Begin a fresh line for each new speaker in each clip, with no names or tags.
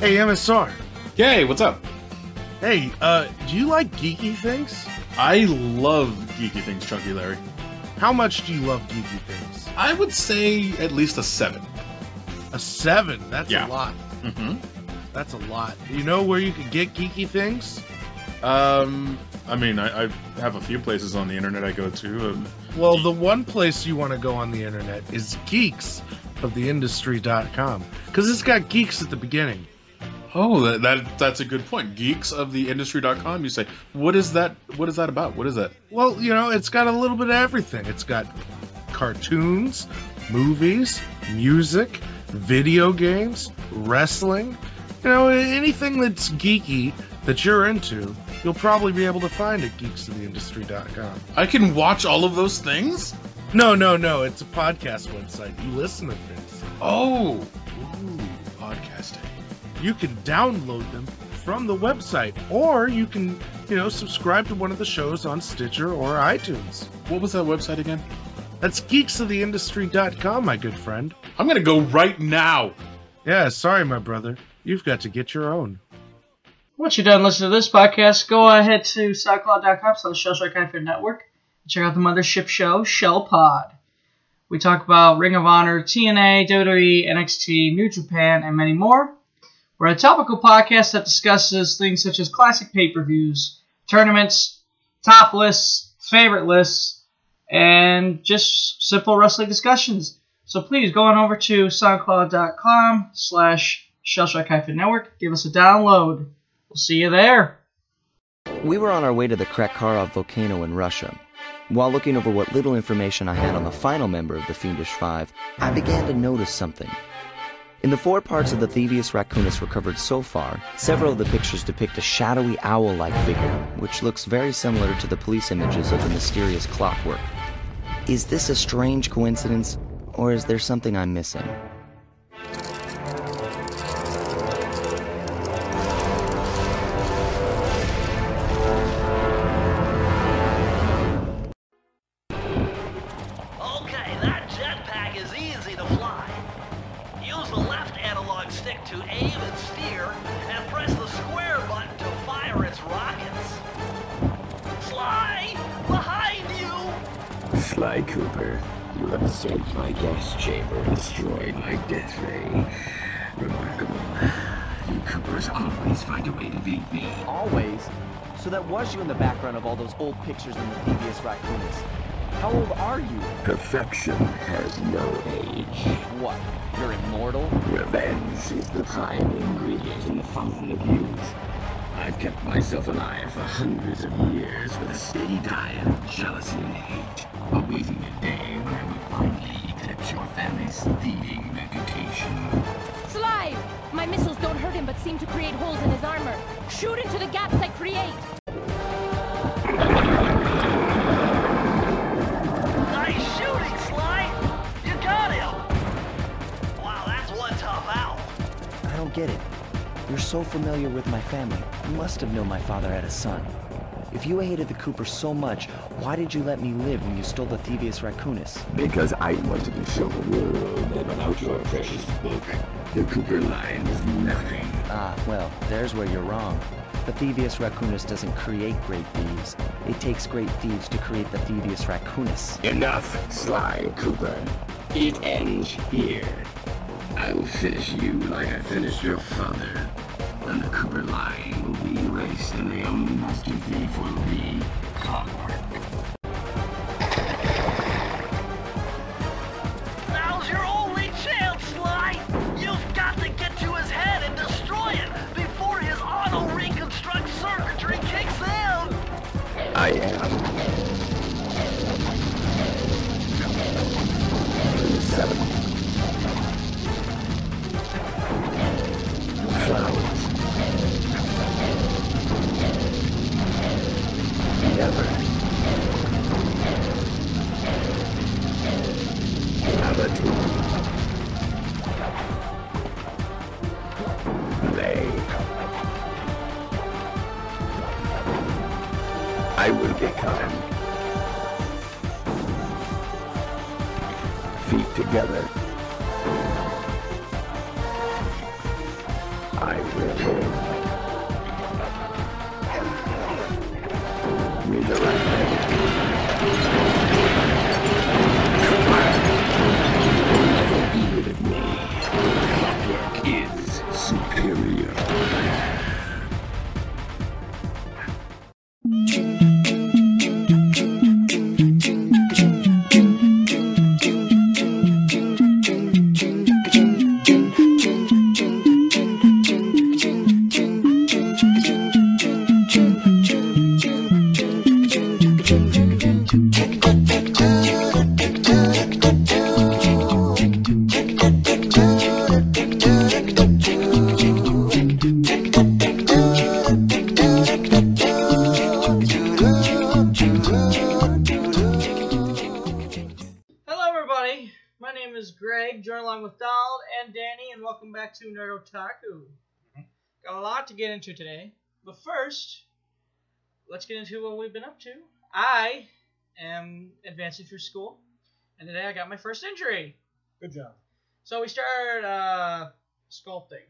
Hey, MSR.
Hey, what's up?
Hey, uh, do you like geeky things?
I love geeky things, Chunky Larry.
How much do you love geeky things?
I would say at least a seven.
A seven. That's
Yeah.
a lot.
Mm-hmm.
That's a lot. You know where you can get geeky things?
Um, I mean, I, I have a few places on the internet I go to. Um,
Well, the one place you want to go on the internet is geeks of the industry.com because it's got geeks at the beginning.
Oh, that, that that's a good point. Geeks of the industry.com. You say, what is that? What is that about? What is that?
Well, you know, it's got a little bit of everything. It's got cartoons, movies, music, video games, wrestling. You know, anything that's geeky that you're into, you'll probably be able to find at geeksoftheindustry.com.
I can watch all of those things.
No, no, no. It's a podcast website. You listen to things.
Oh, ooh, podcasting.
You can download them from the website, or you can, you know, subscribe to one of the shows on Stitcher or iTunes.
What was that website again?
That's geeksoftheindustry.com, my good friend.
I'm gonna go right now.
Yeah, sorry, my brother. You've got to get your own.
Once you're done listening to this podcast, go ahead to SoundCloud.com slash Shellshock Network and check out the mothership show, Shell Pod. We talk about Ring of Honor, TNA, WWE, NXT, New Japan, and many more. We're a topical podcast that discusses things such as classic pay-per-views, tournaments, top lists, favorite lists, and just simple wrestling discussions. So please go on over to SoundCloud.com slash Shellshock Network. Give us a download. We'll see you there.
We were on our way to the Krack-Karov volcano in Russia. While looking over what little information I had on the final member of the Fiendish Five, I began to notice something. In the four parts of the Thievius raccoonus recovered so far, several of the pictures depict a shadowy owl like figure, which looks very similar to the police images of the mysterious Clockwerk. Is this a strange coincidence, or is there something I'm missing?
Old pictures in the Thievius Raccoonus. How old are you?
Perfection has no age.
What? You're immortal?
Revenge is the prime ingredient in the fountain of youth. I've kept myself alive for hundreds of years with a steady diet of jealousy and hate, awaiting a day when I will finally eclipse your family's thieving reputation.
Sly! My missiles don't hurt him but seem to create holes in his armor. Shoot into the gaps I create!
Get it. You're so familiar with my family. You must have known my father had a son. If you hated the Cooper so much, why did you let me live when you stole the Thievius raccoonus?
Because I wanted to show the world that without your precious book, the Cooper line is nothing.
Ah, well, there's where you're wrong. The Thievius raccoonus doesn't create great thieves. It takes great thieves to create the Thievius raccoonus.
Enough, Sly Cooper. It ends here. I will finish you like I finished your father. And the Cooper line will be erased, and the only master thief will be.
Otaku. Got a lot to get into today, but first, let's get into what we've been up to. I am advancing through school, and today I got my first injury.
Good job.
So we started uh, sculpting,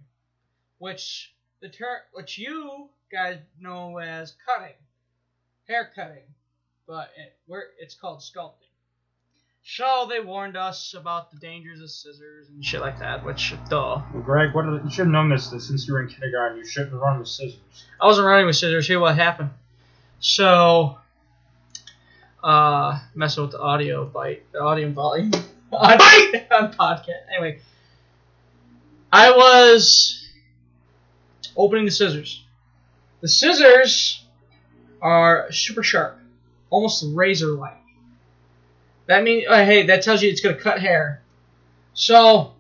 which the ter- which you guys know as cutting, hair cutting, but it, we're, it's called sculpting. So they warned us about the dangers of scissors and shit like that, which duh.
Well, Greg, what are the, you should have known this that since you were in kindergarten. You shouldn't have run with scissors.
I wasn't running with scissors. Here, what happened? So, uh, messing with the audio bite, the audio volume on, on podcast. Anyway, I was opening the scissors. The scissors are super sharp, almost razor-like. That means, uh, hey, that tells you it's gonna cut hair. So,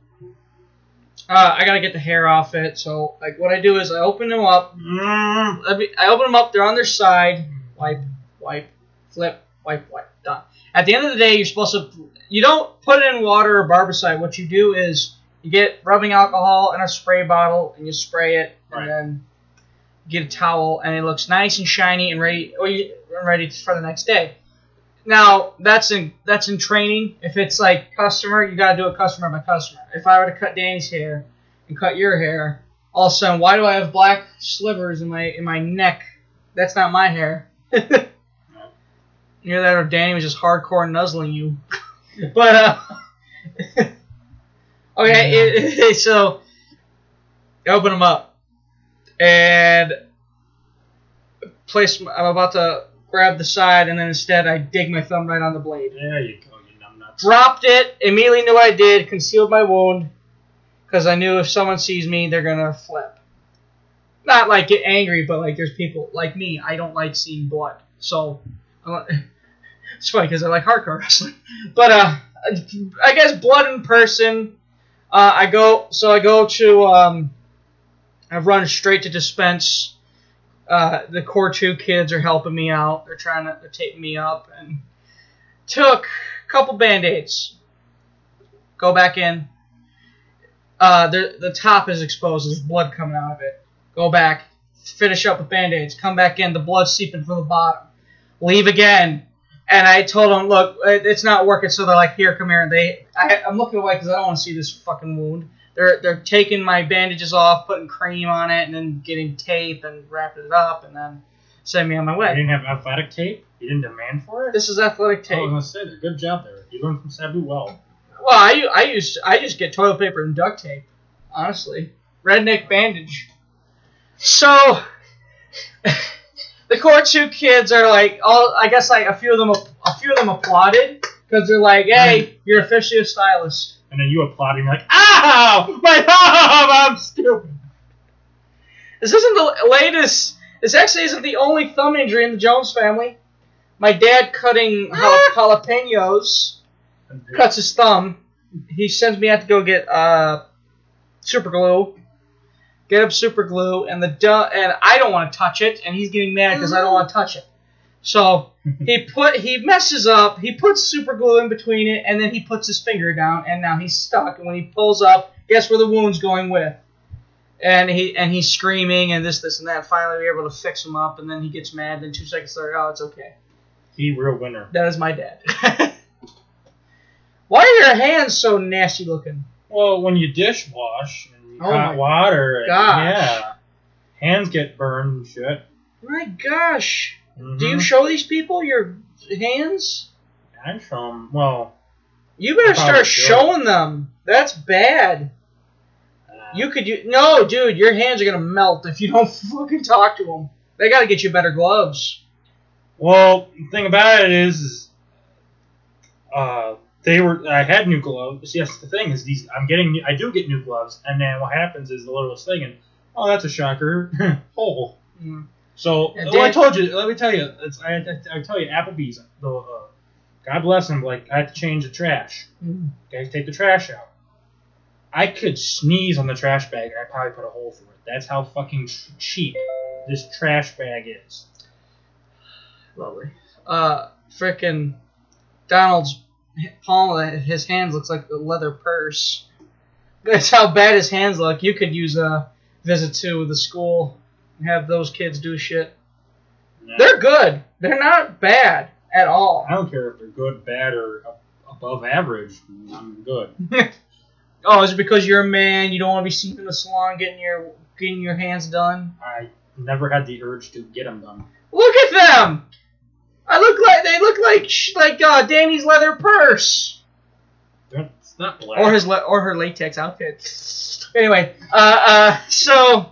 uh, I gotta get the hair off it. So, like, what I do is I open them up. Me, I open them up. They're on their side. Wipe, wipe, flip, wipe, wipe. Done. At the end of the day, you're supposed to. You don't put it in water or barbicide. What you do is you get rubbing alcohol in a spray bottle and you spray it,
Right.
and then get a towel, and it looks nice and shiny and ready. Or you and ready for the next day. Now that's in that's in training. If it's like customer, you gotta do it customer by customer. If I were to cut Danny's hair and cut your hair, all of a sudden, why do I have black slivers in my in my neck? That's not my hair. Near that, or Danny was just hardcore nuzzling you. but uh, okay, it, it- so open them up and place. I'm about to grab the side, and then instead I dig my thumb right on the blade.
There you go, you numbnuts.
Dropped it. Immediately knew what I did. Concealed my wound because I knew if someone sees me, they're gonna flip. Not like get angry, but like there's people like me. I don't like seeing blood, so it's funny because I like hardcore wrestling. But uh, I guess blood in person. Uh, I go so I go to um, I run straight to dispense. Uh, the core two kids are helping me out. They're trying to they're taping me up and took a couple band aids. Go back in. Uh, the the top is exposed. There's blood coming out of it. Go back. Finish up with band aids. Come back in. The blood's seeping from the bottom. Leave again. And I told them, look, it's not working. So they're like, here, come here. And they, I, I'm looking away because I don't want to see this fucking wound. They're they're taking my bandages off, putting cream on it, and then getting tape and wrapping it up, and then sending me on my way.
You didn't have athletic tape? You didn't demand for it?
This is athletic
Oh,
tape.
I was gonna say that. Good job there. You learned from Sabu well.
Well, I I used I just get toilet paper and duct tape, honestly. Redneck bandage. So the core two kids are like all I guess like a few of them a few of them applauded because they're like, hey, you're officially a stylist.
And then you applaud and you're like, ow! My thumb! I'm stupid.
This isn't the latest. This actually isn't the only thumb injury in the Jones family. My dad cutting jala- jalapenos cuts his thumb. He sends me out to go get uh, super glue. Get him super glue, and the du- and I don't want to touch it, and he's getting mad because I don't want to touch it. So he put he messes up. He puts super glue in between it, and then he puts his finger down, and now he's stuck. And when he pulls up, guess where the wound's going with? And he and he's screaming and this this and that. Finally, we're able to fix him up, and then he gets mad. Then two seconds later, oh, it's okay.
He real winner.
That is my dad. Why are your hands so nasty looking?
Well, when you dishwash and
Oh
hot water. and-
gosh.
Yeah. Hands get burned and shit.
My gosh. Do you
Mhm.
show these people your hands?
I show 'em- Well,
You better start showing them. That's bad.
uh,
You could u- no, dude. Your hands are gonna melt if you don't fucking talk to them. They gotta get you better gloves.
Well, the thing about it is, is uh, they were. I had new gloves. Yes, the thing is, these I'm getting. I do get new gloves, and then what happens is the littlest thing, and oh, that's a shocker. hole.
Mm.
So, well, I told you. Let me tell you. It's, I, I, I tell you, Applebee's. The, uh, God bless them. Like I had to change the trash.
Mm.
Okay, take the trash out. I could sneeze on the trash bag, and I probably put a hole through it. That's how fucking ch- cheap this trash bag is.
Lovely. Uh, frickin' Donald's palm of his hands looks like a leather purse. That's how bad his hands look. You could use a visit to the school have those kids do shit.
Nah.
They're good. They're not bad at all.
I don't care if they're good, bad, or above average. I'm good.
Oh, is it because you're a man? You don't want to be seen in the salon getting your getting your hands done?
I never had the urge to get them done.
Look at them. I look like they look like like uh, Danny's leather purse
It's not black.
or his or her latex outfit. Anyway, uh, uh, so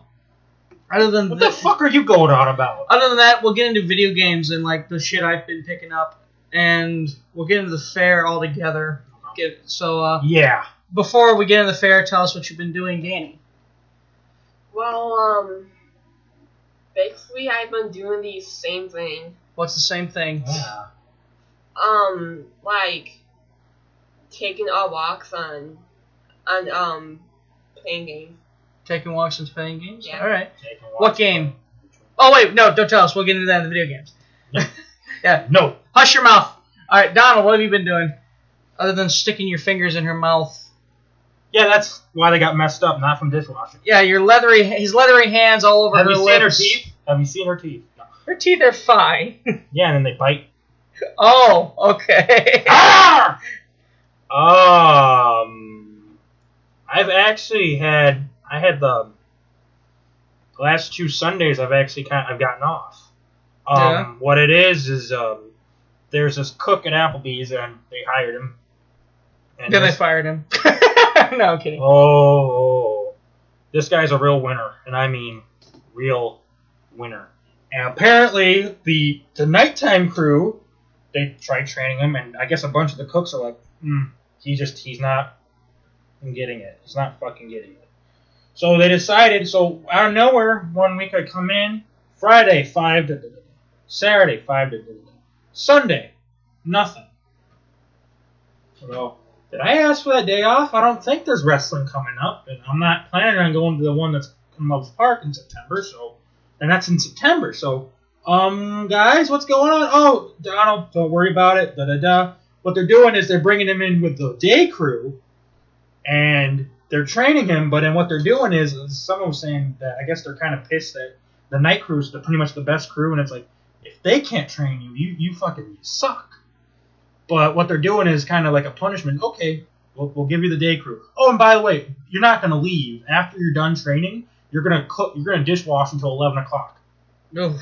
other than
what
th-
the fuck are you going on about?
other than that, we'll get into video games and like the shit I've been picking up, and we'll get into the fair all together. Get so uh,
Yeah.
before we get into the fair, tell us what you've been doing, Danny.
Well, um, basically I've been doing the same thing.
What's the same thing?
Yeah.
Um, like taking our walks on, on um, playing games.
Taking walks and playing games.
Yeah.
All right.
Taking
What game? Oh wait, no, don't tell us. We'll get into that in the video games. yeah.
No.
Hush your mouth. All right, Donald, what have you been doing other than sticking your fingers in her mouth?
Yeah, that's why they got messed up, not from dishwashing.
Yeah, your leathery, his leathery hands all over
Have
her
you seen her
lips.
teeth? Have you seen her teeth? No.
Her teeth are fine.
Yeah, and then they bite.
oh, okay.
Ah! Um, I've actually had I had the last two Sundays. I've actually kind of, I've gotten off. Um,
Yeah.
what it is is um, there's this cook at Applebee's and they hired him. And
then they
this-
fired him. no, I'm kidding.
Oh, this guy's a real winner, and I mean real winner. And apparently, the the nighttime crew they tried training him, and I guess a bunch of the cooks are like, hmm, he just he's not getting it. He's not fucking getting it. So they decided. So out of nowhere, one week I come in, Friday five to da, da, da. Saturday five to da, da, da. Sunday nothing. So did I ask for that day off? I don't think there's wrestling coming up, and I'm not planning on going to the one that's in Love's Park in September. So, and that's in September. So, um, guys, what's going on? Oh, Donald, don't worry about it. Da da da. What they're doing is they're bringing him in with the day crew, and they're training him. But then what they're doing is, someone was saying that I guess they're kind of pissed that the night crew is the, pretty much the best crew, and it's like if they can't train you, you you fucking suck. But what they're doing is kind of like a punishment. Okay, we'll, we'll give you the day crew. Oh, and by the way, you're not going to leave after you're done training. You're gonna cook. You're gonna dishwash until eleven o'clock.
Ugh.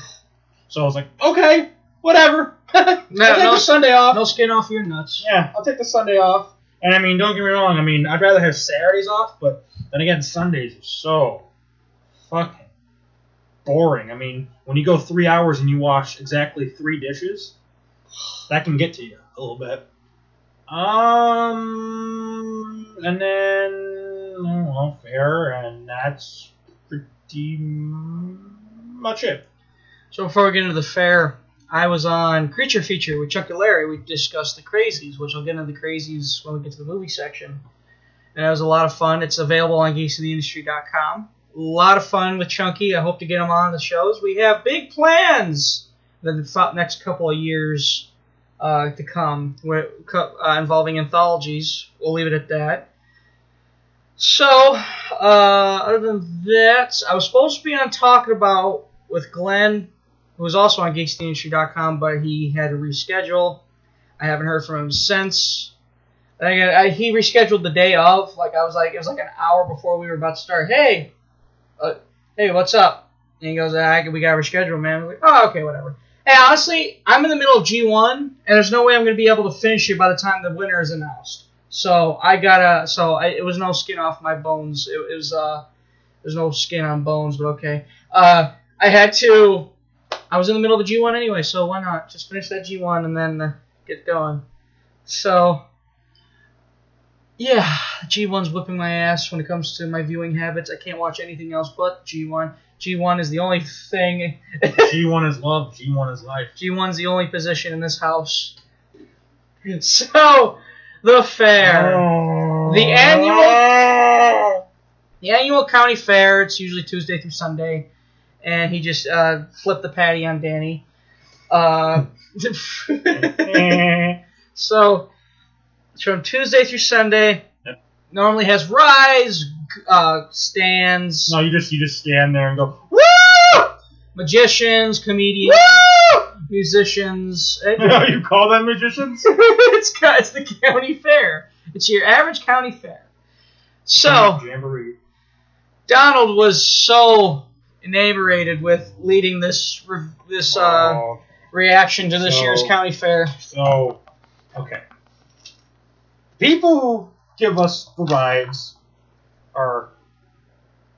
So I was like, okay, whatever. I'll
No,
take
no,
the Sunday off.
no skin off your nuts.
Yeah, I'll take the Sunday off. And I mean, don't get me wrong. I mean, I'd rather have Saturdays off, but then again, Sundays are so fucking boring. I mean, when you go three hours and you wash exactly three dishes, that can get to you a little bit. Um, and then well, fair, and that's pretty much it.
So before we get into the fair, I was on Creature Feature with Chuck and Larry. We discussed the Crazies, which I'll get into the Crazies when we get to the movie section. And it was a lot of fun. It's available on geeksoftheindustry.com. A lot of fun with Chunky. I hope to get him on the shows. We have big plans for the next couple of years uh, to come uh, involving anthologies. We'll leave it at that. So, uh, other than that, I was supposed to be on talking about with Glenn, who was also on geekstheindustry.com, but he had to reschedule. I haven't heard from him since. I, I, he rescheduled the day of. Like I was like, it was like an hour before we were about to start. Hey, uh, hey, what's up? And he goes, ah, we got to reschedule, man. I'm like, oh, okay, whatever. Hey, honestly, I'm in the middle of G1, and there's no way I'm going to be able to finish it by the time the winner is announced. So I gotta. So I, it was no skin off my bones. It, it was uh, there's no skin on bones, but okay. Uh, I had to. I was in the middle of the G1 anyway, so why not just finish that G1 and then uh, get going. So yeah, G1's whipping my ass when it comes to my viewing habits. I can't watch anything else but G1. G1 is the only thing.
G1 is love. G1 is life.
G1's the only position in this house. So, the fair. The annual the annual county fair, it's usually Tuesday through Sunday. And he just uh, flipped the patty on Danny. Uh, so, from Tuesday through Sunday.
Yep.
Normally has rides, uh, stands,
No, you just you just stand there and go.
Woo! magicians, comedians, musicians.
you call them magicians?
it's, it's the county fair. It's your average county fair. So
Jamboree.
Donald was so enamorated with leading this re- this uh,
Oh,
reaction to this
So-
year's county fair.
so, okay. People who give us the rides are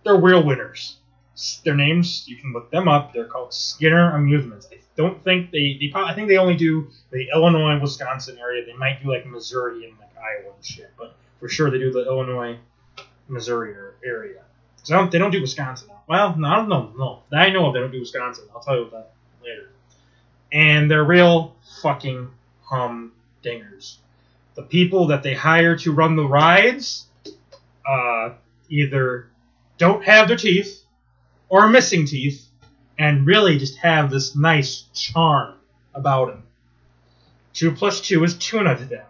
they're real winners. S- Their names you can look them up. They're called Skinner Amusements. I don't think they. they prob- I think they only do the Illinois, Wisconsin area. They might do like Missouri and like Iowa and shit, but for sure they do the Illinois, Missouri ar- area. So don't, they don't do Wisconsin. Well, no, I don't know. No, I know they don't do Wisconsin. I'll tell you about that later. And they're real fucking humdingers. The people that they hire to run the rides, uh, either don't have their teeth or are missing teeth, and really just have this nice charm about them. Two plus two is tuna to them.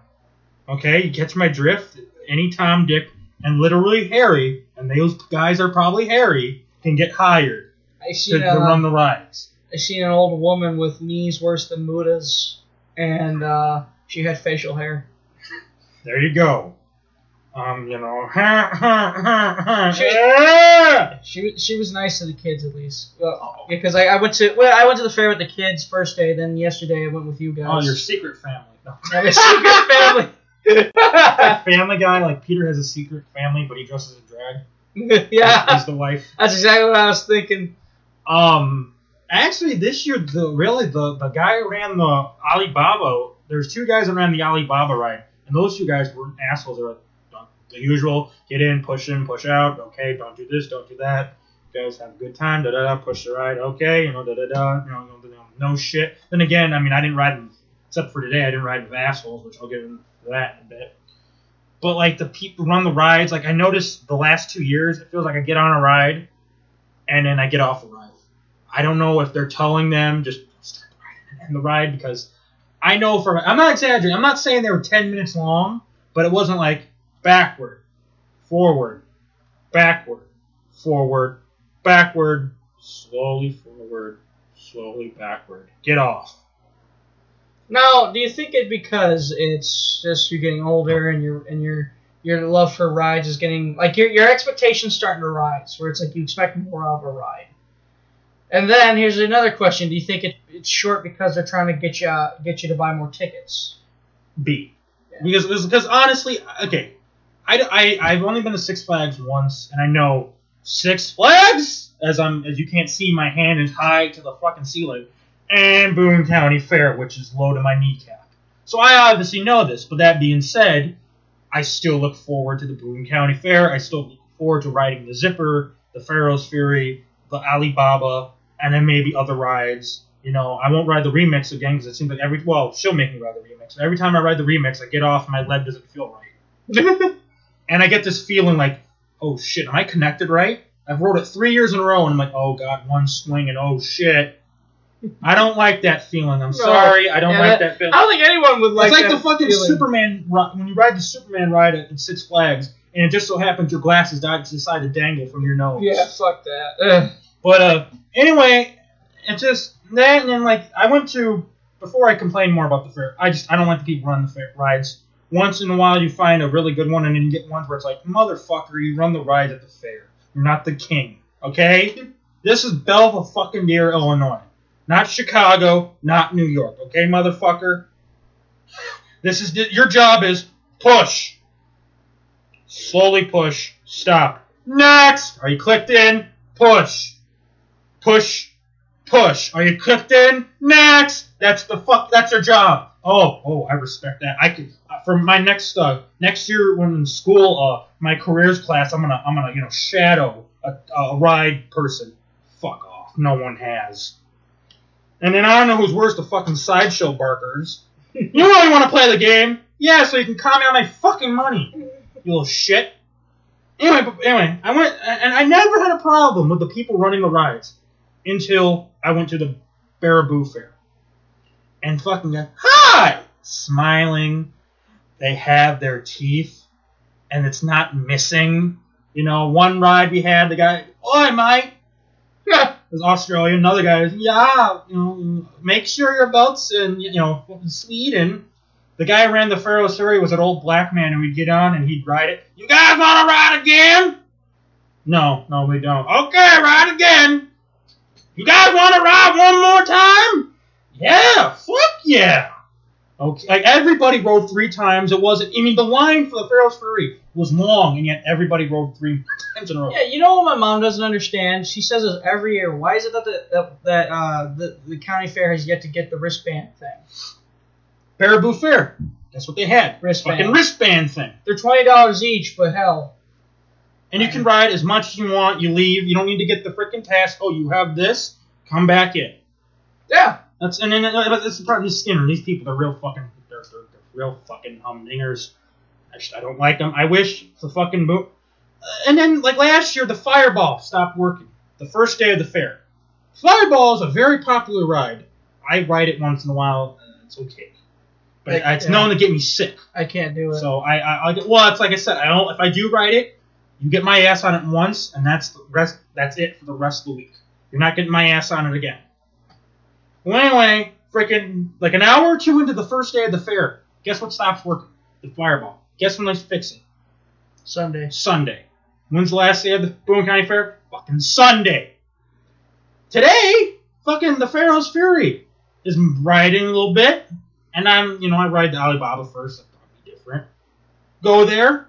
Okay, you catch my drift? Any Tom, Dick, and literally Harry, and those guys are probably Harry, can get hired
I
to,
seen
to
uh,
run the rides.
I seen an old woman with knees worse than Muda's, and uh, she had facial hair.
There you go. Um, you know.
She-
yeah!
She was she was nice to the kids at least. Well,
Oh.
because I, I went to well I went to the fair with the kids first day. Then yesterday I went with you guys.
Oh, your secret family. No.
I'm secret family.
Like Family Guy, like Peter has a secret family, but he dresses in drag.
yeah,
He's the wife.
that's exactly what I was thinking.
Um, actually, this year, the really the the guy who ran the Alibaba. There's two guys that ran the Alibaba ride, and those two guys were assholes. They're like the usual: get in, push in, push out. Okay, don't do this, don't do that. You guys have a good time. Da da da. Push the ride. Okay, you know da da da. You know, no, no, no shit. Then again, I mean, I didn't ride them except for today. I didn't ride with assholes, which I'll get into that in a bit. But like the people run the rides, like I noticed the last two years, it feels like I get on a ride and then I get off the ride. I don't know if they're telling them just end the ride because I know from I'm not exaggerating. I'm not saying they were 10 minutes long, but it wasn't like backward, forward, backward, forward, backward, slowly forward, slowly backward. Get off.
Now, do you think it because it's just you're getting older and your and your your love for rides is getting like your your expectations starting to rise, where it's like you expect more of a ride. And then here's another question: Do you think it, it's short because they're trying to get you get you to buy more tickets?
B. Because because honestly, okay, I, I I've only been to Six Flags once, and I know Six Flags as I'm as you can't see, my hand is high to the fucking ceiling, and Boone County Fair, which is low to my kneecap. So I obviously know this. But that being said, I still look forward to the Boone County Fair. I still look forward to riding the Zipper, the Pharaoh's Fury, the Alibaba, and then maybe other rides. You know, I won't ride the remix again because it seems like every well, she'll make me ride the remix. Every time I ride the remix, I get off and my leg doesn't feel right, and I get this feeling like, oh shit, am I connected right? I've rode it three years in a row, and I'm like, oh god, one swing, and oh shit. I don't like that feeling. I'm no. sorry. I don't
yeah,
like
that,
that, feeling.
I don't think anyone would like.
It's like the fucking
feeling.
Superman ride, when you ride the Superman ride at Six Flags, and it just so happens your glasses decide to dangle from your nose.
Yeah, fuck that. Ugh.
But uh, anyway, it's just that, and then like I went to before I complain more about the fair. I just I don't like to keep running the fair rides. Once in a while, you find a really good one, and then you get ones where it's like, motherfucker, you run the ride at the fair. You're not the king, okay? This is Belvidere fucking near Illinois. Not Chicago, not New York. Okay, motherfucker? This is your job is push. Slowly push. Stop. Next. Are you clicked in? Push. Push. Push. Are you clicked in? Next. That's the fuck. That's your job. Oh, oh, I respect that. I can uh, for my next uh next year when in school uh my careers class I'm gonna I'm gonna you know shadow a, a ride person. Fuck off. No one has. And then I don't know who's worse, the fucking sideshow barkers. you really want to play the game? Yeah, so you can call me on my fucking money, you little shit. Anyway, but anyway, I went and I never had a problem with the people running the rides until I went to the Baraboo Fair. And fucking got, hi! Smiling. They have their teeth and it's not missing. You know, one ride we had, the guy, oi, mate, yeah, there's Australia. Another guy was, yeah, you know, make sure your belts in, you know, Sweden. The guy who ran the Pharaoh's Fury was an old black man, and we'd get on and he'd ride it. You guys want to ride again? No, no, we don't. Okay, ride again. You guys want to ride one more time? Yeah, fuck yeah. Okay, like everybody rode three times. It wasn't. I mean, the line for the Pharaoh's Fury was long, and yet everybody rode three times in a row.
Yeah, you know what my mom doesn't understand? She says this every year. Why is it that the that, that uh, the, the county fair has yet to get the wristband thing?
Baraboo Fair. That's what they had.
Wristband.
Fucking wristband thing.
They're twenty dollars each, but hell.
And you can ride as much as you want. You leave. You don't need to get the freaking pass. Oh, you have this. Come back in.
Yeah.
That's and then uh, but it's the of the Skinner, these people, they're real fucking, they're, they're, they're real fucking humdingers. I, I don't like them. I wish the fucking boot. And then like last year, the Fireball stopped working. The first day of the fair, Fireball is a very popular ride. I ride it once in a while. it's okay, but
I,
it's
yeah.
known to get me sick.
I can't do it.
So I, I, I well, it's like I said, I don't. If I do ride it, you get my ass on it once, and that's the rest. That's it for the rest of the week. You're not getting my ass on it again. Well, anyway, freaking like an hour or two into the first day of the fair, guess what stops working? The fireball. Guess when they fix it?
Sunday.
Sunday. When's the last day of the Boone County Fair? Fucking Sunday. Today, fucking the Pharaoh's Fury is riding a little bit, and I'm, you know, I ride the Alibaba first. That's probably different. Go there,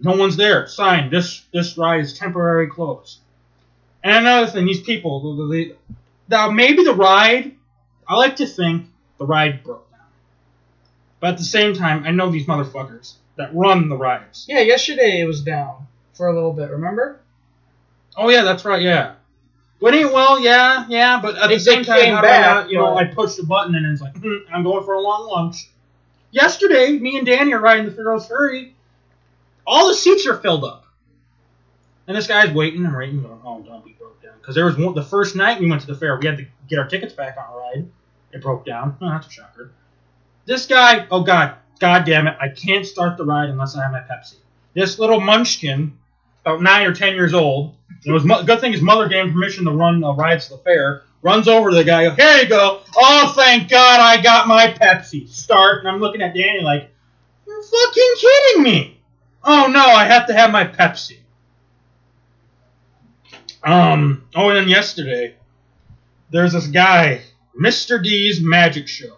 no one's there. Sign this this ride is temporarily closed. And another thing, these people, they, now maybe the ride I like to think the ride broke down. But at the same time, I know these motherfuckers that run the rides.
Yeah, yesterday it was down for a little bit, remember?
Oh, yeah, that's right, yeah. When it well, yeah, yeah, but at
It-
the same time,
came
I
back,
you know, I pushed the button and it's like, hmm, I'm going for a long lunch. Yesterday, me and Danny are riding the Ferris wheel. All the seats are filled up. And this guy's waiting and waiting, going, oh, don't be because there was one, the first night we went to the fair, we had to get our tickets back on a ride. It broke down. Oh, that's a shocker. This guy, oh god, god damn it, I can't start the ride unless I have my Pepsi. This little munchkin, about nine or ten years old, it was good thing his mother gave him permission to run the rides to the fair. Runs over to the guy. Here you go. Oh, thank God, I got my Pepsi. Start, and I'm looking at Danny like, you're fucking kidding me. Oh no, I have to have my Pepsi. Um, oh, and yesterday, there's this guy, Mr. D's Magic Show.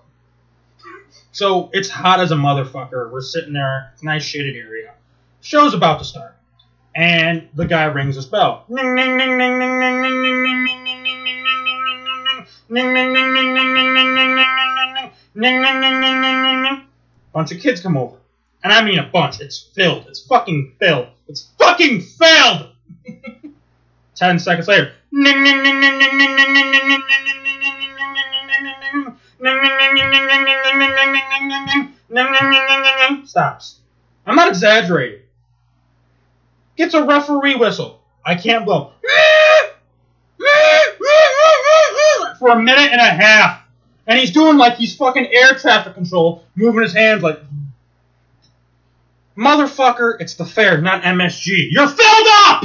So it's hot as a motherfucker. We're sitting there, nice shaded area. Show's about to start. And the guy rings his bell. Bunch of kids come over. And I mean a bunch. It's filled. It's fucking filled. It's fucking filled! Ten seconds later. Stops. I'm not exaggerating. Gets a referee whistle. I can't blow. For a minute and a half. And he's doing like he's fucking air traffic control, moving his hands like. Motherfucker, it's the fair, not MSG. You're filled up!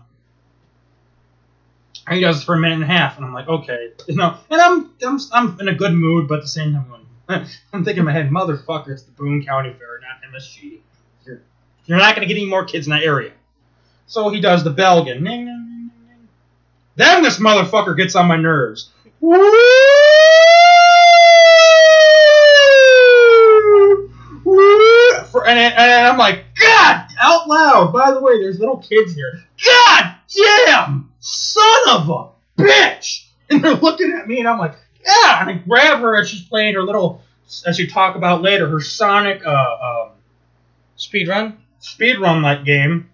He does it for a minute and a half, and I'm like, okay, you know, and I'm I'm, I'm in a good mood, but at the same time, going, I'm thinking in my head, motherfucker, it's the Boone County Fair, not MSG. You're, you're not gonna get any more kids in that area. So he does the bell again. Ning, ning, ning, ning. Then this motherfucker gets on my nerves. For, and, and I'm like, God, out loud. By the way, there's little kids here. God damn, son of a bitch. And they're looking at me, and I'm like, yeah. And I grab her as she's playing her little, as you talk about later, her Sonic uh, um,
Speed run?
speed run like game.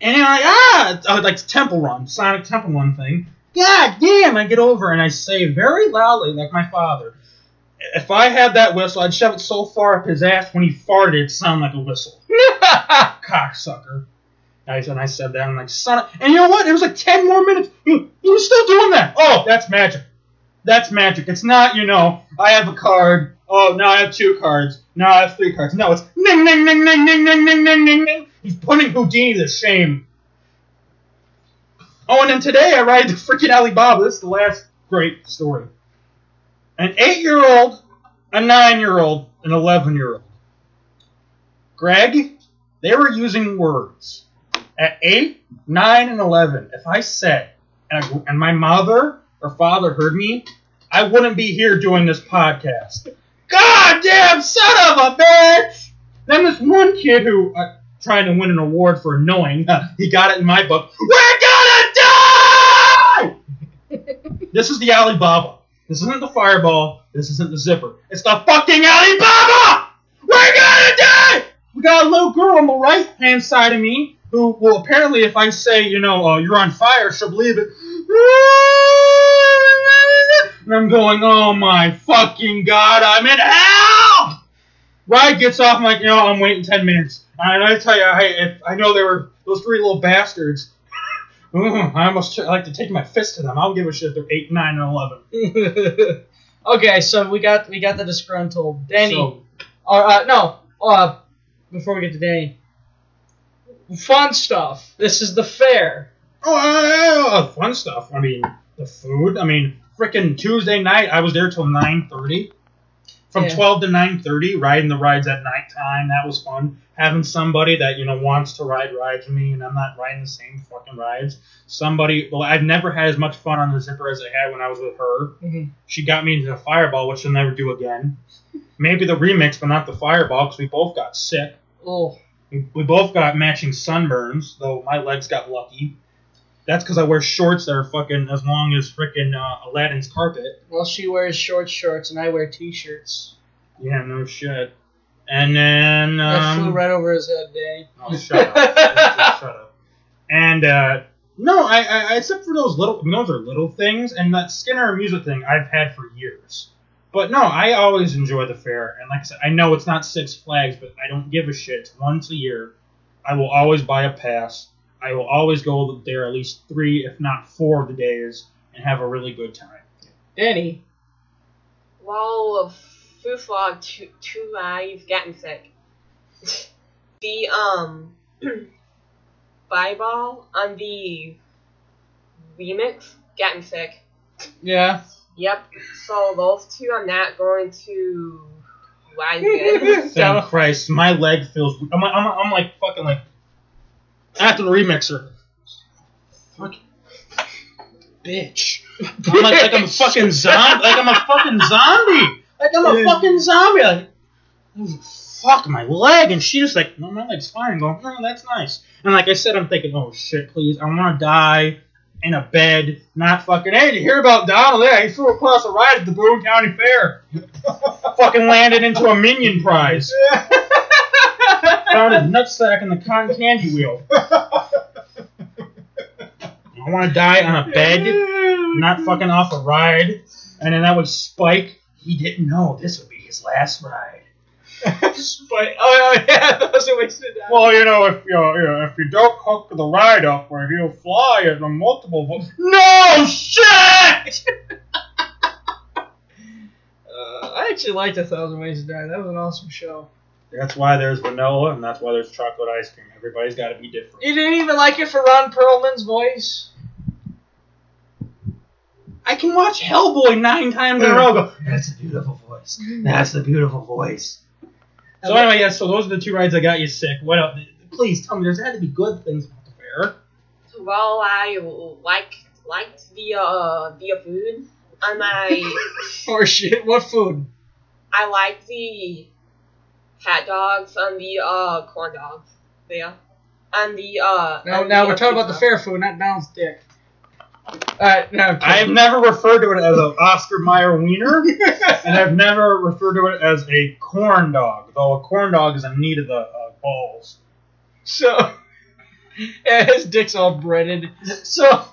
And I'm like, ah, uh, like Temple Run, Sonic Temple Run thing. God damn, I get over and I say very loudly, like my father, if I had that whistle, I'd shove it so far up his ass when he farted, it'd sound like a whistle. Cocksucker. And I said that, I'm like, son of, and you know what? It was like 10 more minutes. He, he was still doing that. Oh, that's magic. That's magic. It's not, you know, I have a card. Oh, now I have two cards. Now I have three cards. No, it's ning, ning, ning, ning, ning, ning, ning, ning, ning, ning. He's putting Houdini to shame. Oh, and then today I ride the freaking Alibaba. This is the last great story. An eight-year-old, a nine-year-old, an eleven-year-old. Greg, they were using words. At eight, nine, and eleven, if I said, and, I, and my mother or father heard me, I wouldn't be here doing this podcast. God damn son of a bitch! Then this one kid who uh, trying to win an award for annoying, he got it in my book. We're gonna die! this is the Alibaba. This isn't the Fireball. This isn't the Zipper. It's the fucking Alibaba! We're gonna die! We got a little girl on the right hand side of me who, well, apparently, if I say, you know, uh, you're on fire, she'll believe it. And I'm going, oh my fucking god, I'm in hell! Ride gets off, I'm like, you know, I'm waiting 10 minutes. And I tell you, I, if I know they were those three little bastards. I almost tr- like to take my fist to them. I don't give a shit if they're 8, 9, and 11.
okay, so we got we got the disgruntled Danny.
So-
or uh, no, uh, before we get to Danny, fun stuff. This is the fair.
Oh, uh, uh, fun stuff. I mean, the food. I mean, freaking Tuesday night, I was there till 9.30. From
Yeah.
12 to 9.30, riding the rides at nighttime. That was fun. Having somebody that, you know, wants to ride rides with me, and I'm not riding the same fucking rides. Somebody, well, I've never had as much fun on the zipper as I had when I was with her.
Mhm.
She got me into the fireball, which she'll never do again. Maybe the remix, but not the fireball, because we both got sick.
Oh,
We, we both got matching sunburns, though my legs got lucky. That's because I wear shorts that are fucking as long as frickin' uh, Aladdin's carpet.
well, she wears short shorts and I wear t-shirts.
Yeah, no shit. And then
that flew
um,
right over his head, Danny.
oh, shut up, shut up. And uh, no, I, I I- except for those little, I mean, those are little things, and that Skinner music thing I've had for years. But no, I always enjoy the fair, and like I said, I know it's not Six Flags, but I don't give a shit. It's once a year. I will always buy a pass. I will always go there at least three, if not four, of the days and have a really good time.
Danny.
Well, food vlog two two live getting sick. the um Bible on the remix getting sick.
Yeah.
Yep. So those two I'm not going to ride with.
Thank Christ, my leg feels. I'm, like- I'm, I'm like fucking like after the remixer. Fucking bitch. I'm like, like I'm a fucking zombie. Like I'm a fucking zombie. Like I'm a fucking zombie. Like, fuck my leg. And she just like, no, my leg's fine. Going, oh, that's nice. And like I said, I'm thinking, oh shit, please, I want to die in a bed, not fucking. Hey, did you hear about Donald? Yeah, he flew across a ride at the Boone County Fair. fucking landed into a minion prize. Found his nutsack in the cotton candy wheel. I want to die on a bed, not fucking off a ride. And then that would Spike. He didn't know this would be his last ride.
But oh, yeah, those are ways to.
Well, you know, if you, you know, if you don't hook the ride up where he'll fly at a multiple. vo- No shit!
Uh, I actually liked A Thousand Ways to Die. That was an awesome show.
That's why there's vanilla, and that's why there's chocolate ice cream. Everybody's got to be different.
You didn't even like it for Ron Perlman's voice.
I can watch Hellboy nine times in a row. Go, that's a beautiful voice. That's a beautiful voice. So anyway, yes. So those are the two rides that got you sick. What else? Please tell me. There's had to be good things about the fair.
Well, I like liked the uh the food, and I
Or shit, what food?
I like the hot dogs and the uh corn dogs. Yeah, and the uh.
Now, now
the
we're talking about the fair food, not Donald's dick. Alright, now
I have never referred to it as an Oscar Mayer wiener, and I've never referred to it as a corn dog. Though a corn dog is in need of the uh, balls.
So, yeah, his dick's all breaded. So,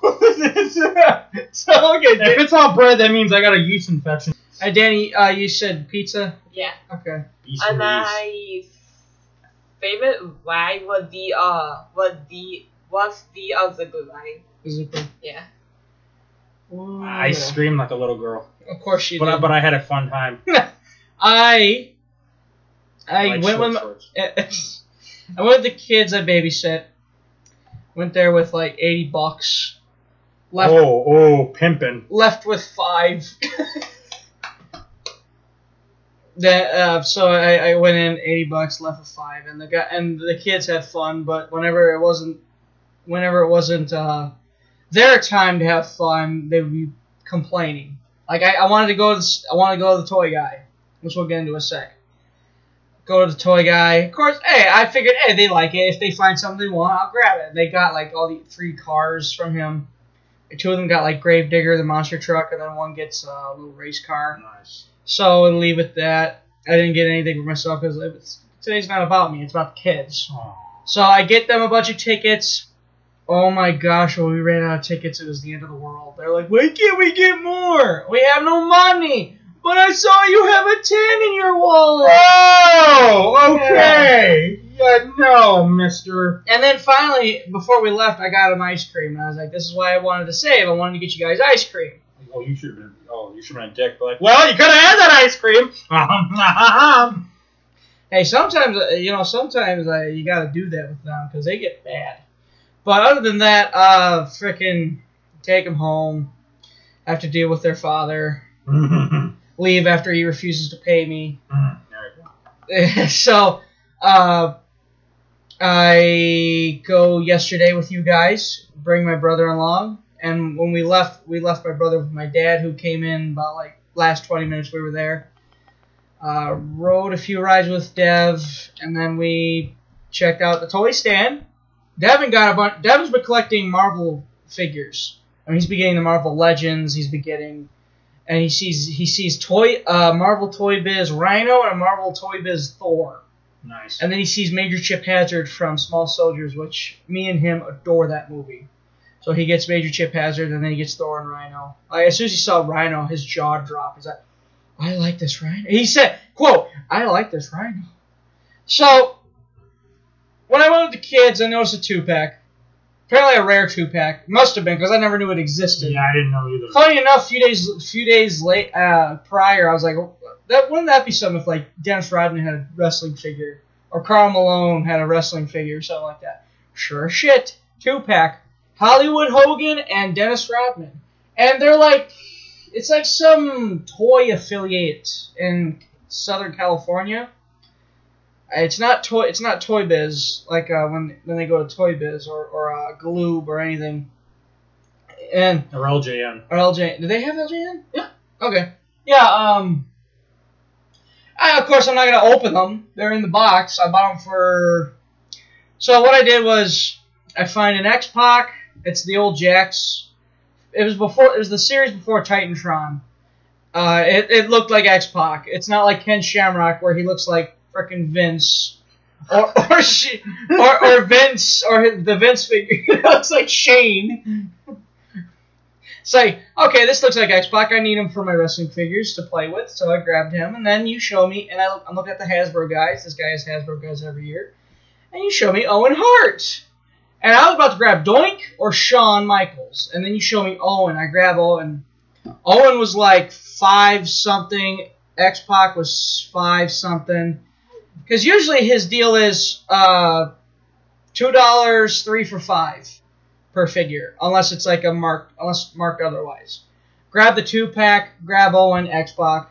so okay,
If it's all bread, that means I got a yeast infection.
uh, Danny, uh, you said pizza.
Yeah,
Okay.
Yeast
and my favorite ride was the uh was the was the uh the good ride.
Is it
I screamed like a little girl,
Of course you
but I,
did.
but I had a fun time.
I I
like
went with
shorts.
I went with the kids I babysit. Went there with like eighty bucks. Left
Oh, oh, pimping.
left with five. that uh, so I, I went in eighty bucks, left with five, and the guy and the kids had fun. But whenever it wasn't, whenever it wasn't uh, their time to have fun, they would be complaining. Like I, I wanted to go to the, I wanted to go to the toy guy, which we'll get into in a sec. Go to the toy guy. Of course, hey, I figured, hey, they like it. If they find something they want, I'll grab it. They got like all the free cars from him. Two of them got like Gravedigger, the monster truck, and then one gets uh, a little race car.
Nice.
So I'll leave it that. I didn't get anything for myself because today's not about me. It's about the kids.
Oh.
So I get them a bunch of tickets. Oh my gosh, when we ran out of tickets, it was the end of the world. They're like, why can't we get more? We have no money. But I saw you have a 10 in your wallet.
Oh, okay. Yeah, no, mister.
And then finally, before we left, I got them ice cream. And I was like, this is why I wanted to save. I wanted to get you guys ice cream.
Oh, you should have been. Oh, you should have been a dick. But like, well, you could have had that ice cream.
Hey, sometimes uh, you know, sometimes uh, you got to do that with them because they get bad. But other than that, uh, frickin' take them home. Have to deal with their father. Leave after he refuses to pay me.
go.
so, uh, I go yesterday with you guys. Bring my brother along. And when we left, we left my brother with my dad, who came in about like last 20 minutes we were there. Uh, rode a few rides with Dev, and then we checked out the toy stand. Devin got a bunch. Devin's been collecting Marvel figures. I mean, he's been getting the Marvel Legends. He's been getting, and he sees he sees toy uh, Marvel Toy Biz Rhino and a Marvel Toy Biz Thor.
Nice.
And then he sees Major Chip Hazard from Small Soldiers, which me and him adore that movie. So he gets Major Chip Hazard, and then he gets Thor and Rhino. Like, as soon as he saw Rhino, his jaw dropped. He's like, I like this Rhino. He said, quote, I like this Rhino. So, when I went with the kids, I noticed a two-pack. Apparently a rare two-pack. Must have been, because I never knew it existed.
Yeah, I didn't know either.
Funny enough, a few days a few days late uh, prior, I was like, that wouldn't that be something if like Dennis Rodman had a wrestling figure or Karl Malone had a wrestling figure or something like that? Sure shit, two pack, Hollywood Hogan and Dennis Rodman, and they're like, it's like some toy affiliate in Southern California. It's not toy. It's not Toy Biz like uh, when when they go to Toy Biz or or uh, Galoob or anything. And
Or LJN.
or LJ. Do they have LJN? Yeah. Okay. Yeah. Um. I, of course, I'm not gonna open them. They're in the box. I bought them for. So what I did was I find an X Pac. It's the old Jax. It was before. It was the series before Titantron. Uh, it, it looked like X Pac. It's not like Ken Shamrock where he looks like frickin' Vince. Or or, she, or or Vince or the Vince figure looks like Shane. Like, okay, this looks like X Pac. I need him for my wrestling figures to play with, so I grabbed him. And then you show me, and I, I'm looking at the Hasbro guys. This guy has Hasbro guys every year. And you show me Owen Hart. And I was about to grab Doink or Shawn Michaels. And then you show me Owen. I grab Owen. Owen was like five something. X Pac was five something. Because usually his deal is uh, two dollars, three for five per figure, unless it's like a mark, unless marked otherwise. Grab the two pack, grab Owen X Pac.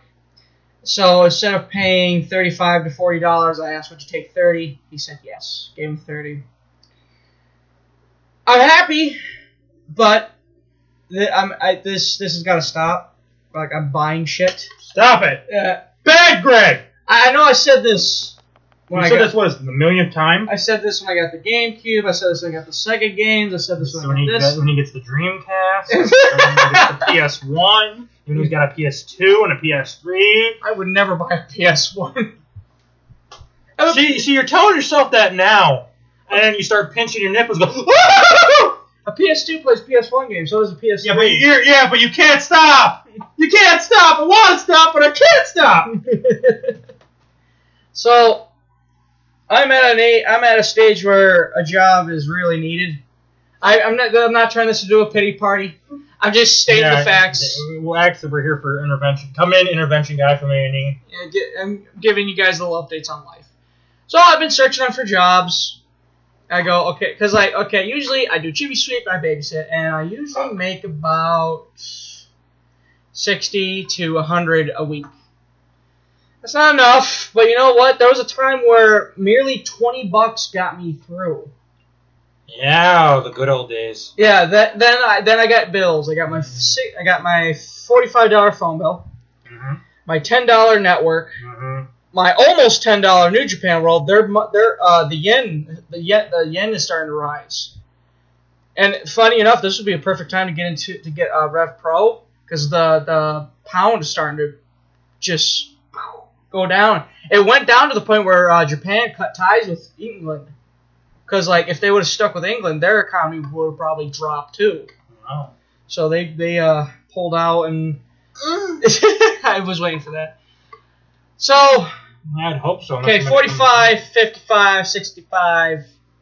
So instead of paying thirty-five to forty dollars, I asked, "Would you take 30 He said yes. Gave him thirty. I'm happy, but th- I'm, I, this this has got to stop. Like I'm buying shit.
Stop it.
Uh,
Bad Greg.
I I know I said this
You
I
said
got,
this was the millionth time.
I said this when I got the GameCube. I said this when I got the Sega games. I said this when
So
I
when he,
got
gets,
this.
when he gets the Dreamcast, and when he gets the PS1, when he's got a PS2 and a PS3.
I would never buy a PS1.
See, see, you're telling yourself that now, and then you start pinching your nipples. Go,
A PS2 plays PS1 games, so does a PS3.
yeah, but you're, yeah, but you can't stop. You can't stop. I want to stop, but I can't stop.
so I'm at an a, I'm at a stage where a job is really needed. I, I'm not I'm not trying this to do a pity party. I'm just stating
Yeah,
the facts.
Well, actually, we're here for intervention. Come in, intervention guy from A and E.
Yeah, get, I'm giving you guys little updates on life. So I've been searching on for jobs. I go okay, cause like okay, usually I do chimney sweep, I babysit, and I usually make about sixty to hundred a week. That's not enough, but you know what? There was a time where merely twenty bucks got me through.
Yeah, the good old days.
Yeah, that then I then I got bills. I got my si- I got my forty five dollar phone bill,
Mm-hmm.
my ten dollar network,
Mm-hmm.
my almost ten dollar New Japan World, their their uh the yen the yen the yen is starting to rise. And funny enough, this would be a perfect time to get into to get uh, Rev Pro because the the pound is starting to just go down. It went down to the point where uh, Japan cut ties with England because like if they would have stuck with England, their economy would have probably dropped too.
Wow.
So they they uh, pulled out and I was waiting for that. So
I'd hope so.
Okay, 45, 55, 65,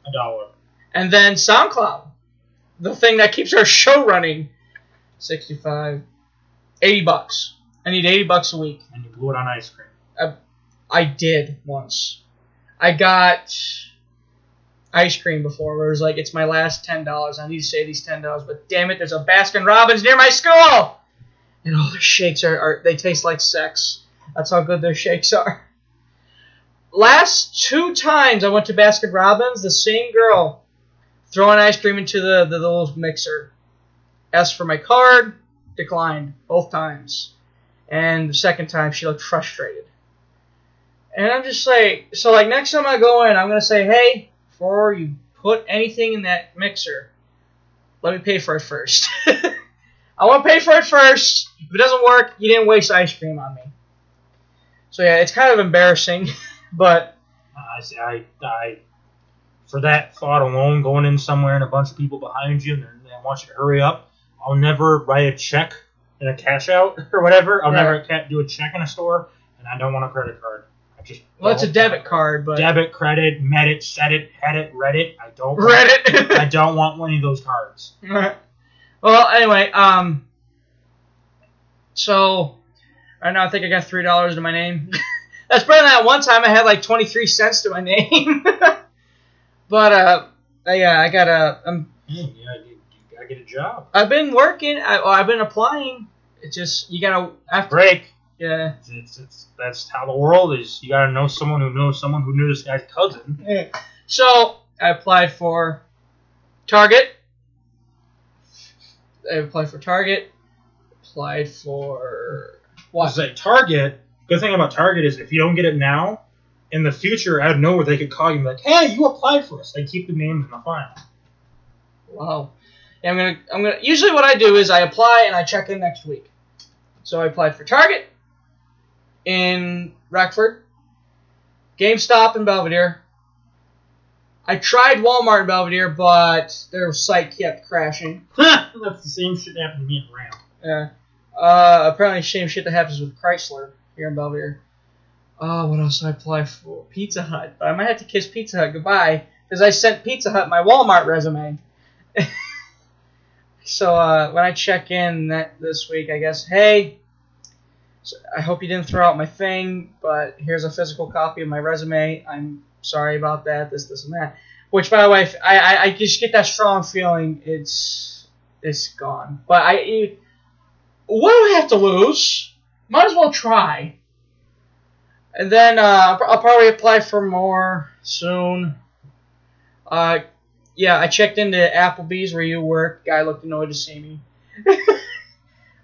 A dollar.
and then SoundCloud, the thing that keeps our show running, 65, 80 bucks. I need 80 bucks a week.
And you blew it on ice cream.
I did once. I got ice cream before where it was like, it's my last $10. I need to save these $10, but damn it, there's a Baskin Robbins near my school! And all their shakes are, are they taste like sex. That's how good their shakes are. Last two times I went to Baskin Robbins, the same girl throwing ice cream into the, the, little mixer. Asked for my card, declined both times. And the second time she looked frustrated. And I'm just like, so like next time I go in, I'm gonna say, hey, before you put anything in that mixer, let me pay for it first. I want to pay for it first. If it doesn't work, you didn't waste ice cream on me. So yeah, it's kind of embarrassing, but
I, see- I, I, for that thought alone, going in somewhere and a bunch of people behind you and they want you to hurry up, I'll never write a check in a cash out or whatever. I'll
Right.
never do a check in a store, and I don't want a credit card. I just
well, it's a debit card, but
Debit, credit, met it, set it, had it, read it. I don't.
read
Want, I don't want one of those cards.
well, anyway, um, so right now I think I got three dollars to my name. That's better than that one time I had like twenty three cents to my name. but uh, yeah, I got a. I'm
Hmm, yeah, you, you gotta get a job.
I've been working. I, well, I've been applying. It's just you gotta after.
Break.
Yeah.
It's, it's, it's that's how the world is. You gotta know someone who knows someone who knew this guy's cousin. Yeah.
So I applied for Target. I applied for Target. Applied for
Was that Target? Good thing about Target is if you don't get it now, in the future, out of nowhere, they could call you and be like, "Hey, you applied for us." They keep the names in the file.
Wow. Yeah, I'm gonna. I'm gonna. Usually, what I do is I apply and I check in next week. So I applied for Target in Rockford, GameStop in Belvidere. I tried Walmart in Belvidere, but their site kept crashing.
That's the same shit that happened to me at Ram.
Yeah. Uh, apparently, same shit that happens with Chrysler here in Belvidere. Oh, what else did I apply for? Pizza Hut. But I might have to kiss Pizza Hut goodbye because I sent Pizza Hut my Walmart resume. so uh, when I check in that this week, I guess, hey, so I hope you didn't throw out my thing, but here's a physical copy of my resume. I'm sorry about that. This, this, and that. Which, by the way, I, I, I just get that strong feeling it's it's gone. But I, what do I have to lose? Might as well try. And then uh, I'll I'll probably apply for more soon. Uh, yeah, I checked into Applebee's where you work. Guy looked annoyed to see me.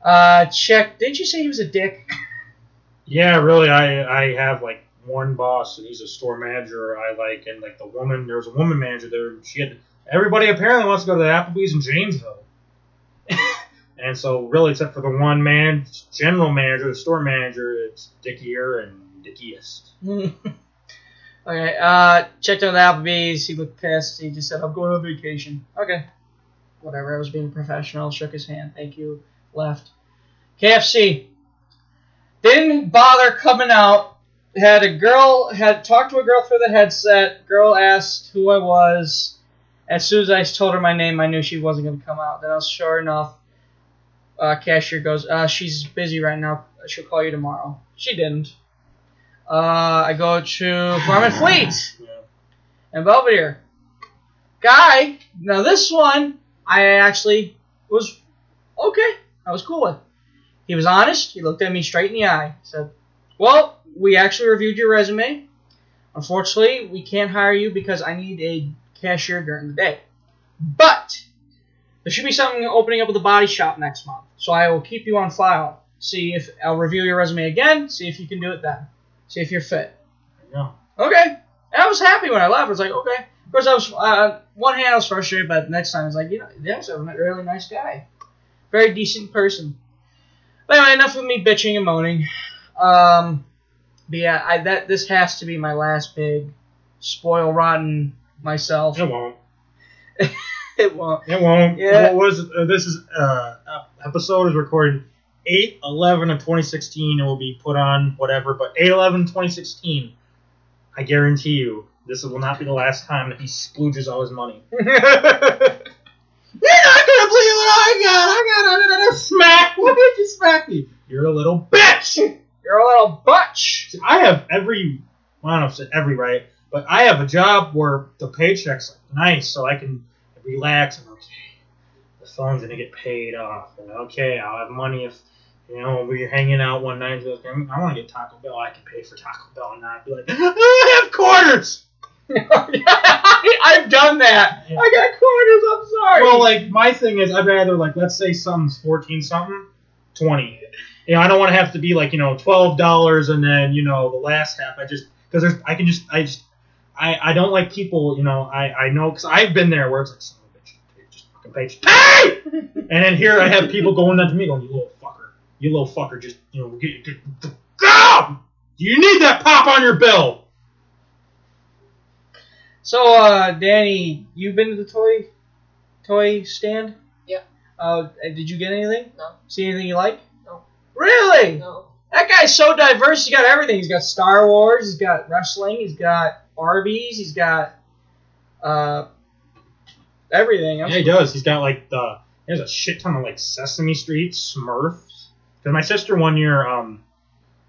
uh, check. Didn't you say he was a dick?
Yeah, really. I I have like one boss, and he's a store manager I like, and like the woman. There was a woman manager there. and She had everybody apparently wants to go to the Applebee's in Janesville. and so, really, except for the one man, general manager, the store manager, it's dickier and dickiest.
okay. Uh, checked into Applebee's. He looked pissed. He just said, "I'm going on vacation." Okay. Whatever. I was being professional. Shook his hand. Thank you. Left. KFC. Didn't bother coming out. Had a girl had talked to a girl through the headset. Girl asked who I was. As soon as I told her my name, I knew she wasn't going to come out. Then I was sure enough. Uh, cashier goes, uh, she's busy right now. She'll call you tomorrow. She didn't. Uh, I go to Farm and Fleet and Belvidere. Guy, now this one I actually was okay. I was cool with. He was honest. He looked at me straight in the eye. Said, "Well, we actually reviewed your resume. Unfortunately, we can't hire you because I need a cashier during the day. But there should be something opening up at the body shop next month. So I will keep you on file. See if I'll review your resume again. See if you can do it then. See if you're fit."
Yeah.
Okay. And I was happy when I left. I was like, okay. Of course, I was uh, one hand I was frustrated, but the next time I was like, you know, that's a really nice guy, very decent person. But anyway, enough of me bitching and moaning. Um, but yeah, I, that this has to be my last big spoil rotten myself.
It won't.
it won't.
It won't.
Yeah.
What was uh, this is uh episode is recorded 8 11 of 2016 it will be put on whatever but 8 11 2016 I guarantee you this will not be the last time that he splooges all his money. You're not gonna believe what I got. I got a smack. What did you smack me? You're a little bitch.
You're a little butch.
See, I have every, well, I don't know if it's every right, but I have a job where the paycheck's like nice, so I can relax and okay, the phone's gonna get paid off, and okay, I'll have money if you know we're hanging out one night. I want to get Taco Bell. I can pay for Taco Bell and not be like, ah, I have quarters.
I've done that. I got quarters. I'm sorry.
Well, like my thing is, I'd rather like let's say something's fourteen something, twenty. You know, I don't want to have to be like you know twelve dollars and then you know the last half. I just because there's I can just I just I I don't like people. You know, I I know because I've been there where it's like son of a bitch, just fucking pay, just pay. and then here I have people going up to me going, you little fucker, you little fucker, just you know get get go. You need that pop on your bill.
So, uh, Danny, you been to the toy toy stand?
Yeah.
Uh, did you get anything?
No.
See anything you like?
No.
Really?
No.
That guy's so diverse. He's got everything. He's got Star Wars. He's got wrestling. He's got Arby's. He's got uh everything. I'm
Yeah, he does. He's got like the he has a shit ton of like Sesame Street Smurfs. Because my sister one year, um,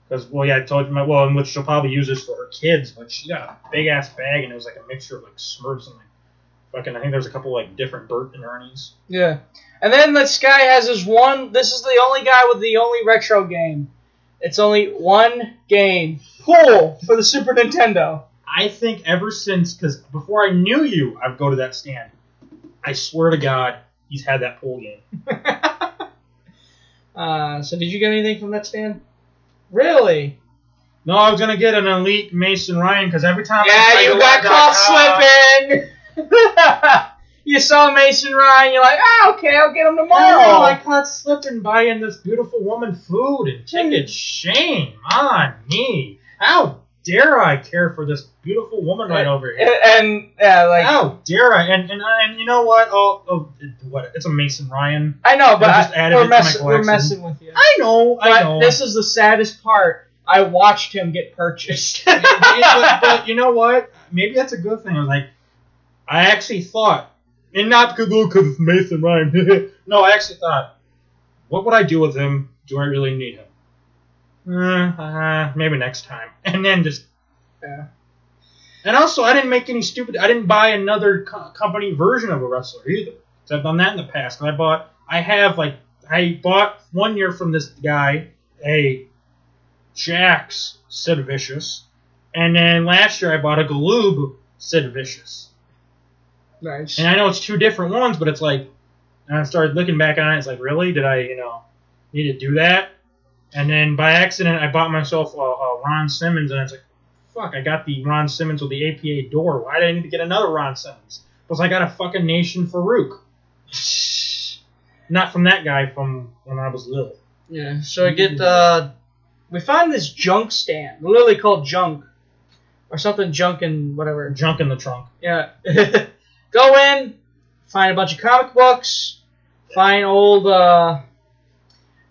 because well, yeah, I told you my well, in which she'll probably use this for her kids, but she got a big ass bag and it was like a mixture of like Smurfs and like fucking. I think there's a couple like different Bert and Ernie's.
Yeah. And then this guy has his one. This is the only guy with the only retro game. It's only one game. Pool for the Super Nintendo.
I think ever since, because before I knew you, I'd go to that stand. I swear to God, he's had that pool game.
Uh, so did you get anything from that stand? Really?
No, I was gonna get an elite Mason Ryan because every time I
Yeah, you
to
got caught slipping. you saw Mason Ryan. You're like, ah, okay, I'll get him
Oh,
tomorrow.
I caught slipping buying this beautiful woman food and tickets. Shame on me. How dare I care for this beautiful woman right over here.
and yeah, like
oh, dare I? And and, and you know what? Oh, oh, what? It's a Mason Ryan.
I know, but
I just
I-
added
we're, mess- we're messing with you.
I know, I
But
know.
this is the saddest part. I watched him get purchased.
but, but you know what? Maybe that's a good thing. I was like, I actually thought, and not because because it's Mason Ryan. no, I actually thought, what would I do with him? Do I really need him? Uh, uh, maybe next time. And then just.
Yeah.
And also, I didn't make any stupid. I didn't buy another co- company version of a wrestler either. 'Cause I've done that in the past. And I bought. I have like. I bought one year from this guy a Jax Sid Vicious, and then last year I bought a Galoob Sid Vicious.
nice.
And I know it's two different ones, but it's like, and I started looking back on it. It's like, really? Did I, you know, need to do that? And then by accident, I bought myself a, a Ron Simmons, and it's like, fuck, I got the Ron Simmons with the APA door. Why did I need to get another Ron Simmons? Because I got a fucking Nation Farouk. Not from that guy from when I was little.
Yeah, so I get the. We find this junk stand, literally called junk, or something junk and whatever.
Junk in the trunk.
Yeah. Go in, find a bunch of comic books, find old uh,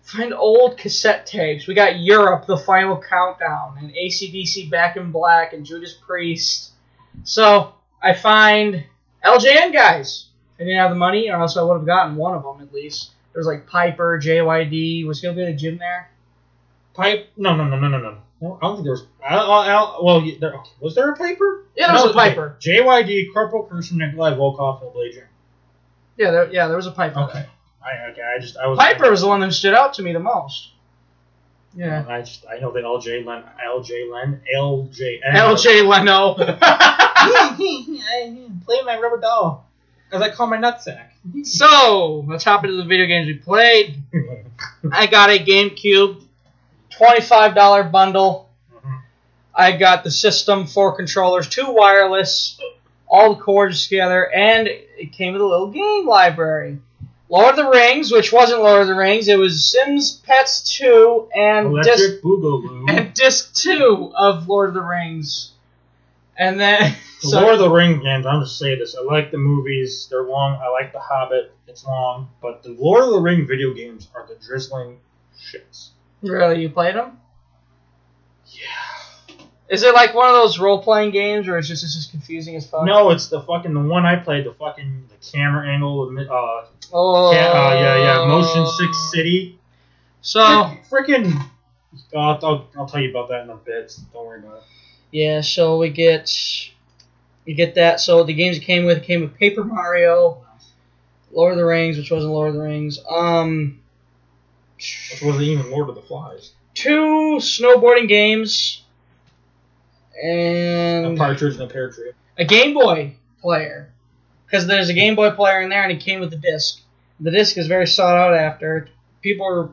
find old cassette tapes. We got Europe, the final countdown, and ACDC Back in Black, and Judas Priest. So I find LJN guys. I didn't have the money, or else I would have gotten one of them at least. There was like Piper, JYD. Was he gonna be at a gym there?
Pipe? No, no, no, no, no, no. No, I don't think there was. I, I, well, yeah, there, okay. was there a Piper?
Yeah, there was a Piper.
okay. JYD, Corporal Christian, Nikolai Volkov, and Blade Jam.
Yeah, there, yeah, there was a Piper.
Okay. I, okay, I just, I was.
Piper was the one that stood out to me the most. Yeah.
I just, I know that LJ Len, LJ Len, LJ,
LJ Leno.
Play my rubber doll. As I call my nutsack.
so let's hop into the video games we played. I got a GameCube, twenty-five dollar bundle. Mm-hmm. I got the system, four controllers, two wireless, all the cords together, and it came with a little game library. Lord of the Rings, which wasn't Lord of the Rings, it was Sims Pets 2 and disc,
Boogaloo.
and disc 2 of Lord of the Rings. And then
The
so-
Lord of the Rings games, I'm just saying this. I like the movies. They're long. I like The Hobbit. It's long. But the Lord of the Ring video games are the drizzling shits.
Really, you played them? Yeah. Is it like one of those role playing games where it's just it's just confusing as fuck?
No, it's the fucking the one I played. The fucking the camera angle. Uh,
Oh.
ca- uh yeah, yeah. Motion Six City.
So
freaking. I'll, I'll, I'll tell you about that in a bit. Don't worry about it.
yeah, so we get you get that. So the games it came with came with Paper Mario, Lord of the Rings, which wasn't Lord of the Rings. Um,
Which wasn't even Lord of the Flies.
two snowboarding games, And a
partridge in a pear tree.
a Game Boy player. Because there's a Game Boy player in there, and it came with the disc. The disc is very sought out after. People are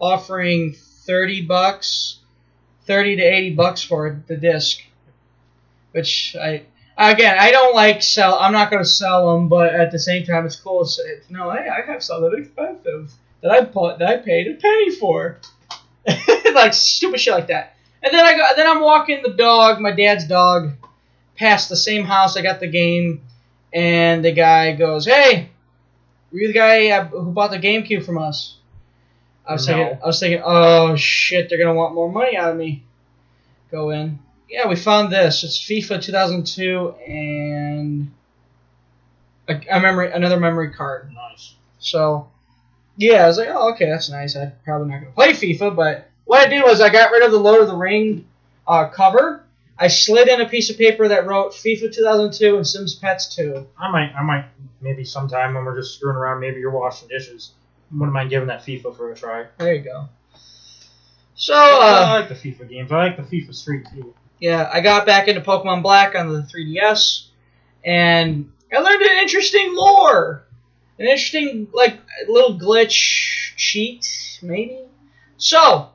offering thirty bucks, thirty to eighty bucks for the disc. Which I again I don't like sell. I'm not going to sell them, but at the same time, it's cool to say, no, hey, I have something expensive that I put that I paid a penny for, like stupid shit like that. And then I go, then I'm walking the dog, my dad's dog, past the same house I got the game, and the guy goes, "Hey, were you the guy uh, who bought the GameCube from us?" I was
No.
thinking, I was thinking, oh shit, they're gonna want more money out of me. Go in. Yeah, we found this. It's FIFA 2002 and a, a memory, another memory card.
Nice.
So, yeah, I was like, oh, okay, that's nice. I'm probably not going to play FIFA, but what I did was I got rid of the Lord of the Ring uh, cover. I slid in a piece of paper that wrote FIFA 2002 and Sims Pets 2.
I might, I might, maybe sometime when we're just screwing around, maybe you're washing dishes. Wouldn't mind giving that FIFA for a try.
There you go. So,
I
uh,
like the FIFA games. I like the FIFA Street too.
yeah, I got back into Pokemon Black on the 3DS, and I learned an interesting lore. An interesting, like, little glitch cheat, maybe? So,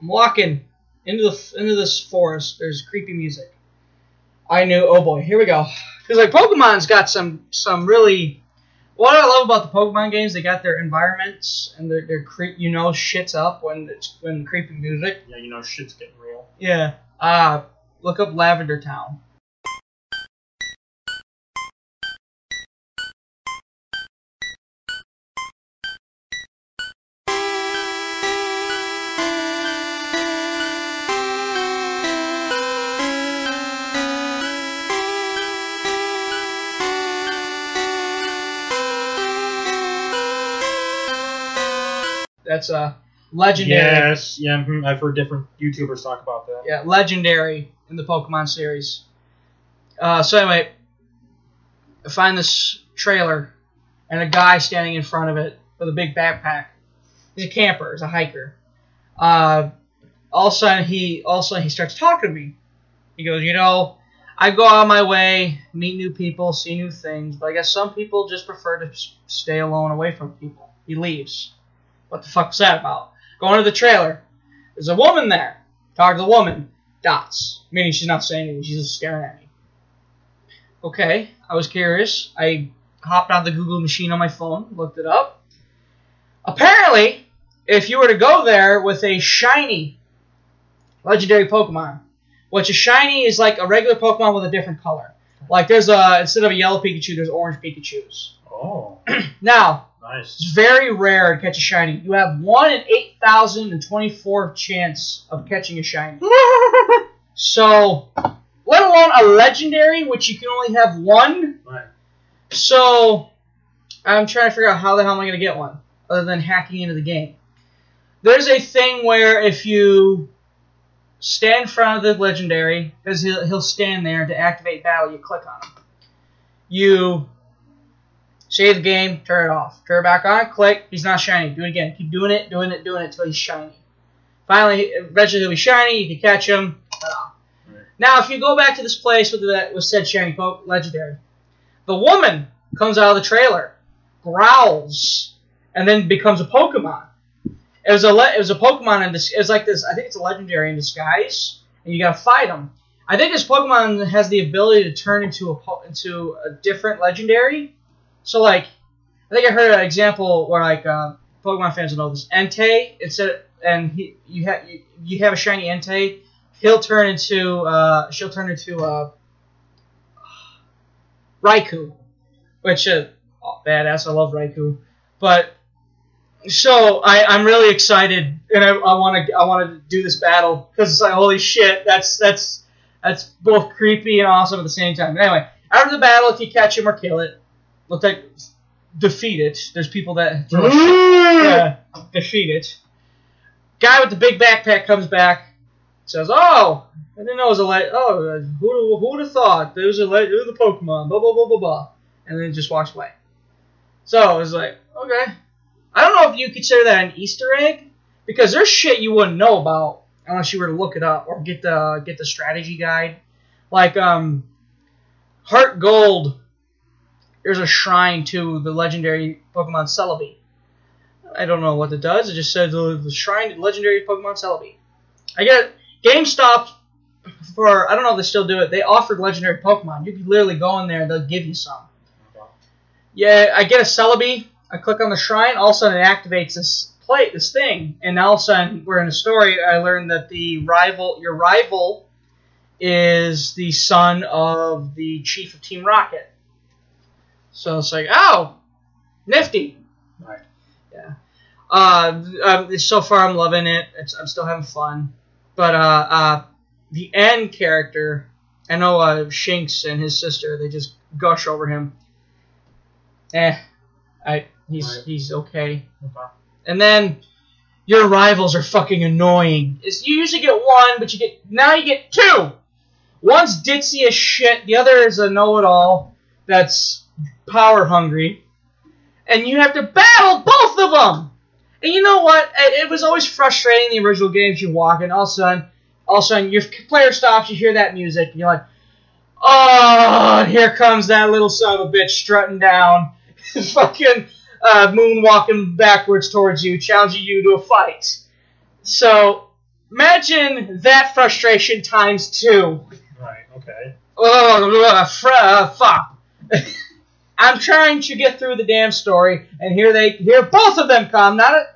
I'm walking into the into this forest. There's creepy music. I knew. Oh boy, here we go. Because like Pokemon's got some some really. What I love about the Pokemon games, they got their environments and their their creep. You know, shit's up when it's when creepy music.
Yeah, you know shit's getting real.
Yeah. Uh Look up Lavender Town. That's a legendary.
Yes, yeah, mhm, I've heard different YouTubers talk about that.
Yeah, legendary in the Pokemon series. Uh, so anyway, I find this trailer and a guy standing in front of it with a big backpack. He's a camper. He's a hiker. Uh, all of a sudden he all of a sudden he starts talking to me. He goes, you know, I go out my way, meet new people, see new things, but I guess some people just prefer to stay alone, away from people. He leaves. What the fuck was that about? Going to the trailer. There's a woman there. Talk to the woman. Dots. Meaning she's not saying anything. She's just staring at me. Okay. I was curious. I hopped on the Google machine on my phone, looked it up. Apparently, if you were to go there with a shiny legendary Pokemon, which a shiny is like a regular Pokemon with a different color. Like there's a instead of a yellow Pikachu, there's orange Pikachu's.
Oh,
Now,
nice.
it's very rare to catch a shiny. You have one in eight thousand and twenty-four chance of catching a shiny. so, let alone a legendary, which you can only have one.
Right.
So, I'm trying to figure out how the hell am I going to get one, other than hacking into the game. There's a thing where if you stand in front of the legendary, because he'll, he'll stand there to activate battle, you click on him. You save the game, turn it off. Turn it back on, click, he's not shiny. Do it again. Keep doing it, doing it, doing it until he's shiny. Finally, eventually he'll be shiny, you can catch him. ta-da. Now, if you go back to this place with that with said shiny po- legendary, the woman comes out of the trailer, growls, and then becomes a Pokemon. It was a le- it was a Pokemon in this. It was like this. I think it's a legendary in disguise, and you gotta fight him. I think this Pokemon has the ability to turn into a po- into a different legendary. So like, I think I heard an example where like uh, Pokemon fans will know this. Entei, instead, and he, you have you, you have a shiny Entei, he'll turn into uh, she'll turn into uh, Raikou, which uh, oh, badass. I love Raikou, but so I, I'm really excited, and I, I want to I want to do this battle because it's like holy shit, that's that's that's both creepy and awesome at the same time. But anyway, after the battle, if you catch him or kill it, looks like defeat it. There's people that throw yeah, defeat it. Guy with the big backpack comes back, says, "Oh, I didn't know it was a light. oh who who would have thought there was a light? it was a Pokemon blah blah blah blah blah," and then just walks away. So it was like okay. I don't know if you consider that an Easter egg because there's shit you wouldn't know about unless you were to look it up or get the get the strategy guide. Like um, Heart Gold, there's a shrine to the legendary Pokemon Celebi. I don't know what it does. It just says the, the shrine to legendary Pokemon Celebi. I get GameStop for I don't know if they still do it. They offered legendary Pokemon. You could literally go in there. and They'll give you some. Yeah, I get a Celebi. I click on the shrine. All of a sudden, it activates this plate, this thing, and all of a sudden, we're in a story. I learned that the rival, your rival, is the son of the chief of Team Rocket. So it's like, oh, nifty.
Right.
Yeah. Uh, um, so far, I'm loving it. It's, I'm still having fun. But uh, uh, the end character, I know uh, Shinx and his sister, they just gush over him. Eh, I he's
Right.
he's okay.
Okay.
And then your rivals are fucking annoying. Is you usually get one, but you get now you get two. One's ditzy as shit. The other is a know-it-all that's power hungry, and you have to battle both of them. And you know what? It, it was always frustrating the original games. You walk and all of a sudden, all of a sudden your player stops. You hear that music, and you're like, "Oh, here comes that little son of a bitch strutting down, fucking uh, moonwalking backwards towards you, challenging you to a fight." So imagine that frustration times two.
Right. Okay.
Oh, uh, fuck. I'm trying to get through the damn story, and here they, here both of them come. Not a,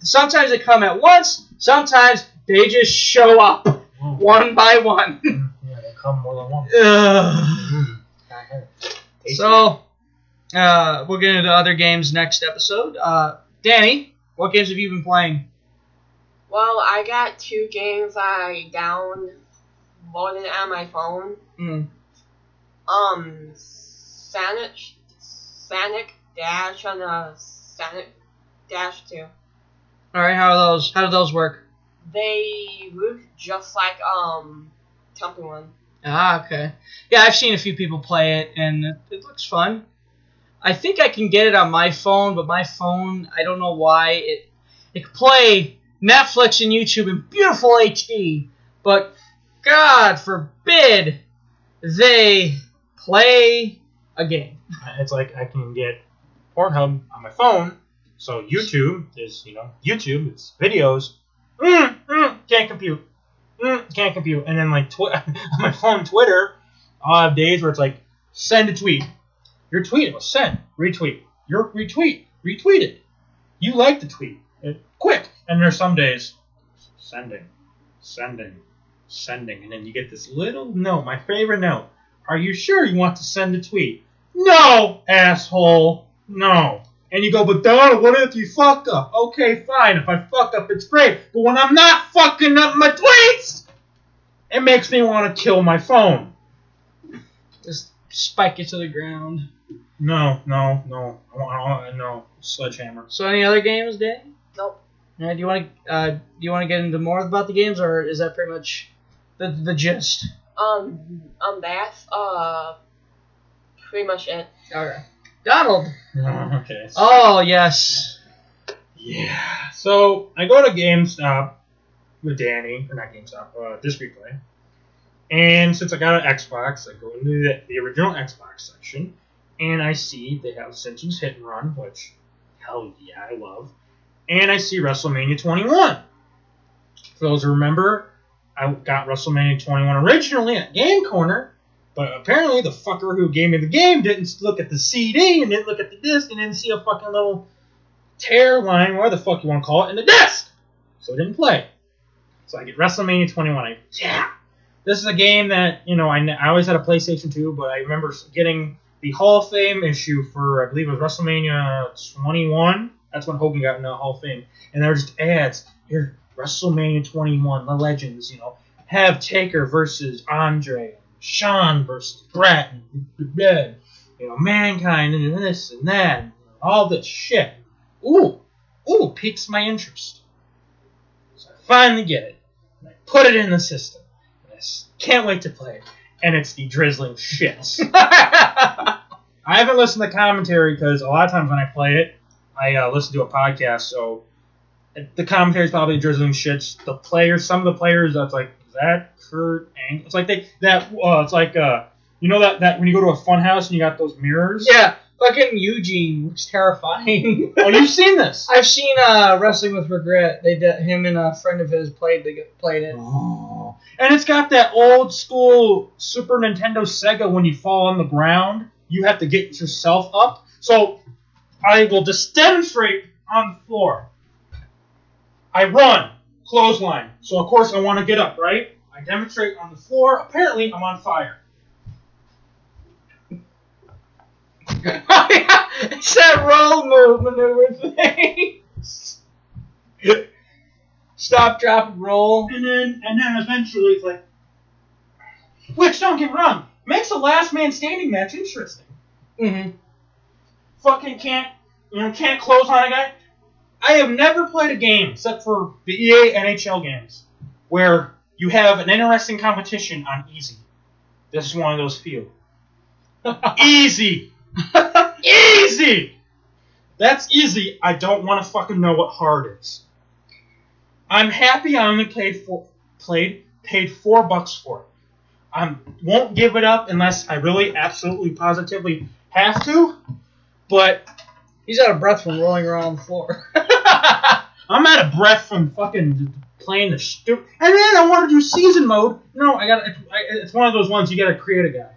sometimes they come at once. Sometimes they just show up one by one.
Yes. come more than once.
Ugh.
Tasty.
So, uh, we'll get into other games next episode. Uh, Danny, what games have you been playing?
Well, I got two games I downloaded on my phone.
Mm.
Um, Sonic, Sonic Dash and uh, Sonic Dash 2.
All right, how are those? How do those work?
They look just like um Temple Run.
Ah, okay. Yeah, I've seen a few people play it, and it, it looks fun. I think I can get it on my phone, but my phone, I don't know why it it can play Netflix and YouTube in beautiful HD, but God forbid they play a game.
It's like I can get Pornhub on my phone, so YouTube is, you know, YouTube, it's videos. Mm, mm, can't compute. Mm, can't compute. And then, like, on my phone, Twitter, I'll have days where it's like, send a tweet. Your tweet was sent. retweet. Your retweet, retweeted. You like the tweet. It, quick. And there's some days, sending, sending, sending. And then you get this little note, my favorite note. Are you sure you want to send a tweet? No, asshole. No. And you go, but Donald, what if you fuck up? Okay, fine. If I fuck up, it's great. But when I'm not fucking up my tweets, it makes me want to kill my phone.
Just spike it to the ground.
No, no, no. I want, I want, no. Sledgehammer.
So, any other games, Danny?
Nope.
Yeah, do you want to uh, do you want to get into more about the games, or is that pretty much the the gist?
Um, um, that's uh pretty much it.
Okay. Donald.
okay.
Oh yes.
Yeah. So I go to GameStop with Danny, or not GameStop, uh, Disc Replay. And since I got an Xbox, I go into the, the original Xbox section, and I see they have Simpsons Hit and Run, which, hell yeah, I love. And I see WrestleMania 21. For those who remember, I got WrestleMania 21 originally at Game Corner, but apparently the fucker who gave me the game didn't look at the CD and didn't look at the disc and didn't see a fucking little tear line, whatever the fuck you want to call it, in the disc. So I didn't play. So I get WrestleMania 21. I yeah. This is a game that you know I, I always had a PlayStation 2, but I remember getting the Hall of Fame issue for I believe it was WrestleMania 21. That's when Hogan got in the Hall of Fame, and there were just ads here. WrestleMania 21, the legends, you know, have Taker versus Andre, Shawn versus and you know, Mankind, and this and that, and all this shit. Ooh, ooh, piques my interest. So I finally get it, and I put it in the system. And I can't wait to play it, and it's the drizzling shits. I haven't listened to the commentary because a lot of times when I play it, I uh, listen to a podcast, so the commentary is probably drizzling shits. The players, some of the players, that's like, that Kurt Angle? It's like they that uh, it's like uh, you know that that when you go to a fun house and you got those mirrors.
Yeah, fucking Eugene looks terrifying.
Oh, you've seen this?
I've seen uh, Wrestling with Regret. They did, him and a friend of his played the, played it.
Oh. And it's got that old school Super Nintendo Sega when you fall on the ground, you have to get yourself up. So I will just demonstrate on the floor. I run, clothesline. So of course I want to get up, right? I demonstrate on the floor. Apparently I'm on fire.
it's that roll move maneuver thing. Stop, drop, and roll.
And then and then eventually it's like Which don't get wrong, makes a last man standing match interesting.
Mm-hmm.
fucking can't you know can't close on a guy. I have never played a game except for the EA NHL games where you have an interesting competition on easy. This is one of those few. easy, easy. That's easy. I don't want to fucking know what hard is. I'm happy I only played for played paid four bucks for it. I won't give it up unless I really absolutely positively have to. But
He's out of breath from rolling around on the floor.
I'm out of breath from fucking playing the stupid. And then I want to do season mode. No, I got. It's one of those ones you got to create a guy.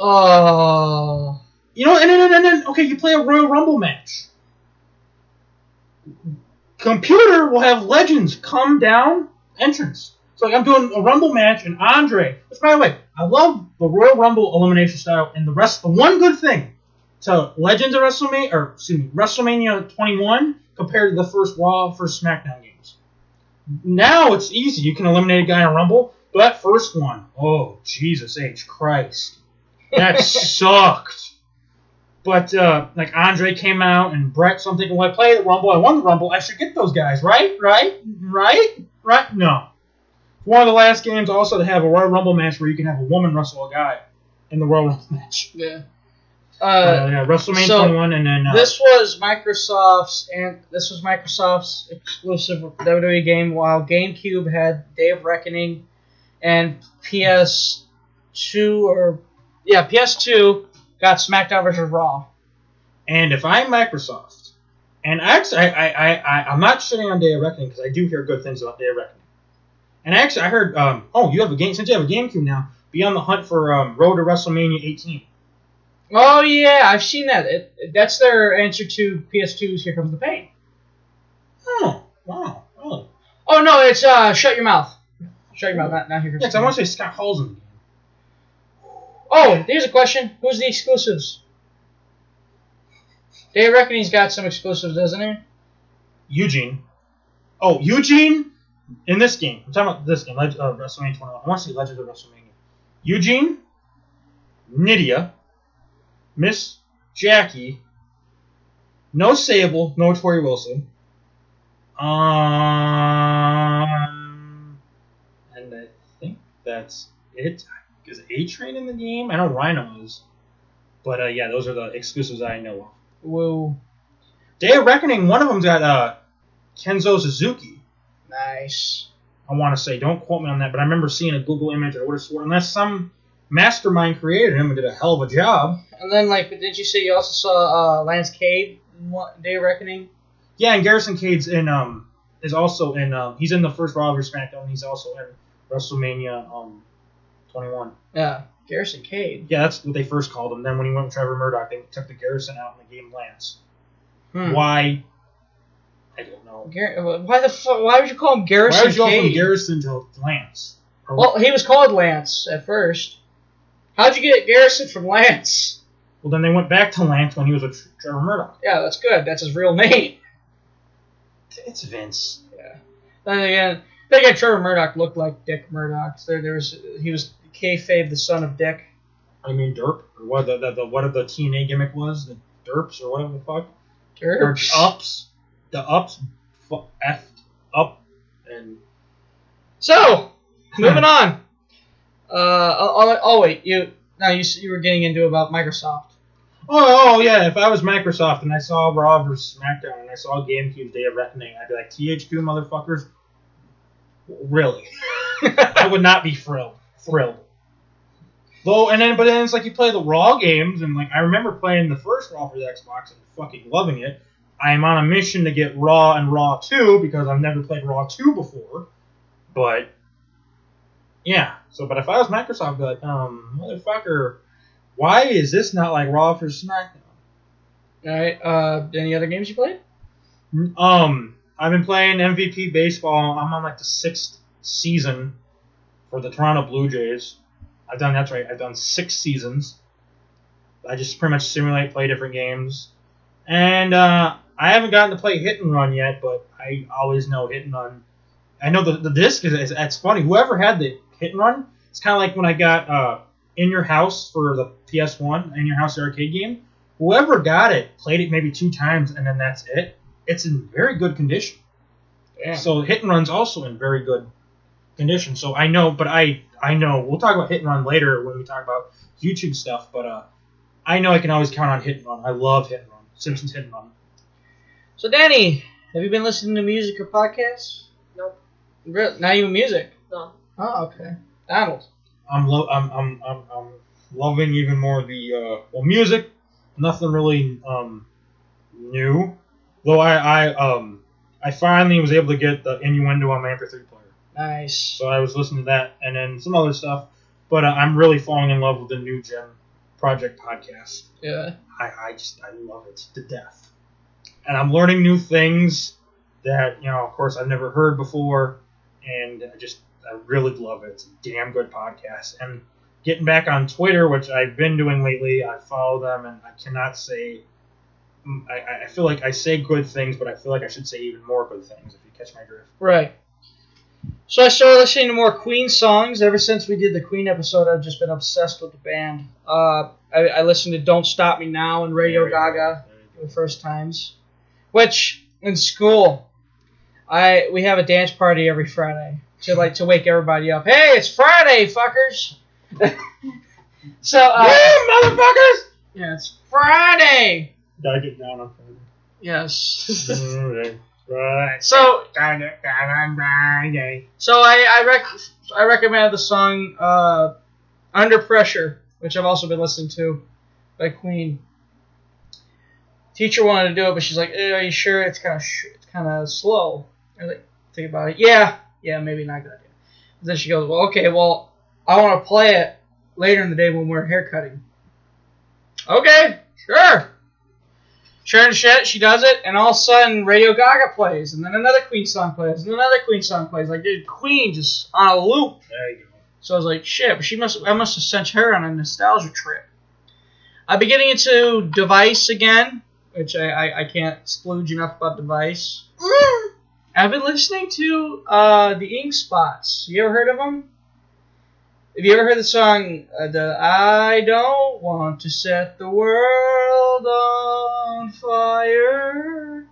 oh.
You know, and then, and then okay, you play a Royal Rumble match. Computer will have legends come down entrance. So like I'm doing a Rumble match, and Andre. Which by the way, I love the Royal Rumble elimination style and the rest. The one good thing to Legends of WrestleMania, or excuse me, WrestleMania 21 compared to the first Raw, first SmackDown games. Now it's easy. You can eliminate a guy in a Rumble. But that first one, oh Jesus H Christ, that sucked. But uh, like Andre came out and Bret, so I'm thinking, well, I played the Rumble, I won the Rumble, I should get those guys, right? Right? Right? Right? No. One of the last games also to have a Royal Rumble match where you can have a woman wrestle a guy in the Royal Rumble match.
Yeah.
Uh,
Uh,
yeah, WrestleMania
so
21, and then uh,
this was Microsoft's and this was Microsoft's exclusive WWE game, while GameCube had Day of Reckoning, and PS2 or yeah PS2 got SmackDown vs Raw.
And if I'm Microsoft, and actually, I, I, I, I'm not shitting on Day of Reckoning because I do hear good things about Day of Reckoning. And actually, I heard, um, oh, you have a game since you have a GameCube now. Be on the hunt for um, Road to WrestleMania 18.
Oh yeah, I've seen that. It, that's their answer to PS2's Here Comes the Pain.
Oh, wow, really?
Oh no, it's uh, Shut Your Mouth. Shut Your Mouth, not, not Here Comes
Yeah,
the
I
Pain.
want to say Scott Hall's in the game.
Oh, here's a question: Who's the exclusives? Day of Reckoning's got some exclusives, doesn't he?
Eugene. Oh, Eugene in this game. I'm talking about this game, Leg- uh, WrestleMania 21. I want to say Legends of WrestleMania. Eugene, Nidia, Miss Jackie, no Sable, no Torrie Wilson. Um, and I think that's it. Is A Train in the game? I know Rhino is. But uh, yeah, those are the exclusives I know of.
Whoa,
Day of Reckoning, one of them's got uh, Kenzo Suzuki.
nice.
I want to say, don't quote me on that, but I remember seeing a Google image. I would have sworn, unless some mastermind created him and did a hell of a job.
And then, like, did you say you also saw uh, Lance Cade in what, Day of Reckoning?
Yeah, and Garrison Cade's in um is also in um he's in the first Raw vs SmackDown. He's also in WrestleMania um 21.
Yeah, Garrison Cade.
Yeah, that's what they first called him. Then when he went with Trevor Murdoch, they took the Garrison out and they gave him Lance.
Hmm.
Why? I don't know.
Gar- why the fu- Why would you call him Garrison
Why would you go from Garrison to Lance? Or-
well, he was called Lance at first. How'd you get Garrison from Lance?
well, then they went back to Lance when he was with Trevor Murdoch.
Yeah, that's good. That's his real name.
It's Vince. Yeah.
Then again, then again, Trevor Murdoch looked like Dick Murdoch. So there, there was he was kayfabe, the son of Dick.
I mean Derp, or what the, the, the what the TNA gimmick was, the Derps or whatever the fuck, or ups, the ups, f up, and
So, moving on. Uh, oh, oh, oh, wait, you now you you were getting into about Microsoft.
oh, oh yeah, if I was Microsoft and I saw Raw vs SmackDown and I saw GameCube's Day of Reckoning, I'd be like, THQ motherfuckers, really? I would not be thrilled. Thrilled. Though, and then, but then it's like you play the Raw games, and like I remember playing the first Raw for the Xbox and fucking loving it. I am on a mission to get Raw and Raw 2 because I've never played Raw 2 before. But yeah, so but if I was Microsoft, I'd be like, um, motherfucker, why is this not like Raw for SmackDown?
All right. Uh, any other games you played?
Um, I've been playing MVP baseball. I'm on like the sixth season for the Toronto Blue Jays. I've done that's right. I've done six seasons. I just pretty much simulate, play different games, and uh, I haven't gotten to play Hit and Run yet. But I always know Hit and Run. I know the the disc is. is it's funny. Whoever had the Hit and Run, it's kind of like when I got uh, In Your House for the PS1, In Your House arcade game. Whoever got it played it maybe two times, and then that's it. It's in very good condition.
Yeah.
So Hit and Run's also in very good condition. So I know, but I I know we'll talk about Hit and Run later when we talk about YouTube stuff. But uh, I know I can always count on Hit and Run. I love Hit and Run. Simpsons Hit and Run.
So, Danny, have you been listening to music or podcasts?
Nope.
Re- Not even music.
No.
Oh, okay. Donald.
I'm lo- I'm, I'm I'm I'm loving even more the uh, well music. Nothing really um new, though. I I um I finally was able to get the innuendo on my MP3 player.
Nice.
So I was listening to that and then some other stuff. But uh, I'm really falling in love with the new Gen Project podcast.
Yeah.
I, I just I love it to death, and I'm learning new things that you know, of course, I've never heard before, and I just I really love it. It's a damn good podcast, and getting back on Twitter, which I've been doing lately. I follow them, and I cannot say. mm, I, I feel like I say good things, but I feel like I should say even more good things if you catch my drift.
Right. So I started listening to more Queen songs. Ever since we did the Queen episode, I've just been obsessed with the band. Uh, I, I listened to "Don't Stop Me Now" and Radio Gaga for the first times. Which in school, I we have a dance party every Friday to like to wake everybody up. Hey, it's Friday, fuckers! so uh,
yeah, motherfuckers!
yeah, it's Friday.
Gotta get down on Friday.
Yes.
Alright. Right.
So
Gotta down on Friday.
So I I, rec- I recommended the song uh, "Under Pressure," which I've also been listening to by Queen. Teacher wanted to do it, but she's like, eh, "Are you sure it's kind of sh- it's kind of slow?" I was like, think about it. Yeah, yeah, maybe not a good idea. then she goes, "Well, okay, well, I want to play it later in the day when we're haircutting." Okay, sure. Sure and shit, she does it, and all of a sudden Radio Gaga plays, and then another Queen song plays, and another Queen song plays. Like, dude, Queen just on a loop.
There you go.
So I was like, shit, but she must I must have sent her on a nostalgia trip. I've been getting into Device again, which I, I, I can't splooge enough about Device. Mm. I've been listening to uh, the Ink Spots. You ever heard of them? Have you ever heard the song, uh, the I don't want to set the world on fire?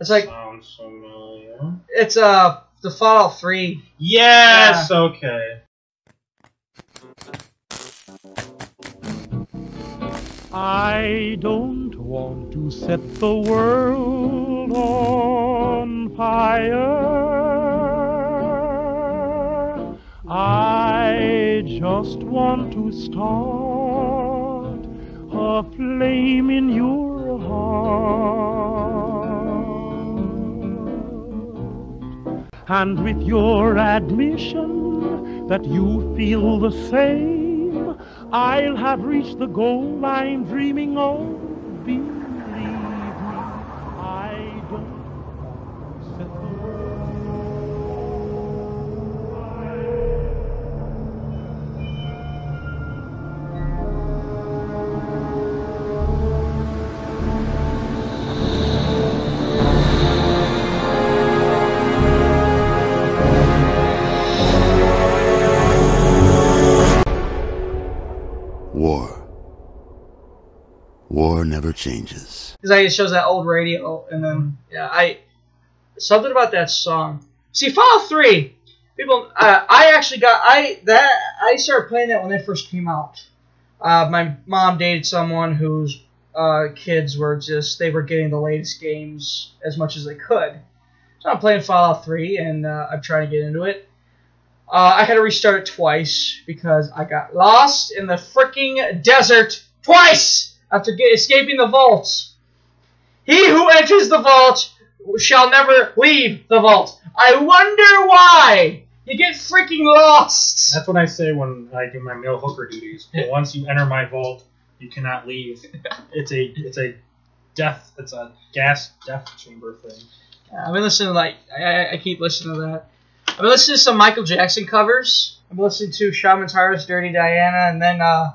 It's like,
Sounds familiar.
it's uh, the Fallout 3.
Yes, okay.
I don't want to set the world on fire. I just want to start a flame in your heart. And with your admission that you feel the same, I'll have reached the goal I'm dreaming of.
Changes.
because it shows that old radio, and then yeah, I something about that song. See, Fallout Three, people, uh, I actually got I that I started playing that when they first came out. Uh, my mom dated someone whose uh, kids were just they were getting the latest games as much as they could. So I'm playing Fallout Three, and uh, I'm trying to get into it. Uh, I had to restart it twice because I got lost in the freaking desert twice after get, escaping the vault. He who enters the vault shall never leave the vault. I wonder why. You get freaking lost.
That's what I say when I do my male hooker duties. Once you enter my vault, you cannot leave. It's a it's a death. It's a gas death chamber thing.
I've been listening to like I, I- keep listening to that. I've been listening to some Michael Jackson covers. I've been listening to Shaman's Harvest, Dirty Diana, and then uh,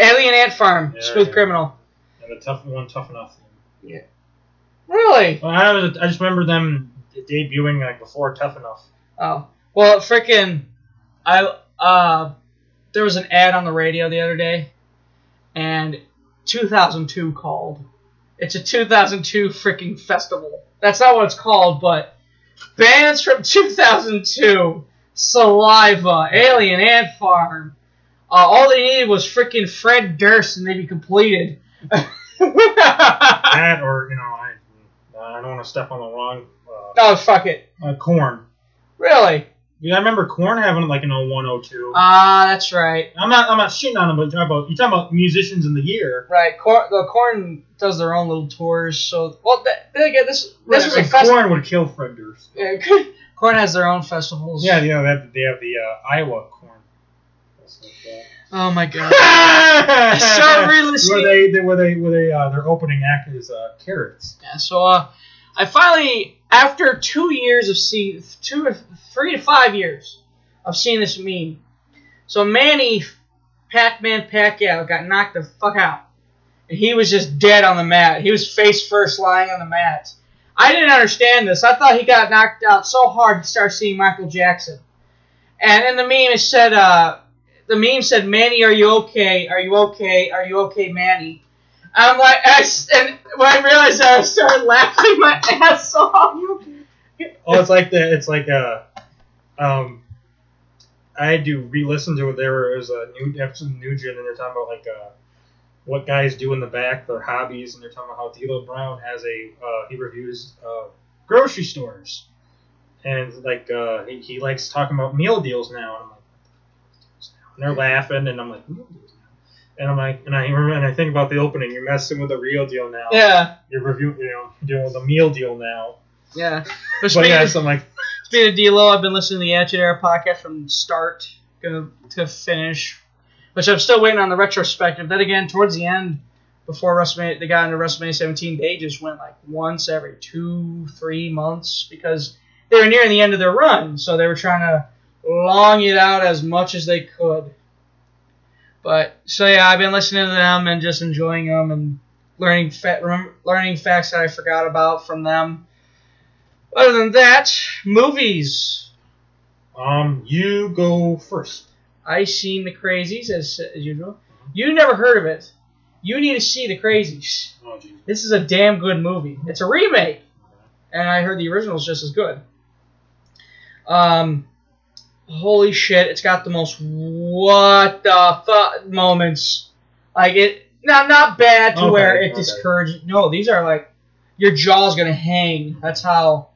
Alien Ant Farm,
Yeah,
Smooth
yeah.
Criminal.
And the tough one, tough enough.
Yeah. Really?
Well, I, was, I just remember them debuting like before Tough Enough.
Oh well, freaking! I uh, there was an ad on the radio the other day, and 2002 called. It's a 2002 freaking festival. That's not what it's called, but bands from 2002, Saliva, Alien Ant Farm. Uh, all they needed was freaking Fred Durst, and they'd be completed.
that or you know I I don't want to step on the wrong uh,
oh fuck it!
uh, Korn.
Really?
Yeah, I remember Korn having like an 01, 02.
Ah, that's right.
I'm not I'm not shitting on them, but you're talking about, you're talking about musicians in the year.
Right, Cor- the Korn does their own little tours. So, well, th- then again, this this was a festival.
Korn would kill Fred Durst.
Yeah, Korn has their own festivals.
Yeah, you know they have, they have the uh, Iowa corn.
Oh my god. I started re-listening.
Where they, they where they where they uh, their opening act is uh, carrots.
Yeah, so uh, I finally, after two years of see two or three to five years of seeing this meme. So Manny Pac-Man Pacquiao got knocked the fuck out. And he was just dead on the mat. He was face first lying on the mat. I didn't understand this. I thought he got knocked out so hard he started seeing Michael Jackson. And in the meme it said, uh, the meme said, Manny, are you okay? Are you okay? Are you okay, Manny? I'm like, I, and when I realized that, I started laughing my ass off.
Oh, it's like the it's like a um. I had to re-listen to it. There it was a new episode of Nugent, and they're talking about like uh, what guys do in the back, their hobbies, and they're talking about how D'Lo Brown has a uh, he reviews uh, grocery stores, and like uh, he, he likes talking about meal deals now. And I'm like, and they're laughing, and I'm like, meal deals now. And I'm like, and I remember, and I think about the opening. You're messing with the real deal now.
Yeah.
You're reviewing, you know, doing the meal deal now.
Yeah. But
But yeah,
of,
so I'm like,
speaking of D'Lo, I've been listening to the Attitude Era podcast from start to, to finish, which I'm still waiting on the retrospective. Then again, towards the end, before WrestleMania, they got into WrestleMania 17, they just went like once every two, three months because they were nearing the end of their run, so they were trying to long it out as much as they could. But so yeah, I've been listening to them and just enjoying them and learning fa- learning facts that I forgot about from them. Other than that, movies.
um, you go first.
I seen the Crazies as, as usual. You never heard of it. You need to see the Crazies.
Oh.
This is a damn good movie. It's a remake, and I heard the original is just as good. Um, holy shit! It's got the most what the fuck moments. Like it, not not bad to
Okay,
where it
okay.
discourages. No, these are like your jaw's gonna hang. That's how.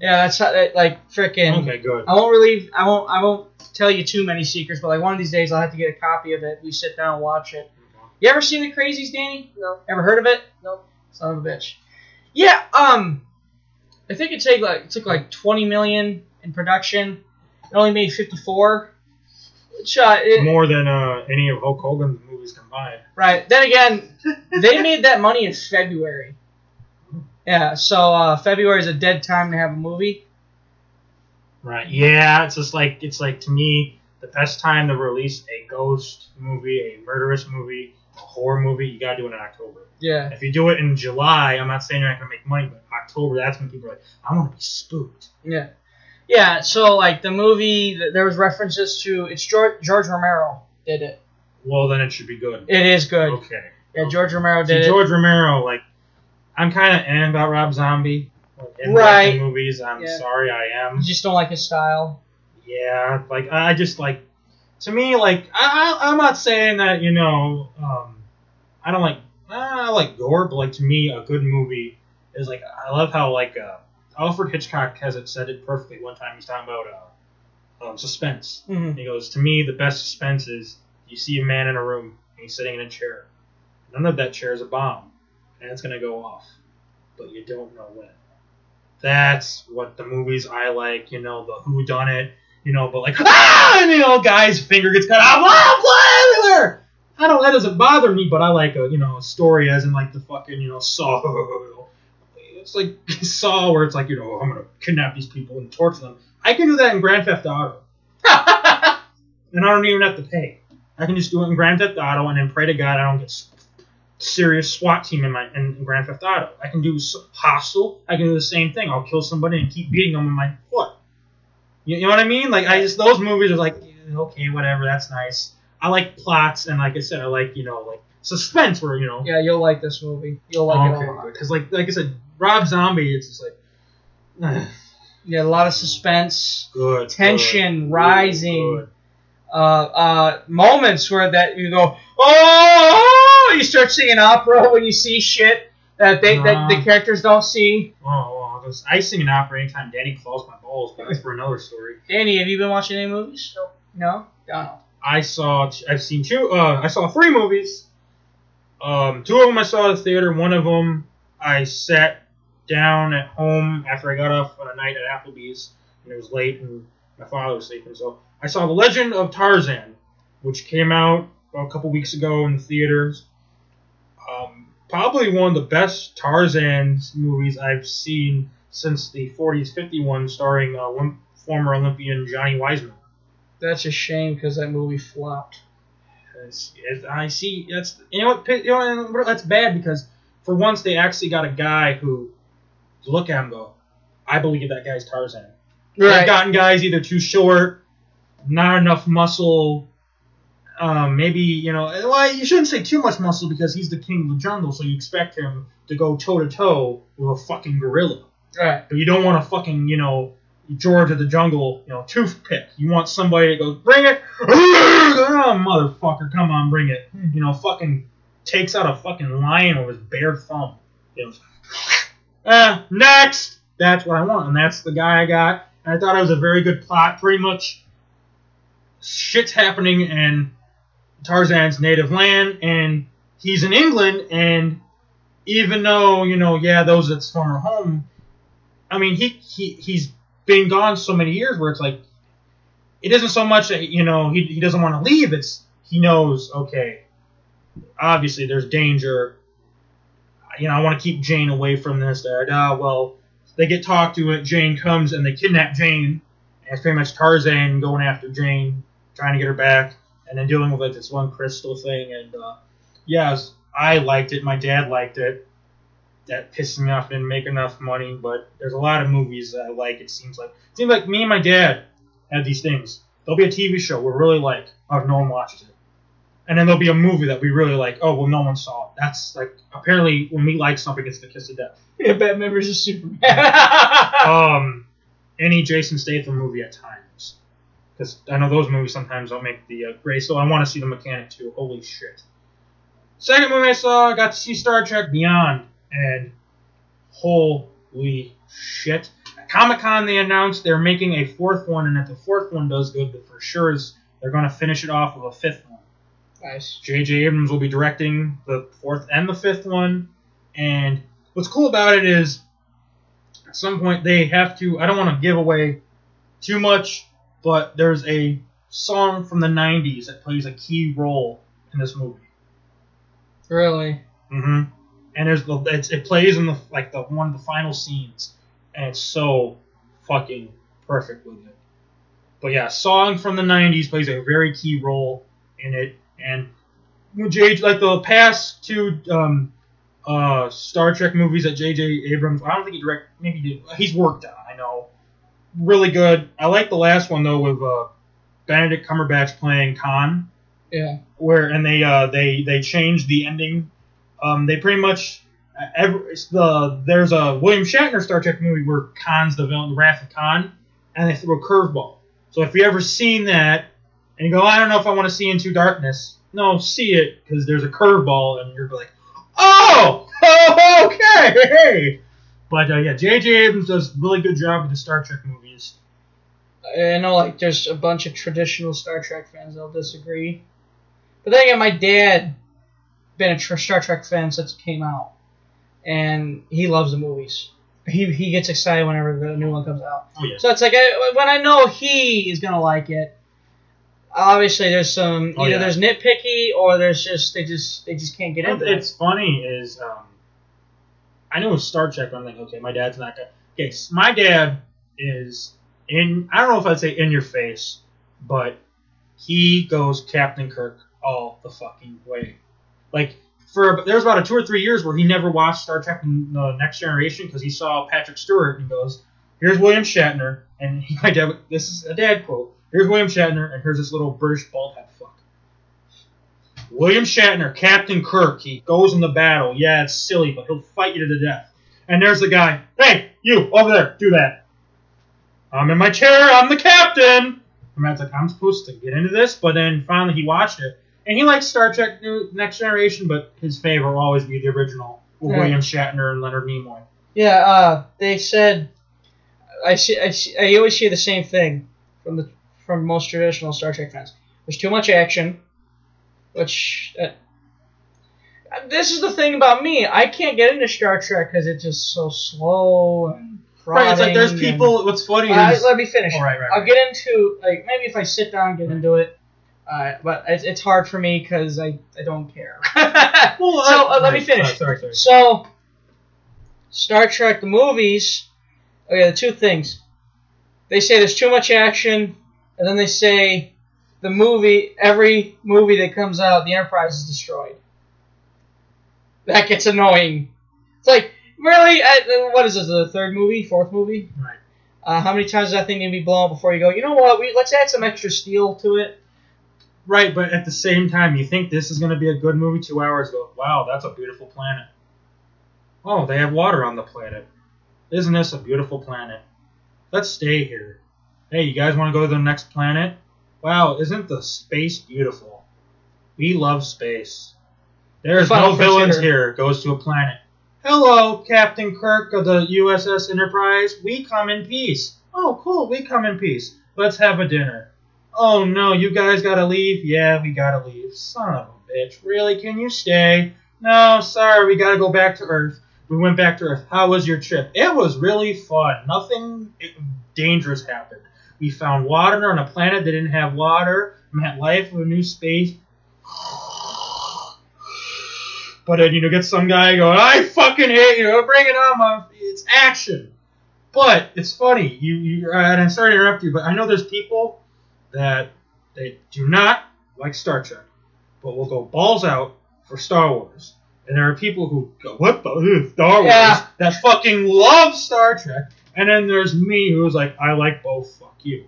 Yeah, that's how. that- Like freaking.
Okay, good.
I won't really. I won't. I won't tell you too many secrets, but like one of these days, I'll have to get a copy of it. We sit down and watch it. You ever seen the Crazies, Danny?
No.
Ever heard of it?
Nope.
Son of a bitch. Yeah. Um, I think it took like it took like twenty million in production. It only made fifty four. Which uh, it,
More than uh, any of Hulk Hogan's movies combined.
Right. Then again, they made that money in February. Yeah, so uh, February is a dead time to have a movie.
Right. Yeah, it's just like it's like to me the best time to release a ghost movie, a murderous movie, a horror movie, you gotta do it in October.
Yeah.
If you do it in July, I'm not saying you're not gonna make money, but October, that's when people are like, I want to be spooked.
Yeah. Yeah, so like the movie, th- there was references to it's George, George Romero did it.
Well, then it should be good.
It is good.
Okay.
Yeah, George Romero did
George Romero, like, I'm kind of in about Rob Zombie. Like, in
Right.
the movies, I'm
Yeah.
sorry, I am.
You just don't like his style.
Yeah, like I just like to me like I, I I'm not saying that you know um I don't like I like gore, but like to me a good movie is like I love how like uh, Alfred Hitchcock has it said it perfectly one time. He's talking about uh, um, suspense.
Mhm.
He goes to me the best suspense is you see a man in a room and he's sitting in a chair. None of that chair is a bomb, and it's gonna go off, but you don't know when. That's what the movies I like. You know the Who Done It. You know, but like ah, and, you know, guy's finger gets cut off, blah blah everywhere. I don't. That doesn't bother me, but I like a you know a story as in like the fucking you know Saw. It's like Saw where it's like you know I'm gonna kidnap these people and torture them. I can do that in Grand Theft Auto, and I don't even have to pay. I can just do it in Grand Theft Auto and then pray to God I don't get serious SWAT team in my in, in Grand Theft Auto. I can do Hostel. I can do the same thing. I'll kill somebody and keep beating them with my foot. You, you know what I mean? Like I just those movies are like okay, whatever, that's nice. I like plots and like I said, I like you know like suspense where you know
Yeah, you'll like this movie. You'll like it a lot.
because like like I said, Rob Zombie, it's just like
Yeah, a lot of suspense,
good
tension
good,
rising,
good.
uh, uh, moments where that you go, oh, you start singing opera when you see shit that they that the characters don't see.
Oh, well, I, sing an opera anytime Danny claws my balls, but that's for another story.
Danny, have you been watching any movies? No. No. Donald.
I saw, I've seen two, uh, I saw three movies. Um, two of them I saw at the theater. One of them I sat down at home after I got off on a night at Applebee's, and it was late, and my father was sleeping. So I saw The Legend of Tarzan, which came out a couple weeks ago in the theaters. Um, probably one of the best Tarzan movies I've seen since the 40s 50 one starring uh, former Olympian Johnny Wiseman.
That's a shame because that movie flopped.
It's- it's- I see. That's you know what you know and that's bad because for once they actually got a guy who look at him and go, I believe that guy's Tarzan. They've gotten guys either too short, not enough muscle. Um, maybe you know. Well, you shouldn't say too much muscle because he's the king of the jungle, so you expect him to go toe to toe with a fucking gorilla.
Right.
But you don't want a fucking you know George of the jungle, you know, toothpick. You want somebody that goes, bring it, oh motherfucker, come on, bring it. You know, fucking takes out a fucking lion with his bare thumb. You know, uh, next. That's what I want, and that's the guy I got. And I thought it was a very good plot. Pretty much, shit's happening in Tarzan's native land, and he's in England. And even though you know, yeah, those that's former home. I mean, he he he's been gone so many years where it's like, it isn't so much that you know he he doesn't want to leave. It's he knows okay. Obviously, there's danger. You know, I want to keep Jane away from this. That uh, well, they get talked to it. Jane comes and they kidnap Jane. And it's pretty much Tarzan going after Jane, trying to get her back, and then dealing with like this one crystal thing. And uh, yes, I liked it. My dad liked it. That pissed me off. Didn't make enough money, but there's a lot of movies that I like. It seems like it seems like me and my dad had these things. There'll be a TV show we're really like. Oh, no one watches it. And then there'll be a movie that we really like. Oh, well, no one saw it. That's like apparently when we like something, it's the kiss of death.
Yeah, Batman vs Superman.
um, any Jason Statham movie at times, because I know those movies sometimes don't make the uh, grade. So I want to see the mechanic too. Holy shit! Second movie I saw, I got to see Star Trek Beyond, and holy shit! At Comic Con they announced they're making a fourth one, and if the fourth one does good, but for sure is they're going to finish it off with a fifth one.
Nice.
J.J. Abrams will be directing the fourth and the fifth one. And what's cool about it is, at some point they have to. I don't want to give away too much, but there's a song from the '90s that plays a key role in this movie.
Really?
hmm And there's the it's, it plays in the like the one of the final scenes, and it's so fucking perfect with it. But yeah, song from the '90s plays a very key role in it, and J like the past two um, uh, Star Trek movies that J.J. Abrams, I don't think he direct, maybe he did, he's worked on. I know, really good. I like the last one though with uh, Benedict Cumberbatch playing Khan
Yeah.
where and they uh they they changed the ending. Um, they pretty much every, the there's a William Shatner Star Trek movie where Khan's the villain, the Wrath of Khan, and they threw a curveball. So if you ever seen that and you go, I don't know if I want to see Into Darkness, no, see it because there's a curveball and you're like, oh, okay. But uh, yeah, J.J. Abrams does a really good job with the Star Trek movies.
I know, like, there's a bunch of traditional Star Trek fans that'll disagree. But then again, my dad been a Star Trek fan since it came out, and he loves the movies. He he gets excited whenever the new one comes out.
Oh yeah.
So it's like I, when I know he is gonna like it. Obviously, there's some
Oh,
either
yeah.
there's nitpicky or there's just they just they just can't get into it.
It's funny is um, I was Star Trek. but I'm like, okay, my dad's not gonna. Okay, s- my dad is in. I don't know if I'd say in your face, but he goes Captain Kirk all the fucking way. Like for there was about a two or three years where he never watched Star Trek: The Next Generation because he saw Patrick Stewart and he goes, "Here's William Shatner," and he, my dad. This is a dad quote. Here's William Shatner, and here's this little British bald head fuck. William Shatner, Captain Kirk, he goes in the battle. Yeah, it's silly, but he'll fight you to the death. And there's the guy. Hey, you over there, do that. I'm in my chair. I'm the captain. And Matt's like, I'm supposed to get into this, but then finally he watched it, and he likes Star Trek New Next Generation, but his favorite will always be the original with
Yeah.
William Shatner and Leonard Nimoy.
Yeah, uh, they said I see, I see. I always hear the same thing from the from most traditional Star Trek fans. There's too much action, which uh, this is the thing about me. I can't get into Star Trek because it's just so slow and
Right, it's like there's people. What's funny
Uh,
is
let me finish.
Oh, right, right,
I'll
right.
get into like maybe if I sit down and get into it. Uh, but it's, it's hard for me because I, I don't care.
Well,
so uh, let me finish.
Sorry, sorry.
So, Star Trek the movies. Okay, the two things. they say there's too much action, and then they say the movie, every movie that comes out, the Enterprise is destroyed. That gets annoying. It's like, really? Uh, what is this, the third movie, fourth movie?
Right.
Uh, how many times does that thing need to be blown before you go, you know what, we, let's add some extra steel to it?
Right, but at the same time, you think this is going to be a good movie. Two hours go, wow, that's a beautiful planet. Oh, they have water on the planet. Isn't this a beautiful planet? Let's stay here. Hey, you guys want to go to the next planet? Wow, isn't the space beautiful? We love space. There's no villains here. Goes to a planet. Hello, Captain Kirk of the USS Enterprise. We come in peace. Oh, cool. We come in peace. Let's have a dinner. Oh no, you guys gotta leave? Yeah, we gotta leave. Son of a bitch. Really? Can you stay? No, sorry, we gotta go back to Earth. We went back to Earth. How was your trip? It was really fun. Nothing dangerous happened. We found water on a planet that didn't have water. Met life of a new space. But then, you know, get some guy going, I fucking hate you. Bring it on, my. It's action. But it's funny. You, you, and I'm sorry to interrupt you, but I know there's people that they do not like Star Trek, but will go balls out for Star Wars. And there are people who go, what the Star Wars?
Yeah.
That fucking love Star Trek. And then there's me who's like, I like both. Fuck you.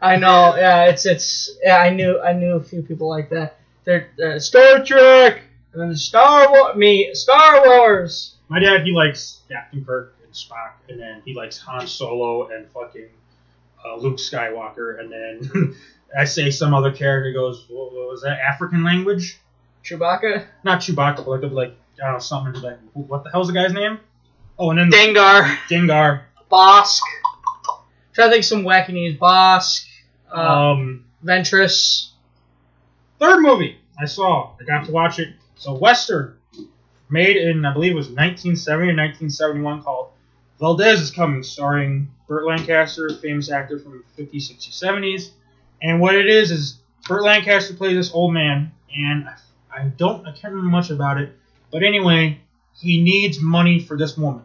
I know, yeah, it's it's yeah. I knew I knew a few people like that. They're uh, Star Trek and then Star Wars. Me Star Wars.
My dad, he likes Captain Kirk and Spock, and then he likes Han Solo and fucking uh, Luke Skywalker, and then I say some other character goes, what, what was that African language?
Chewbacca.
Not Chewbacca, but like, like I don't know, something like what the hell's the guy's name? Oh, and then
Dengar.
Dengar.
Bossk. Try to think of some wacky names. Bossk. Uh,
Um,
Ventress.
third movie I saw, I got to watch it. So Western, made in I believe it was 1970 or 1971, called Valdez is Coming, starring Burt Lancaster, famous actor from the 50s, 60s, 70s. And what it is is Burt Lancaster plays this old man, and I, I don't I can't remember much about it, but anyway, he needs money for this woman,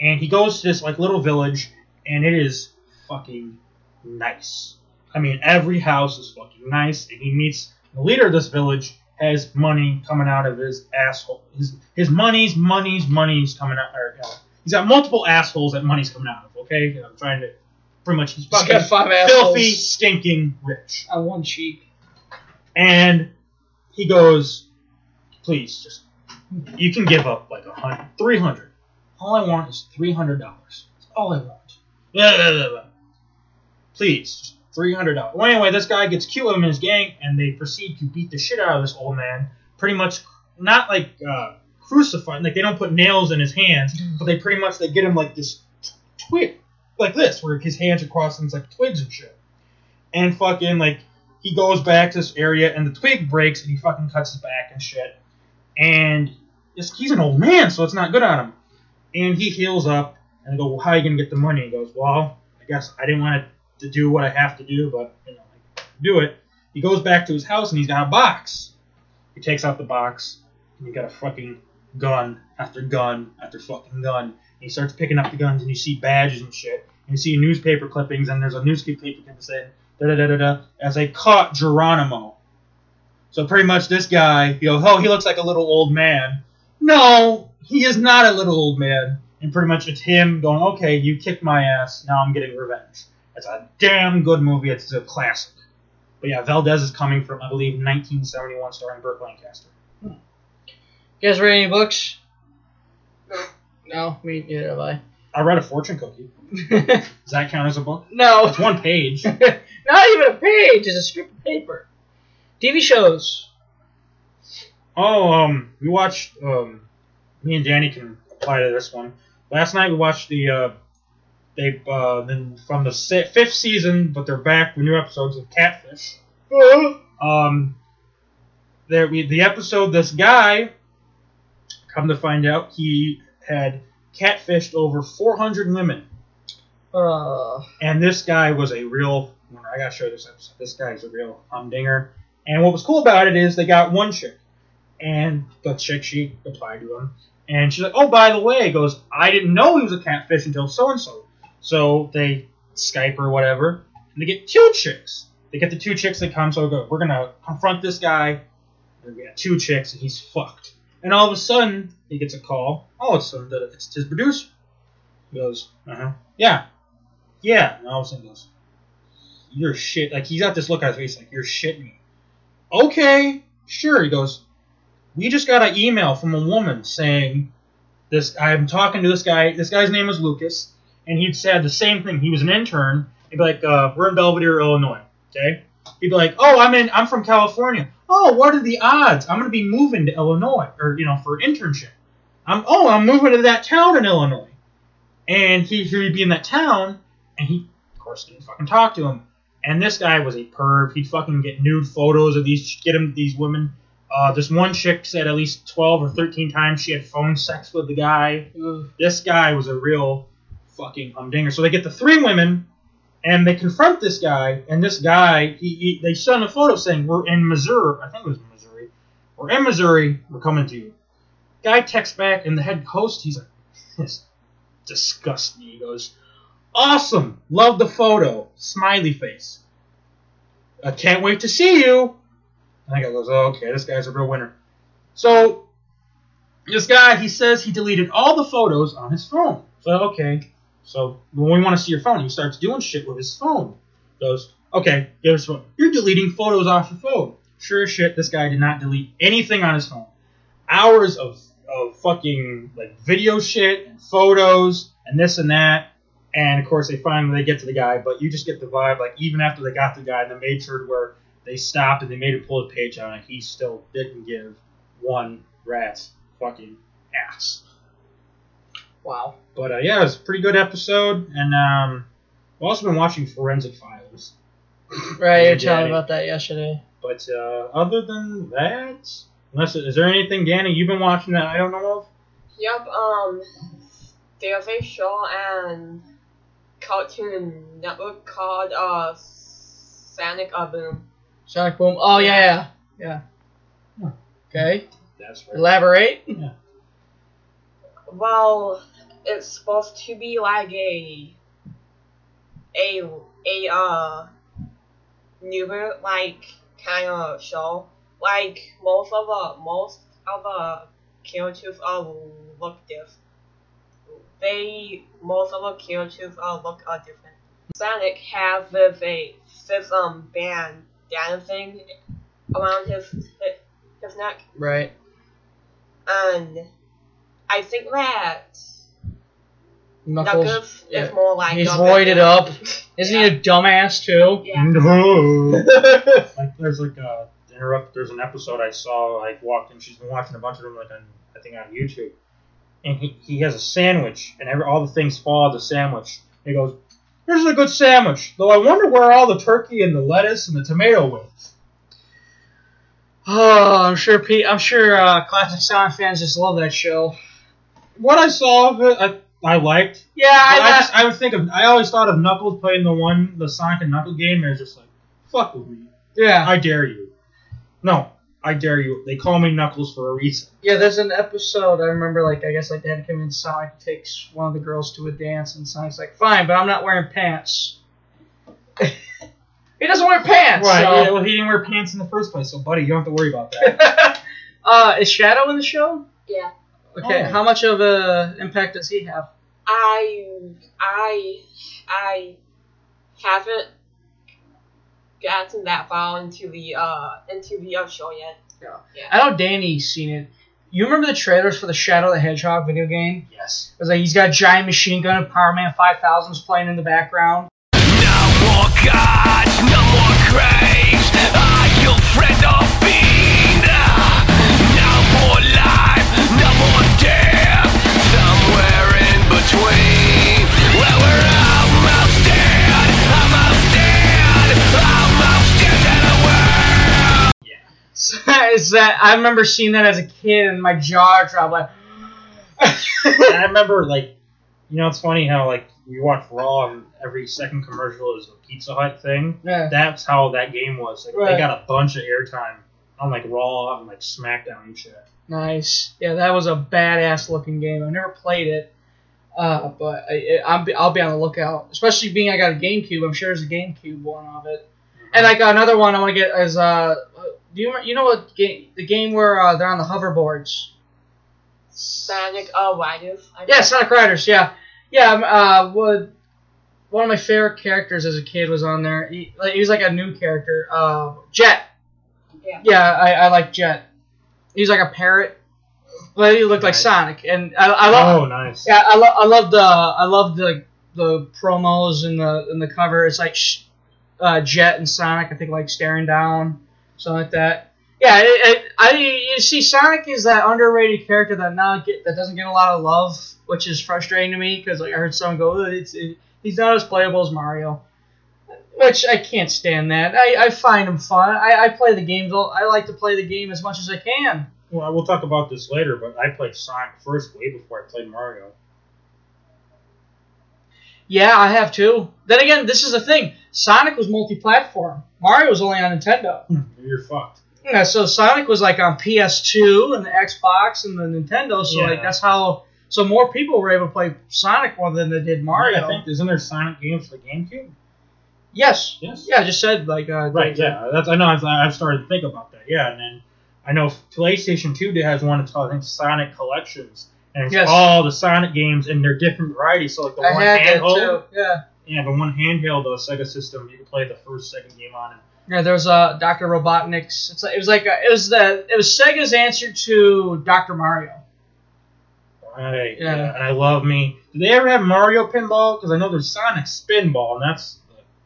and he goes to this like little village, and it is fucking nice. I mean, every house is fucking nice, and he meets the leader of this village has money coming out of his asshole. His his money's money's money's coming out. Or, uh, he's got multiple assholes that money's coming out of. Okay, I'm trying to pretty much he's
He's
fucking
got five
filthy,
assholes.
stinking rich.
On one cheek.
And he goes, please, just you can give up like a hundred, three hundred. All I want is three hundred dollars. That's all I want. Blah, blah, blah. Please, three hundred dollars. Well, anyway, this guy gets cute with him and his gang, and they proceed to beat the shit out of this old man. Pretty much, not like uh, crucifying, like they don't put nails in his hands, but they pretty much they get him like this twig, like this, where his hands are crossed and it's like twigs and shit. And fucking like he goes back to this area and the twig breaks and he fucking cuts his back and shit. And he's an old man, so it's not good on him. And he heals up and I go, well, how are you gonna get the money? He goes, well, I guess I didn't want to do what I have to do, but you know, I do it. He goes back to his house and he's got a box. He takes out the box and he got a fucking gun after gun after fucking gun. And he starts picking up the guns and you see badges and shit. And you see newspaper clippings and there's a newspaper clipping saying da da da da da as they caught Geronimo. So pretty much this guy, you know, oh he looks like a little old man. No, he is not a little old man. And pretty much it's him going, okay, you kicked my ass, now I'm getting revenge. It's a damn good movie. It's a classic. But yeah, Valdez is coming from, I believe, 1971, starring Burt Lancaster. Hmm.
You guys read any books? No, me neither have I.
I read a fortune cookie. Does that count as a book?
No.
It's one page.
Not even a page. It's a strip of paper. TV shows.
Oh, um, we watched. Um, me and Danny can apply to this one. Last night we watched the. Uh, they uh, then from the se- fifth season, but they're back with new episodes of Catfish. Um, there we the episode. This guy, come to find out, he had catfished over 400 women.
Uh,
And this guy was a real. I gotta show this episode. This guy's a real humdinger. And what was cool about it is they got one chick, and the chick she applied to him, and she's like, "Oh, by the way," goes, "I didn't know he was a catfish until so and so." So they Skype or whatever, and they get two chicks. They get the two chicks that come, so go, we're gonna confront this guy. And we got two chicks, and he's fucked. And all of a sudden, he gets a call. All Oh, it's some- it's his producer. He goes, uh huh, yeah, yeah. And all of a sudden, goes, you're shit. Like he's got this look on his face, like you're shitting me. Okay, sure. He goes, we just got an email from a woman saying this. I'm talking to this guy. This guy's name was Lucas, and he'd said the same thing. He was an intern. He'd be like, uh, we're in Belvidere, Illinois. Okay. He'd be like, oh, I'm in. I'm from California. Oh, what are the odds? I'm gonna be moving to Illinois, or you know, for internship. I'm oh, I'm moving to that town in Illinois, and he he'd be in that town, and he of course didn't fucking talk to him. And this guy was a perv. He'd fucking get nude photos of these, get him these women. Uh, this one chick said at least 12 or 13 times she had phone sex with the guy. This guy was a real fucking humdinger. So they get the three women, and they confront this guy. And this guy, he, he they send a photo saying, "We're in Missouri. I think it was Missouri. We're in Missouri. We're coming to you." Guy texts back, and the head host, he's like, "This disgusts me." He goes, "Awesome, love the photo." Smiley face. I can't wait to see you. And the guy goes, oh, okay, this guy's a real winner. So this guy, he says he deleted all the photos on his phone. So okay, so when we want to see your phone, he starts doing shit with his phone. Goes, okay, give us phone. You're deleting photos off your phone. Sure as shit, this guy did not delete anything on his phone. Hours of of fucking like video shit and photos and this and that. And of course, they finally they get to the guy, but you just get the vibe like even after they got the guy, they made sure to where they stopped and they made him pull a page out, and he still didn't give one rat's fucking ass.
Wow.
But uh, yeah, it was a pretty good episode, and um, I've also been watching Forensic Files.
Right, you
Yeah,
were telling me about that yesterday.
But uh, other than that, unless is there anything, Danny, you've been watching that I don't know of?
Yep, um, there's a show and cartoon network called, uh, Sonic Boom.
Sonic Boom. Oh yeah, yeah. yeah. Okay.
That's right.
Elaborate. Yeah.
Well, it's supposed to be like a, a, a, uh, newer, like, kind of show. Like, most of the, most of the characters are look different. They, most of the characters are look uh, different. Sonic has this, a, system um, bandana thing around his, his, his neck.
Right.
And I think that
Knuckles.
Knuckles
yeah.
is more like
He's
a
roided up. Isn't he a dumbass too?
Yeah.
No. like there's like a interrupt. There's an episode I saw. I walked in. She's been watching a bunch of them, like on I think on YouTube. And he, he has a sandwich, and every, all the things fall out of the sandwich. He goes, "Here's a good sandwich." Though I wonder where all the turkey and the lettuce and the tomato went.
Oh, I'm sure Pete. I'm sure uh, classic Sonic fans just love that show.
What I saw of it, I, I liked.
Yeah, I,
I, just I would think of. I always thought of Knuckles playing the one, the Sonic and Knuckle game. And it's just like, fuck with me.
yeah,
I dare you. No, I dare you. They call me Knuckles for a reason.
yeah. There's an episode I remember. Like I guess like they had to come in. Sonic takes one of the girls to a dance, and Sonic's like, "Fine, but I'm not wearing pants." he doesn't wear pants.
Right.
so-
Yeah, well, he didn't wear pants in the first place, so buddy, you don't have to worry about that.
uh, is Shadow in the show?
Yeah.
Okay,
Oh.
how much of a impact does he have?
I I I haven't gotten that far into the uh into the uh, show yet.
Yeah. I know Danny's seen it. You remember the trailers for the Shadow the Hedgehog video game?
yes.
It was like he's got a giant machine gun and Powerman 5000 is playing in the background.
No more gods, no more graves. Are you friend or fiend? No more life, no more death. Somewhere in between, where we're
is that I remember seeing that as a kid and my jaw dropped like
I remember, like, you know, it's funny how, like, you watch Raw and every second commercial is a Pizza Hut thing.
Yeah.
That's how that game was. Like,
Right.
they got a bunch of airtime on, like, Raw and, like, SmackDown and shit.
Nice. Yeah, that was a badass looking game. I've never played it. Uh, but I, I'm be- I'll be on the lookout, especially being I got a GameCube. I'm sure there's a GameCube one of it. And like another one I want to get is uh, do you you know what game the game where uh, they're on the hoverboards?
Sonic oh Riders. I
Yeah, Sonic Riders. Yeah, yeah. um, Uh, would one of my favorite characters as a kid was on there. He, like, he was like a new character. Uh, Jet.
Yeah.
Yeah, I, I like Jet. He's like a parrot, but he looked like Sonic, and I, I love.
Oh, nice.
Yeah, I love. I love the. I love the the promos and the and the cover. It's like sh- uh, Jet and Sonic. I think like staring down, something like that. Yeah, it, it, I you see Sonic is that underrated character that not get that doesn't get a lot of love, which is frustrating to me because like I heard someone go, "Oh, it's it, he's not as playable as Mario, which I can't stand that. I, I find him fun. I, I play the games. I like to play the game as much as I can.
Well, we'll talk about this later, but I played Sonic first way before I played Mario.
Yeah, I have too. Then again, this is the thing. Sonic was multi-platform. Mario was only on Nintendo.
You're fucked.
Yeah, so Sonic was like on PS2 and the Xbox and the Nintendo. So
Yeah.
like that's how. So more people were able to play Sonic more than they did Mario.
I think isn't there Sonic games for the GameCube?
yes.
Yes.
Yeah, I just said like. Uh,
Right. Yeah. That's I know. I've, I've started to think about that. Yeah, and then I know PlayStation Two has one. It's called I think Sonic Collections, and it's
Yes.
all the Sonic games and they're different varieties. So like the
I
one handheld,
too. Yeah.
Yeah, the one handheld, the Sega system, you could play the first, second game on it.
Yeah, there was uh, Doctor Robotnik's. It's like, it was like a, it was the it was Sega's answer to Doctor Mario.
Right.
Yeah.
Yeah. And I love me. Did they ever have Mario Pinball? Because I know there's Sonic Spinball, and that's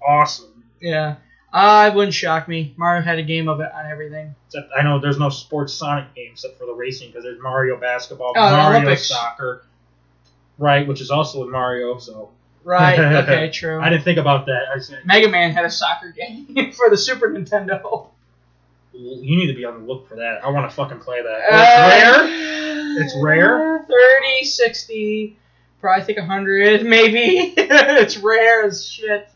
awesome.
Yeah, uh, it wouldn't shock me. Mario had a game of it on everything.
Except I know there's no sports Sonic game except for the racing because there's Mario Basketball,
Oh,
Mario
Olympics.
Soccer, right? Which is also with Mario. So
Right. Okay. True.
I didn't think about that. I said
Mega Man had a soccer game for the Super Nintendo.
you need to be on the look for that. I want to fucking play that.
Uh,
it's rare. It's rare.
30, 60, probably think 100, maybe. it's rare as shit.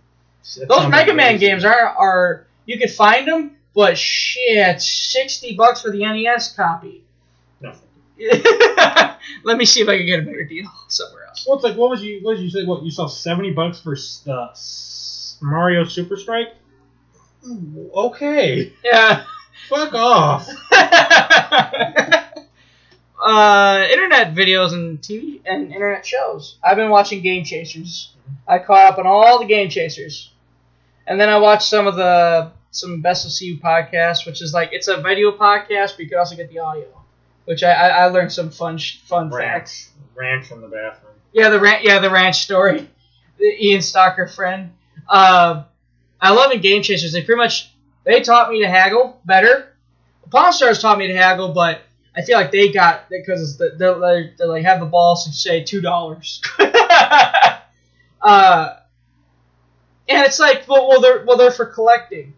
Those Mega Man games are are you could find them, but shit, 60 bucks for the NES copy. Let me see if I can get a better deal somewhere else.
Well, it's like what was you? What did you say? What you saw seventy bucks for uh, Mario Super Strike? Okay,
Yeah.
fuck off.
uh, internet videos and TV and internet shows. I've been watching Game Chasers. I caught up on all the Game Chasers, and then I watched some of the some Best of CU podcasts, which is like it's a video podcast, but you can also get the audio. Which I, I, I learned some fun sh- fun facts.
Ranch, ranch in the bathroom.
Yeah, the ranch. Yeah, the ranch story. The Ian Stalker friend. Uh, I love in Game Chasers. They pretty much they taught me to haggle better. Pawn Stars taught me to haggle, but I feel like they got because they they they like have the balls to say two dollars. uh, and it's like, well, well, they're well, they're for collecting.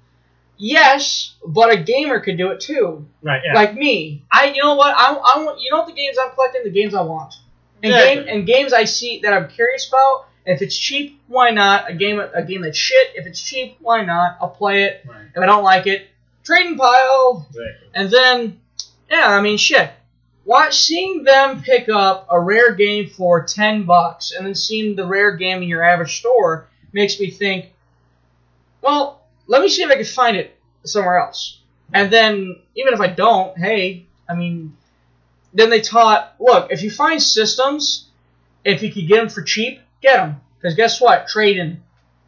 Yes, but a gamer could do it too.
Right. Yeah.
Like me, I you know what I, I want you know what the games I'm collecting the games I want and
Exactly.
game and games I see that I'm curious about. If it's cheap, why not? A game a game that's shit. If it's cheap, why not? I'll play it.
Right.
If I don't like it, trading pile.
Exactly.
And then, yeah, I mean shit. Watch seeing them pick up a rare game for ten bucks, and then seeing the rare game in your average store makes me think, well, let me see if I can find it somewhere else. And then, even if I don't, hey, I mean, then they taught, look, if you find systems, if you could get them for cheap, get them. Because guess what? Trading.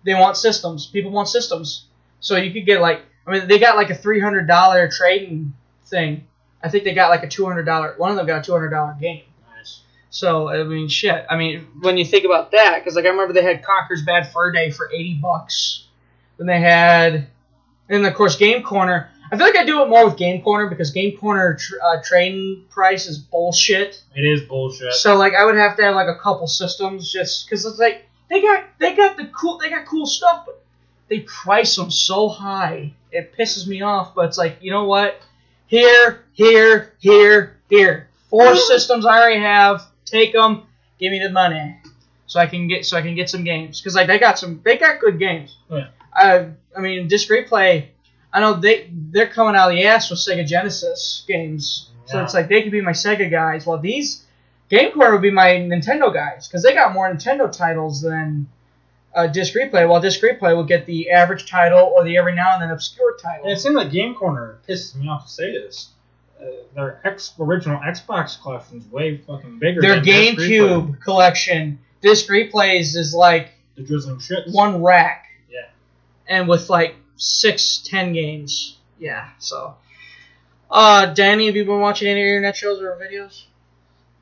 They want systems. People want systems. So you could get like, I mean, they got like a $300 trading thing. I think they got like a $200, one of them got a $200 game.
Nice.
So, I mean, shit. I mean, when you think about that, because like I remember they had Conker's Bad Fur Day for 80 bucks. Then they had, and of course, Game Corner. I feel like I do it more with Game Corner because Game Corner tr- uh, trading price is bullshit.
It is bullshit.
So like I would have to have like a couple systems just because it's like they got they got the cool they got cool stuff, but they price them so high it pisses me off. But it's like you know what? Here, here, here, here. Four systems I already have. Take them. Give me the money, so I can get so I can get some games because like they got some they got good games.
Yeah.
I I mean disc replay. I know they they're coming out of the ass with Sega Genesis games, so it's like they could be my Sega guys. While these Game Corner would be my Nintendo guys because they got more Nintendo titles than uh, Disc Replay. While Disc Replay will get the average title or the every now and then obscure title.
And it seems like Game Corner pisses me off to say this. Uh, their ex original Xbox collection is way fucking bigger.
Their GameCube collection, Disc Replays is like
The drizzling shits.
one rack. And with like six, ten games. Yeah, so. Uh, Danny, have you been watching any internet shows or videos?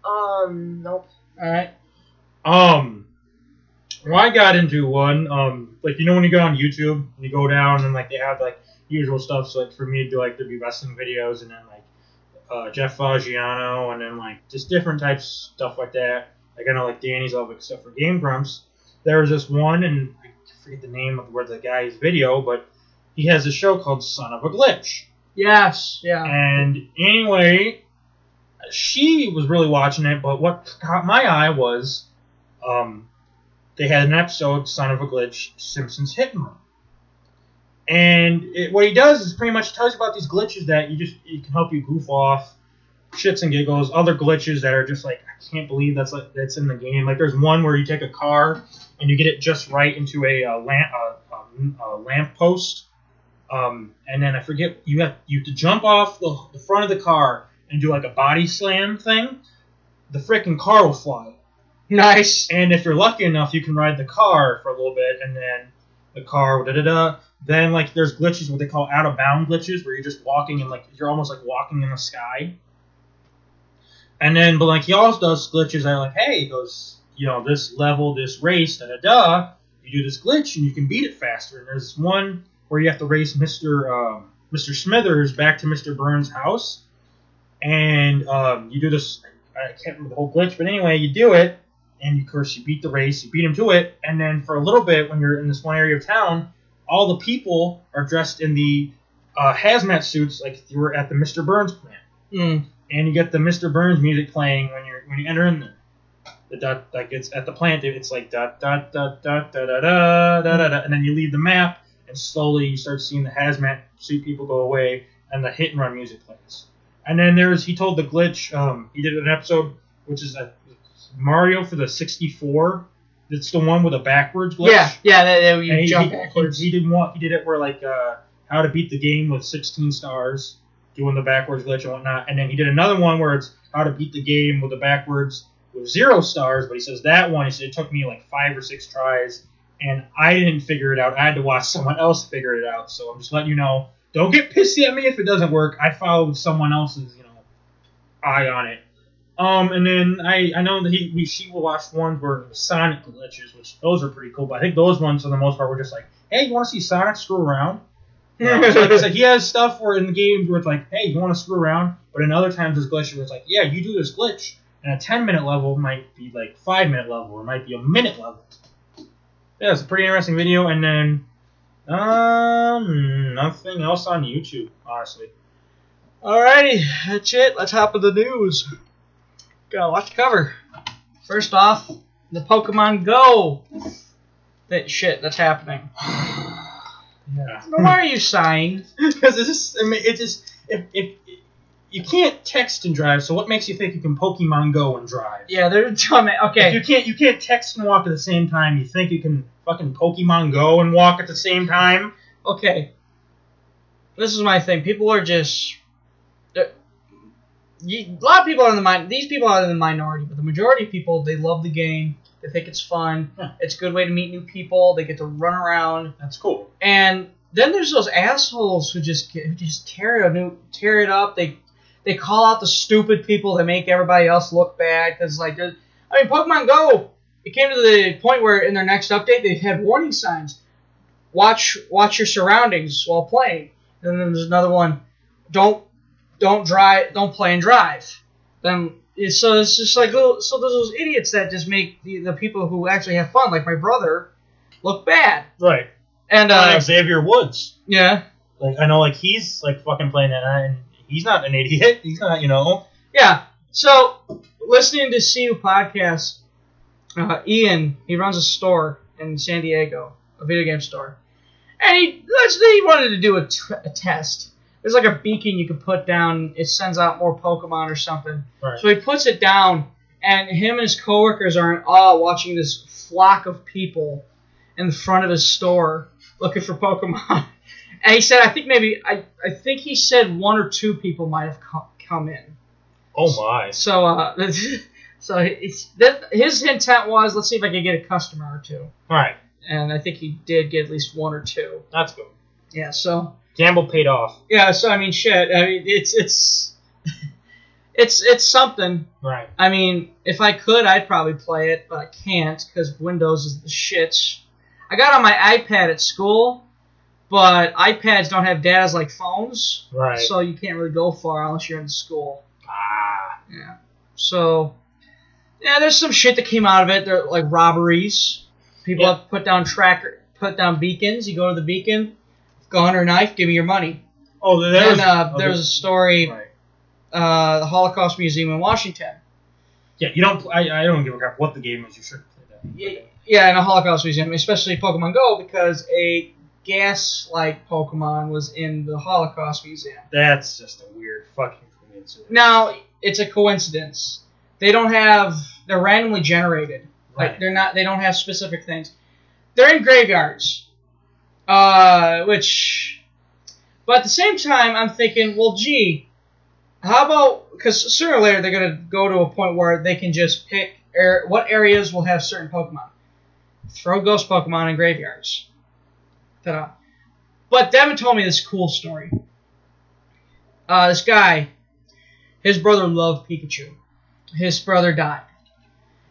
Um, nope.
Alright.
Um, well, I got into one. Um, like you know when you go on YouTube and you go down and like they have like usual stuff. So like for me, it'd be like there'd be wrestling videos and then like uh, Jeff Favignano and then like just different types stuff like that. Like I know like Danny's all except for Game Grumps. There was this one and forget the name of where the guy's video, but he has a show called Son of a Glitch.
Yes, yeah.
And anyway, she was really watching it, but what caught my eye was um, they had an episode, Son of a Glitch, Simpsons Hit and Run. And it, what he does is pretty much tells you about these glitches that you just it can help you goof off, shits and giggles. Other glitches that are just like I can't believe that's like that's in the game. Like there's one where you take a car and you get it just right into a, uh lamp a, a, a lamp post, um, and then I forget you have you have to jump off the, the front of the car and do like a body slam thing. The freaking car will fly.
Nice.
And if you're lucky enough, you can ride the car for a little bit, and then the car da da da. Then like there's glitches what they call out of bound glitches where you're just walking and like you're almost like walking in the sky. And then but like he also does glitches are like, hey, he goes, you know, this level, this race, da da da. You do this glitch and you can beat it faster. And there's one where you have to race Mr. Um, Mr. Smithers back to Mr. Burns' house, and um, you do this. I can't remember the whole glitch, but anyway, you do it, and of course you beat the race, you beat him to it, and then for a little bit when you're in this one area of town, all the people are dressed in the uh, hazmat suits like you were at the Mr. Burns plant,
Mm.
and you get the Mr. Burns music playing when you're when you enter in there. The dot like it's at the plant, it's like dot dot dot dot da da da da da da, and then you leave the map, and slowly you start seeing the hazmat suit people go away, and the hit and run music plays. And then there's he told the glitch. Um, he did an episode which is a Mario for the 64. It's the one with a backwards glitch.
Yeah, yeah, that, that you
And he,
jump
he-
backwards.
He, did one. He did it where like uh, how to beat the game with 16 stars, doing the backwards glitch and whatnot. And then he did another one where it's how to beat the game with the backwards with zero stars. But he says that one, he said it took me like five or six tries, and I didn't figure it out. I had to watch someone else figure it out. So I'm just letting you know. Don't get pissy at me if it doesn't work. I followed someone else's, you know, eye on it. Um, and then I, I know that he we she watched ones where it was Sonic glitches, which those are pretty cool. But I think those ones for the most part were just like, hey, you want to see Sonic screw around? You know, so like I said, he has stuff where in the games where it's like, hey, you want to screw around? But in other times there's glitches where it's like, yeah, you do this glitch, and a 10 minute level might be like five minute level, or might be a minute level. Yeah, it's a pretty interesting video. And then, um, nothing else on YouTube, honestly.
Alrighty, that's it. Let's hop into the news. Go, watch the cover. First off, the Pokemon Go. That shit that's happening.
Yeah.
Why are you sighing?
Because it's just, I mean, it just, if, if you can't text and drive, so what makes you think you can Pokemon Go and drive?
Yeah, they're me. Okay,
If you can't, you can't text and walk at the same time. You think you can fucking Pokemon Go and walk at the same time?
okay. This is my thing. People are just. You, a lot of people are in the min- These people are in the minority, but the majority of people they love the game. They think it's fun.
Yeah.
It's a good way to meet new people. They get to run around.
That's cool.
And then there's those assholes who just who just tear it up, tear it up. They they call out the stupid people that make everybody else look bad because like I mean Pokemon Go. It came to the point where in their next update they had warning signs. Watch watch your surroundings while playing. And then there's another one. Don't don't drive. Don't play and drive. Then so it's just like little, so there's those idiots that just make the, the people who actually have fun, like my brother, look bad.
Right.
And uh,
Uh, Xavier Woods.
yeah.
Like I know, like he's like fucking playing that, and he's not an idiot. He's not, you know.
Yeah. So listening to CU podcast, uh, Ian he runs a store in San Diego, a video game store, and he let's he wanted to do a, t- a test. There's like a beacon you can put down. It sends out more Pokemon or something.
Right.
So he puts it down, and him and his coworkers are in awe watching this flock of people in front of his store looking for Pokemon. And he said, I think maybe I, I think he said one or two people might have come, come in.
Oh my.
So uh, so it's, that, his intent was, let's see if I can get a customer or two.
All right,
And I think he did get at least one or two.
that's good.
Yeah. So
Gamble paid off.
yeah. So I mean, shit. I mean, it's it's it's it's something.
Right.
I mean, if I could, I'd probably play it, but I can't because Windows is the shits. I got on my iPad at school, but iPads don't have data like phones,
Right.
so you can't really go far unless you're in school.
Ah.
Yeah. So, yeah, there's some shit that came out of it. There like robberies. People
Yeah.
have to put down tracker, put down beacons. You go to the beacon, gun or knife, give me your money.
Oh, there
Then uh,
oh,
there was a story,
Right.
uh, the Holocaust Museum in Washington.
Yeah, you don't. I, I don't give a crap what the game is. You should play that.
Y- Yeah, in a Holocaust Museum, especially Pokemon Go, because a gas-like Pokemon was in the Holocaust Museum.
That's just a weird fucking coincidence.
Now, it's a coincidence. They don't have. They're randomly generated. Like
Right.
they're not. They don't have specific things. They're in graveyards. Uh, which. But at the same time, I'm thinking, well, gee, how about because sooner or later they're gonna go to a point where they can just pick er, what areas will have certain Pokemon. Throw ghost Pokemon in graveyards. Ta-da. But Devin told me this cool story. Uh, this guy, his brother loved Pikachu. His brother died,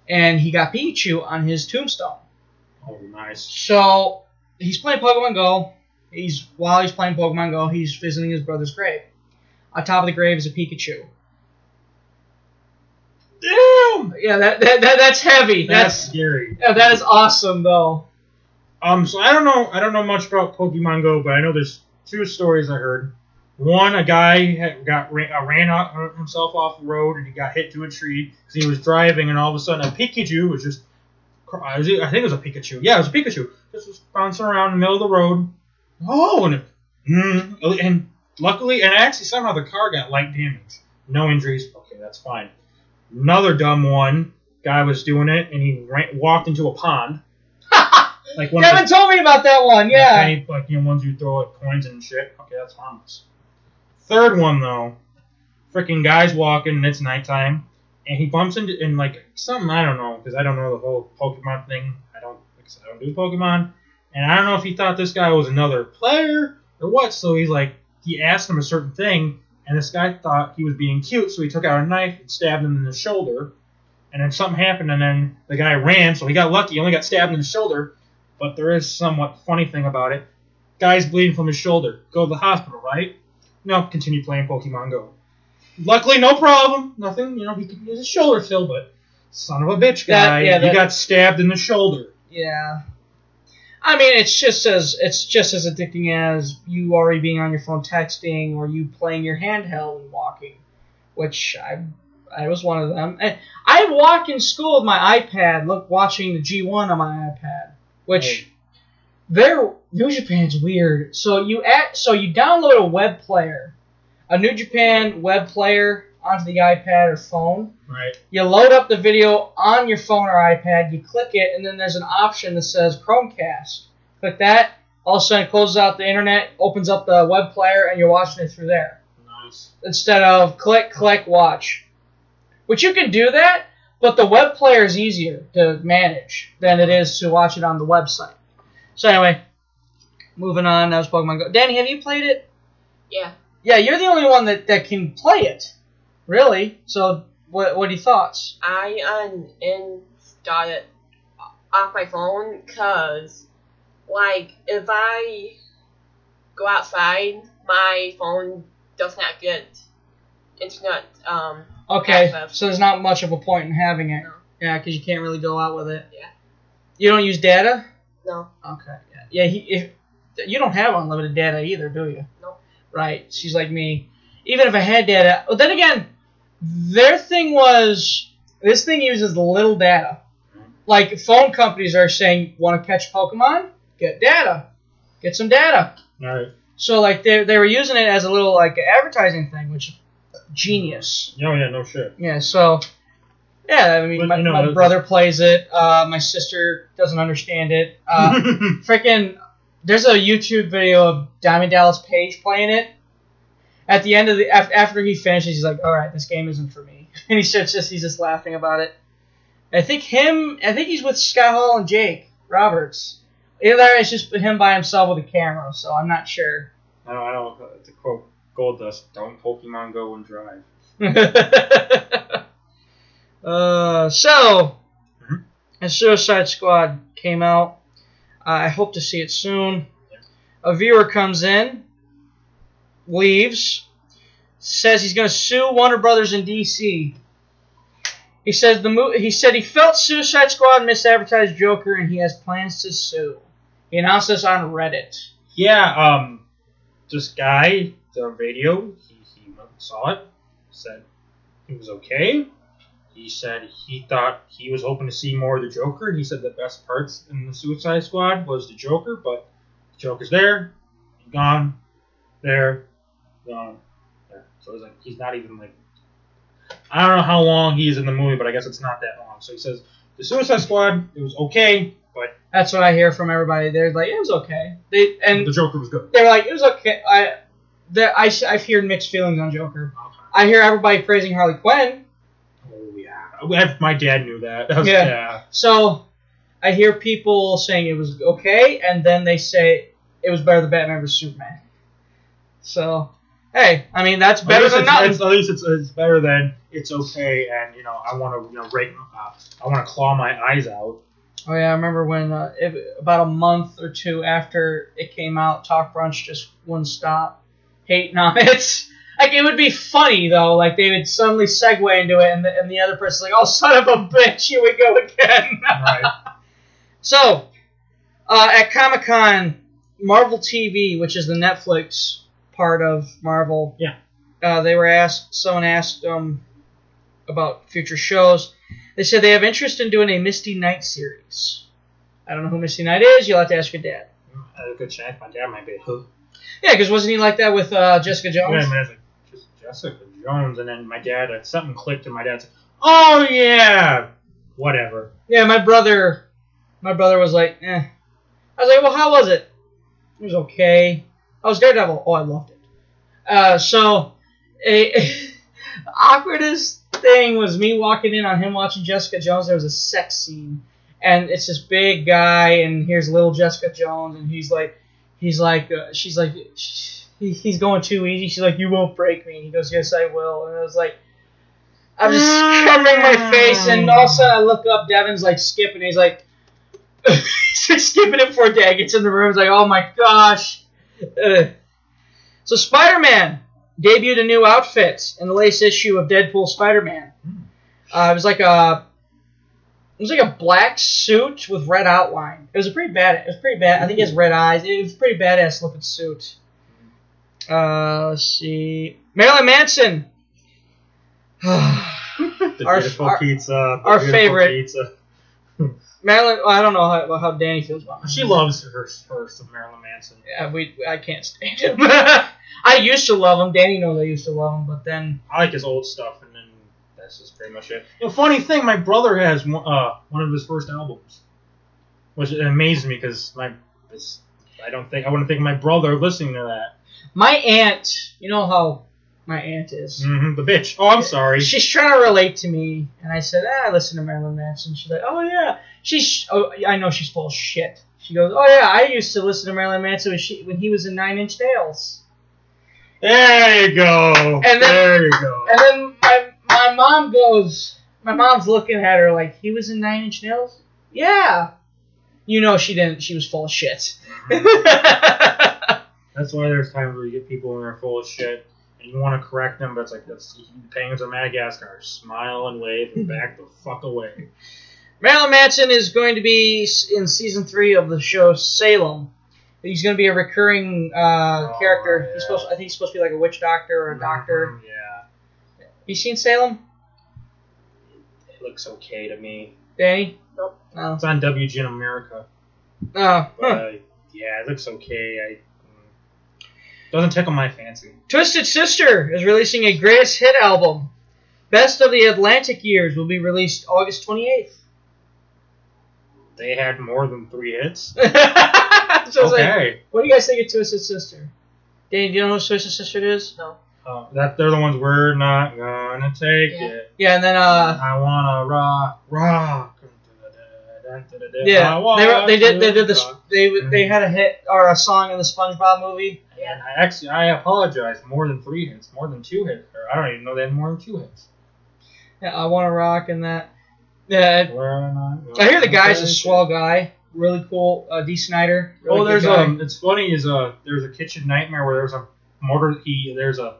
and he got Pikachu on his tombstone.
Oh, nice.
So he's playing Pokemon Go. He's while he's playing Pokemon Go, he's visiting his brother's grave. On top of the grave is a Pikachu.
Damn.
Yeah, that, that, that that's heavy.
That's
That's,
scary.
yeah, that is awesome though.
Um, so I don't know. I don't know much about Pokemon Go, but I know there's two stories I heard. One, a guy got ran, uh, ran out, himself off the road and he got hit to a tree because he was driving, and all of a sudden a Pikachu was just. I think it was a Pikachu. Yeah, it was a Pikachu. Just was bouncing around in the middle of the road. Oh, and mm, and luckily, and actually somehow the car got light damage, no injuries. Okay, that's fine. Another dumb one. Guy was doing it and he ran, walked into a pond. Like one the-
told me about that one. Yeah.
Tiny, like you know, ones you throw like coins and shit. Okay, that's harmless. Third one though, freaking guy's walking and it's nighttime, and he bumps into in like something I don't know because I don't know the whole Pokemon thing. I don't like I I don't do Pokemon, and I don't know if he thought this guy was another player or what. So he's like he asked him a certain thing, and this guy thought he was being cute, so he took out a knife and stabbed him in the shoulder. And then something happened, and then the guy ran, so he got lucky. He only got stabbed in the shoulder, but there is somewhat funny thing about it. Guy's bleeding from his shoulder. Go to the hospital, right? No, continue playing Pokemon Go. Luckily, no problem. Nothing, you know, he can use his shoulder still, but son of a bitch
That-
guy,
yeah,
he
that-
got stabbed in the shoulder.
Yeah. I mean, it's just as it's just as addicting as you already being on your phone texting or you playing your handheld and walking, which I I was one of them. And I walk in school with my iPad, look watching the G1 on my iPad, which their New Japan's weird. So you act, so you download a web player, a New Japan web player onto the iPad or phone.
Right.
You load up the video on your phone or iPad, you click it, and then there's an option that says Chromecast. Click that, all of a sudden it closes out the internet, opens up the web player, and you're watching it through there.
Nice.
Instead of click, click, watch. Which you can do that, but the web player is easier to manage than it is to watch it on the website. So anyway, moving on, that was Pokemon Go. Danny, have you played it?
Yeah.
Yeah, you're the only one that, that can play it. Really? So what what are your thoughts?
I uninstalled it off my phone because, like, if I go outside, my phone does not get internet. Um,
Okay,
access.
so there's not much of a point in having it.
No.
Yeah, because you can't really go out with it.
Yeah.
You don't use data?
No.
Okay. Yeah. Yeah. He, if you don't have unlimited data either, do you?
No.
Right. She's like me. Even if I had data, well, then again, their thing was this thing uses little data. Like phone companies are saying, want to catch Pokemon? Get data. Get some data.
Alright.
So like they they were using it as a little like advertising thing, which genius.
Oh, yeah, no shit.
Yeah, so Yeah, I mean,
But,
my,
you know,
my
the-
brother plays it. Uh, my sister doesn't understand it. Uh, freaking, there's a YouTube video of Diamond Dallas Page playing it. At the end of the af- after he finishes, he's like, "All right, this game isn't for me," and he starts just he's just laughing about it. I think him. I think he's with Scott Hall and Jake Roberts. Either it's just him by himself with a camera, so I'm not sure.
I don't, I don't, to quote Goldust, don't Pokemon Go and drive.
uh, so, as Suicide Squad came out, uh, I hope to see it soon. A viewer comes in, leaves, says he's going to sue Warner Brothers in DC. He says the mo- he said he felt Suicide Squad misadvertised Joker and he has plans to sue. He announced this on Reddit.
Yeah, um, this guy, the radio, he, he saw it, said it was okay. He said he thought he was hoping to see more of the Joker. He said the best parts in the Suicide Squad was the Joker, but the Joker's there, gone, there, gone, there. So it's like he's not even like I don't know how long he is in the movie, but I guess it's not that long. So he says the Suicide Squad, it was okay, but
That's what I hear from everybody. They're like, it was okay. They and
the Joker was good.
they were like, it was okay. I, there, I, I've heard mixed feelings on Joker. I hear everybody praising Harley Quinn.
Oh yeah, my dad knew that. That was-
Yeah.
yeah.
So I hear people saying it was okay, and then they say it was better than Batman vs Superman. So, hey, I mean that's better than nothing.
at least it's, it's better than it's okay, and you know I want to you know rate uh, I want to claw my eyes out.
Oh yeah, I remember when uh, it, about a month or two after it came out, Talk Brunch just wouldn't stop hating on it. Like it would be funny though, like they would suddenly segue into it, and the, and the other person's like, "Oh son of a bitch, here we go again."
Right.
So, uh, at Comic Con, Marvel TV, which is the Netflix part of Marvel,
Yeah.
uh, they were asked. Someone asked them about future shows. They said they have interest in doing a Misty Knight series. I don't know who Misty Knight is. You'll have to ask your dad.
I had a good chance. My dad might be. Huh.
Yeah, because wasn't he like that with uh, Jessica Jones?
Yeah,
Jones?
man, it's like just Jessica Jones, and then my dad something clicked, and my dad said, "Oh yeah, whatever."
Yeah, my brother, my brother was like, eh. I was like, well, how was it? It was okay. I was Daredevil. Oh, I loved it. Uh, so, a, awkwardest thing was me walking in on him watching Jessica Jones. There was a sex scene, and it's this big guy, and here's little Jessica Jones, and he's like, he's like, uh, she's like, he, he's going too easy. She's like, you won't break me. And he goes, yes, I will. And I was like. I'm just covering my face, and all of a sudden I look up. Devin's like skipping. He's like, he's skipping it before Dad gets in the room. He's like, oh my gosh. Ugh. So Spider-Man debuted a new outfit in the latest issue of Deadpool Spider-Man. Uh, it was like a, it was like a black suit with red outline. It was a pretty bad. It was pretty bad. I think he has red eyes. It was a pretty badass looking suit. Uh, let's see. Marilyn Manson.
The
Our-
beautiful
our-
pizza. the
our
beautiful
favorite.
Pizza.
Marilyn, well, I don't know how, how Danny feels about her.
She loves her first of Marilyn Manson.
Yeah, we. I can't stand him. I used to love him. Danny knows I used to love him, but then
I like his old stuff, that's just pretty much it. The funny thing, my brother has one, uh, one of his first albums, which amazed me because my I don't think I wouldn't think my brother listening to that.
my aunt, you know how my aunt is.
hmm the bitch. Oh, I'm sorry.
She's trying to relate to me, and I said, ah, I listen to Marilyn Manson. She's like, oh yeah. She's, oh, I know she's full of shit. She goes, oh yeah, I used to listen to Marilyn Manson when she when he was in Nine Inch Nails.
There you go.
And then-
there you go.
And then my mom goes, my mom's looking at her like, he was in Nine Inch Nails. Yeah. You know she didn't. She was full of shit.
That's why there's times where you get people and they're full of shit, and you want to correct them, but it's like that's Penguins of Madagascar. Smile and wave and back the fuck away.
Marilyn Manson is going to be in season three of the show Salem. He's going to be a recurring uh,
Oh,
character. He's
yeah.
supposed. I think he's supposed to be like a witch doctor or a doctor.
Yeah,
You seen Salem,
it looks okay to me.
Danny? Nope. No.
It's on WGN America,
Oh.
but
huh.
uh, yeah, it looks okay. I mm, doesn't tickle my fancy.
Twisted Sister is releasing a greatest hit album. Best of the Atlantic Years will be released August 28th.
They had more than three hits.
so it's like,
okay.
what do you guys think of Twisted Sister? Danny, do you know who Twisted Sister is?
No.
Uh, that they're the ones we're not gonna take
Yeah.
it.
Yeah, and then uh,
I wanna rock, rock.
yeah,
I
they, were, they did they did this they they had a hit or a song in the SpongeBob movie.
Yeah.
I actually, I apologize. More than three hits, more than two hits. Or I don't even know they had more than two hits.
Yeah, I want to rock and that. Yeah, I hear the guy's a swell guy, really cool. Uh, Dee Snider. Really
oh, there's
guy.
um, it's funny is uh, there's a kitchen nightmare where there's a motor he there's a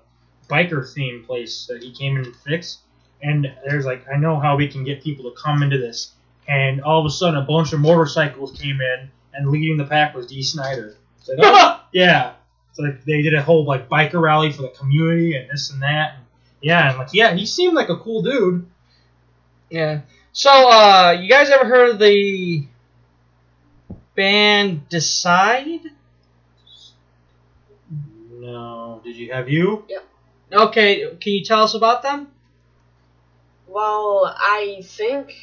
biker theme place that he came in and fixed, and there's like I know how we can get people to come into this, and all of a sudden a bunch of motorcycles came in, and leading the pack was Dee Snider. It's like, oh, yeah, it's like they did a whole like biker rally for the community and this and that, and yeah, and like yeah, he seemed like a cool dude.
Yeah. So, uh, you guys ever heard of the band Deicide?
No, did you have you?
Okay, can you tell us about them?
Well, I think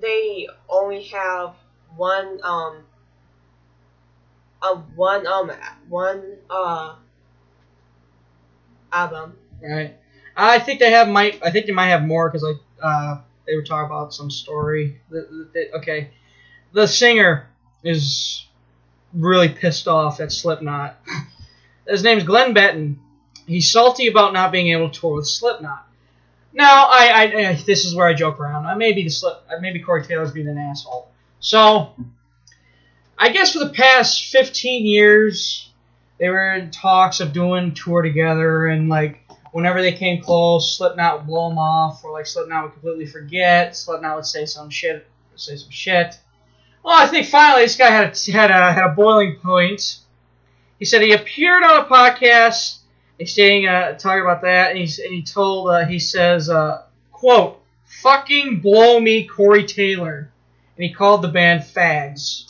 they only have one um um one um one uh album.
Right. I think they have might. I think they might have more because like uh, they were talking about some story. Okay, the singer is really pissed off at Slipknot. His name's Glenn Benton. He's salty about not being able to tour with Slipknot. Now, I, I, I this is where I joke around. I maybe the slip, maybe Corey Taylor's being an asshole. So, I guess for the past 15 years, they were in talks of doing tour together, and like whenever they came close, Slipknot would blow them off, or like Slipknot would completely forget. Slipknot would say some shit, say some shit. Well, I think finally this guy had had a had a boiling point. He said he appeared on a podcast, he's saying uh, talking about that, and he's and he told uh, he says uh, quote fucking blow me Corey Taylor, and he called the band fags.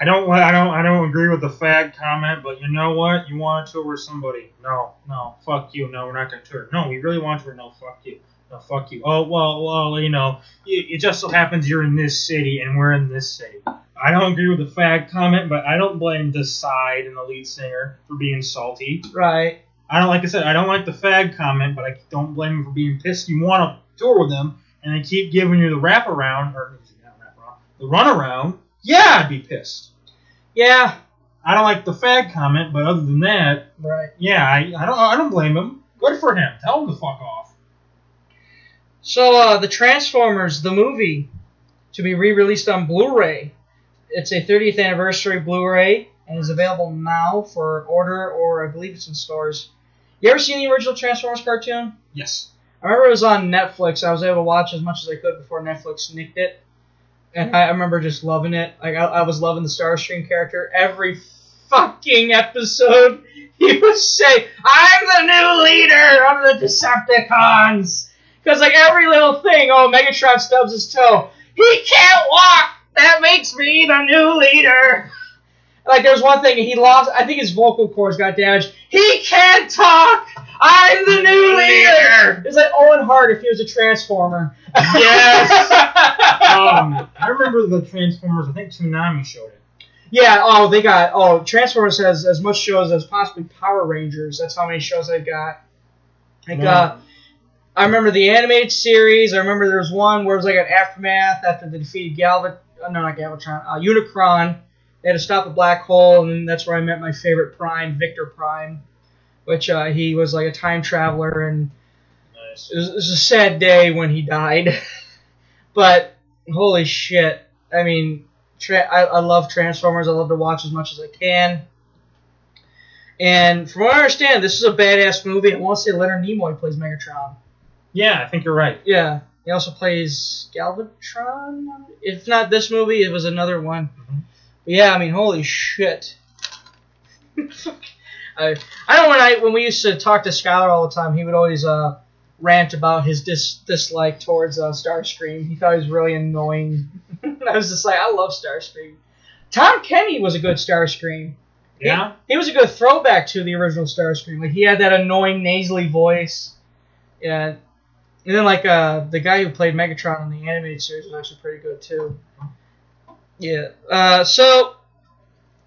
I don't I don't I don't agree with the fag comment, but you know what? You want to tour with somebody? No, no, fuck you. No, we're not gonna tour. No, we really want to tour. No, fuck you. No, fuck you. Oh well, well, you know, it, it just so happens you're in this city and we're in this city. I don't agree with the fag comment, but I don't blame Deicide and the lead singer for being salty.
Right.
I don't like I said I don't like the fag comment, but I don't blame him for being pissed. You want to tour with them, and they keep giving you the wraparound or not wraparound, the runaround. Yeah, I'd be pissed.
Yeah.
I don't like the fag comment, but other than that,
Right.
yeah, I, I don't I don't blame him. Good for him. Tell him to fuck off.
So uh, the Transformers, the movie, to be re-released on Blu-ray. It's a 30th anniversary Blu-ray and is available now for order, or I believe it's in stores. You ever seen the original Transformers cartoon?
Yes.
I remember it was on Netflix. I was able to watch as much as I could before Netflix nicked it, and I, I remember just loving it. Like I, I was loving the Starscream character. Every fucking episode, he would say, "I'm the new leader of the Decepticons." Because like every little thing, oh, Megatron stubs his toe. He can't walk. That makes me the new leader. Like there's one thing he lost. I think his vocal cords got damaged. He can't talk. I'm the new leader. It's like Owen Hart if he was a transformer.
Yes. um, I remember the Transformers. I think Toonami showed it.
Yeah. Oh, they got. Oh, Transformers has as much shows as possibly Power Rangers. That's how many shows they've got. Like,
Yeah.
uh, I remember the animated series. I remember there was one where it was like an aftermath after they defeated Galvat. Uh, no, not Galvatron. Uh, Unicron. They had to stop a black hole, and that's where I met my favorite Prime, Vector Prime, which uh, he was like a time traveler, and
Nice.
it was, it was a sad day when he died. but holy shit! I mean, tra- I, I love Transformers. I love to watch as much as I can. And from what I understand, this is a badass movie. I want to say Leonard Nimoy plays Megatron.
Yeah, I think you're right.
Yeah, he also plays Galvatron. If not this movie, it was another one. But yeah, I mean, holy shit. I I know when I when we used to talk to Skylar all the time, he would always uh rant about his dis- dislike towards uh, Starscream. He thought he was really annoying. I was just like, I love Starscream. Tom Kenny was a good Starscream.
Yeah.
He was a good throwback to the original Starscream. Like he had that annoying nasally voice. Yeah. And then like uh the guy who played Megatron in the animated series was actually pretty good too. Yeah. Uh, so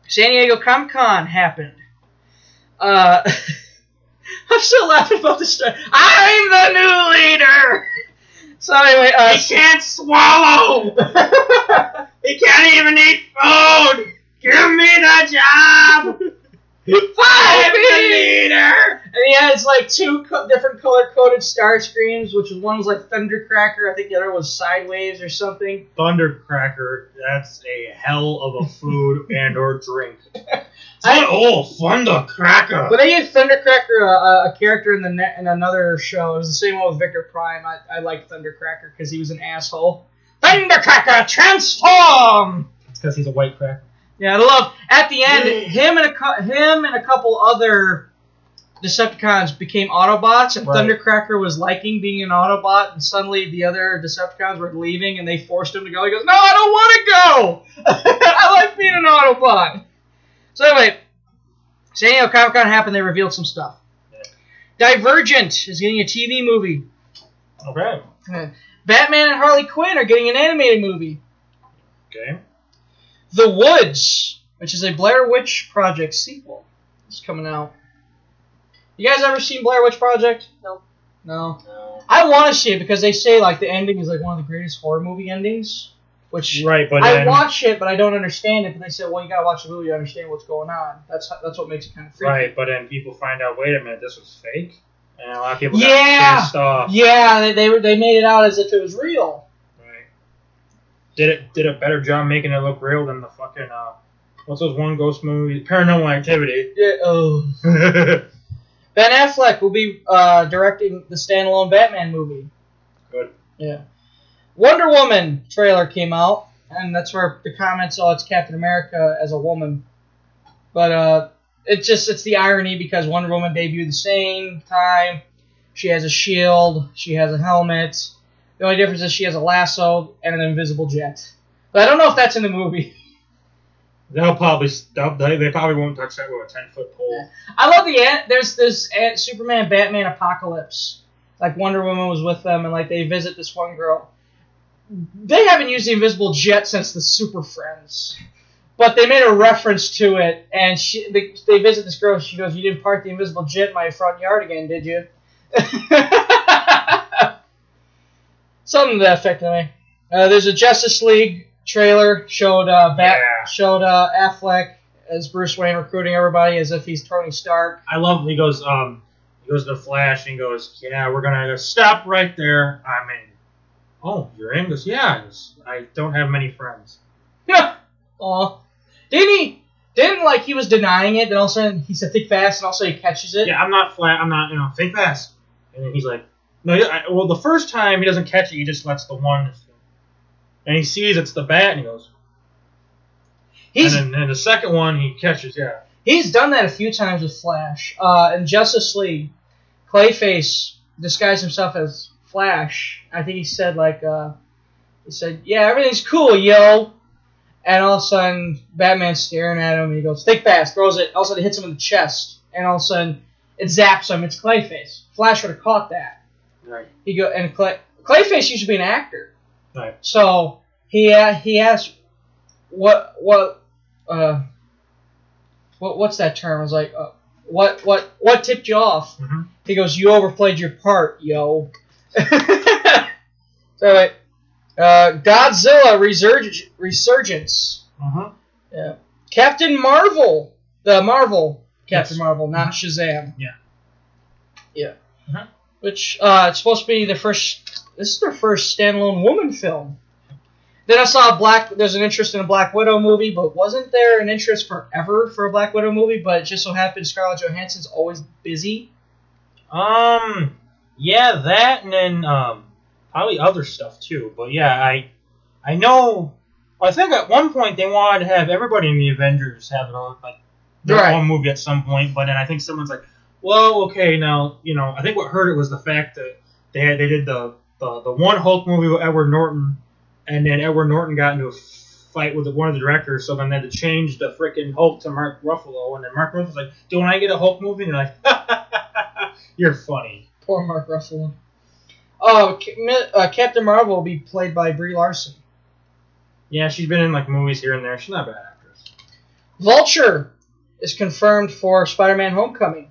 San Diego Comic Con happened. Uh, I'm still laughing about this story. I'm the new leader. So anyway, uh,
He can't swallow. he can't even eat food. Give me the job. I'm leader.
And he has like two co- different color coded Starscreams, which one was like Thundercracker, I think the other was Sideways or something.
Thundercracker. That's a hell of a food and or drink. oh, Thundercracker.
But they gave Thundercracker a, a, a character in the ne- in another show. It was the same one with Vector Prime. I, I like Thundercracker because he was an asshole. Thundercracker, transform!
It's because he's a white cracker.
Yeah, I love at the end him and a him and a couple other Decepticons became Autobots, and
Right.
Thundercracker was liking being an Autobot, and suddenly the other Decepticons were leaving, and they forced him to go. He goes, "No, I don't want to go. I like being an Autobot." So anyway, San Diego Comic Con happened. They revealed some stuff. Divergent is getting a TV movie.
Okay.
Batman and Harley Quinn are getting an animated movie.
Okay.
The Woods, which is a Blair Witch Project sequel, It's coming out. You guys ever seen Blair Witch Project?
No.
No. I want to see it because they say like the ending is like one of the greatest horror movie endings. Which
Right, but
I
then-
watch it, but I don't understand it. But they said, well, you gotta watch the movie to understand what's going on. That's that's what makes it kind of freaky.
Right, but then people find out, wait a minute, this was fake, and a lot of people
Yeah.
got pissed off.
Yeah, they they, were, they made it out as if it was real.
Did it did a better job making it look real than the fucking uh, what's those one ghost movies? Paranormal Activity.
Yeah. Oh. Ben Affleck will be uh, directing the standalone Batman movie.
Good.
Yeah. Wonder Woman trailer came out, and that's where the comments, oh, it's Captain America as a woman. But uh, it's just it's the irony because Wonder Woman debuted the same time. She has a shield. She has a helmet. The only difference is she has a lasso and an invisible jet. But I don't know if that's in the movie.
They'll probably they'll, they they probably won't touch that with a ten foot pole.
I love the ant. There's this ant, Superman Batman apocalypse. Like Wonder Woman was with them, and like they visit this one girl. They haven't used the invisible jet since the Super Friends, but they made a reference to it, and she they, they visit this girl. She goes, "You didn't park the invisible jet in my front yard again, did you?" Something to that effect, anyway. Uh, there's a Justice League trailer showed uh, Bat showed uh, Affleck as Bruce Wayne recruiting everybody as if he's Tony Stark.
I love he goes um he goes to Flash and goes yeah we're gonna stop right there I'm in. Oh you're in? He goes yeah. Goes, I don't have many friends.
Yeah. Aw. Didn't he? Didn't like he was denying it, then all of a sudden he said think fast, and all of a sudden he catches it.
Yeah I'm not flat. I'm not you know think fast. And then he's like no I, well the first time he doesn't catch it he just lets the one and he sees it's the bat and he goes.
He's-
and then and the second one he catches yeah.
He's done that a few times with Flash. Uh, in Justice League, Clayface disguised himself as Flash. I think he said like, uh, he said, "Yeah, everything's cool, yo." And all of a sudden, Batman's staring at him, and he goes, "Think fast!" Throws it. All of a sudden, it hits him in the chest, and all of a sudden, it zaps him. It's Clayface. Flash would have caught that.
Right.
He go and Clay, Clayface used to be an actor.
Right.
So he uh, he asked, "What what uh what what's that term?" I was like, uh, "What what what tipped you off?" He goes, "You overplayed your part, yo." so wait, uh, Godzilla Resurg- Resurgence.
Uh-huh.
Yeah. Captain Marvel, the Marvel Captain Marvel, not Shazam.
Yeah.
Yeah.
Uh-huh.
Which uh, it's supposed to be the first. This is their first standalone woman film. Then I saw a Black. There's an interest in a Black Widow movie, but wasn't there an interest forever for a Black Widow movie? But it just so happened Scarlett Johansson's always busy.
Um, yeah, that and then um, probably other stuff too. But yeah, I I know. I think at one point they wanted to have everybody in the Avengers have their own like their
Right.
own movie at some point. But then I think someone's like, well, okay, now you know. I think what hurt it was the fact that they had they did the the, the one Hulk movie with Edward Norton, and then Edward Norton got into a fight with one of the directors, so then they had to change the freaking Hulk to Mark Ruffalo, and then Mark Ruffalo's like, "Don't I get a Hulk movie?" And they're like, "You're funny."
Poor Mark Ruffalo. Oh, uh, Captain Marvel will be played by Brie Larson.
Yeah, she's been in like movies here and there. She's not a bad actress.
Vulture is confirmed for Spider-Man: Homecoming,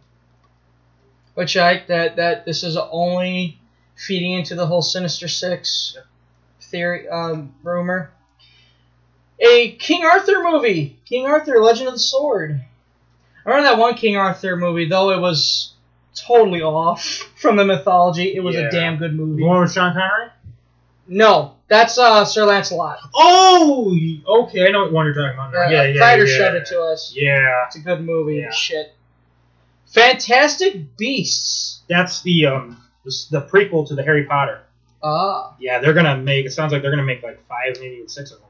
which I that that this is only feeding into the whole Sinister Six theory um, rumor. A King Arthur movie, King Arthur: Legend of the Sword. I remember that one King Arthur movie, though it was totally off from the mythology. It was
Yeah.
a damn good movie.
The one with Sean Connery?
No, that's uh, Sir Lancelot.
Oh, okay. I know what one you're talking about. Now. Yeah, yeah,
Ryder
yeah.
showed it to us.
Yeah,
It's a good movie.
Yeah.
Shit. Fantastic Beasts.
that's the um the, the prequel to the Harry Potter.
Ah.
Yeah, they're gonna make. It sounds like they're gonna make like five, maybe even six of them.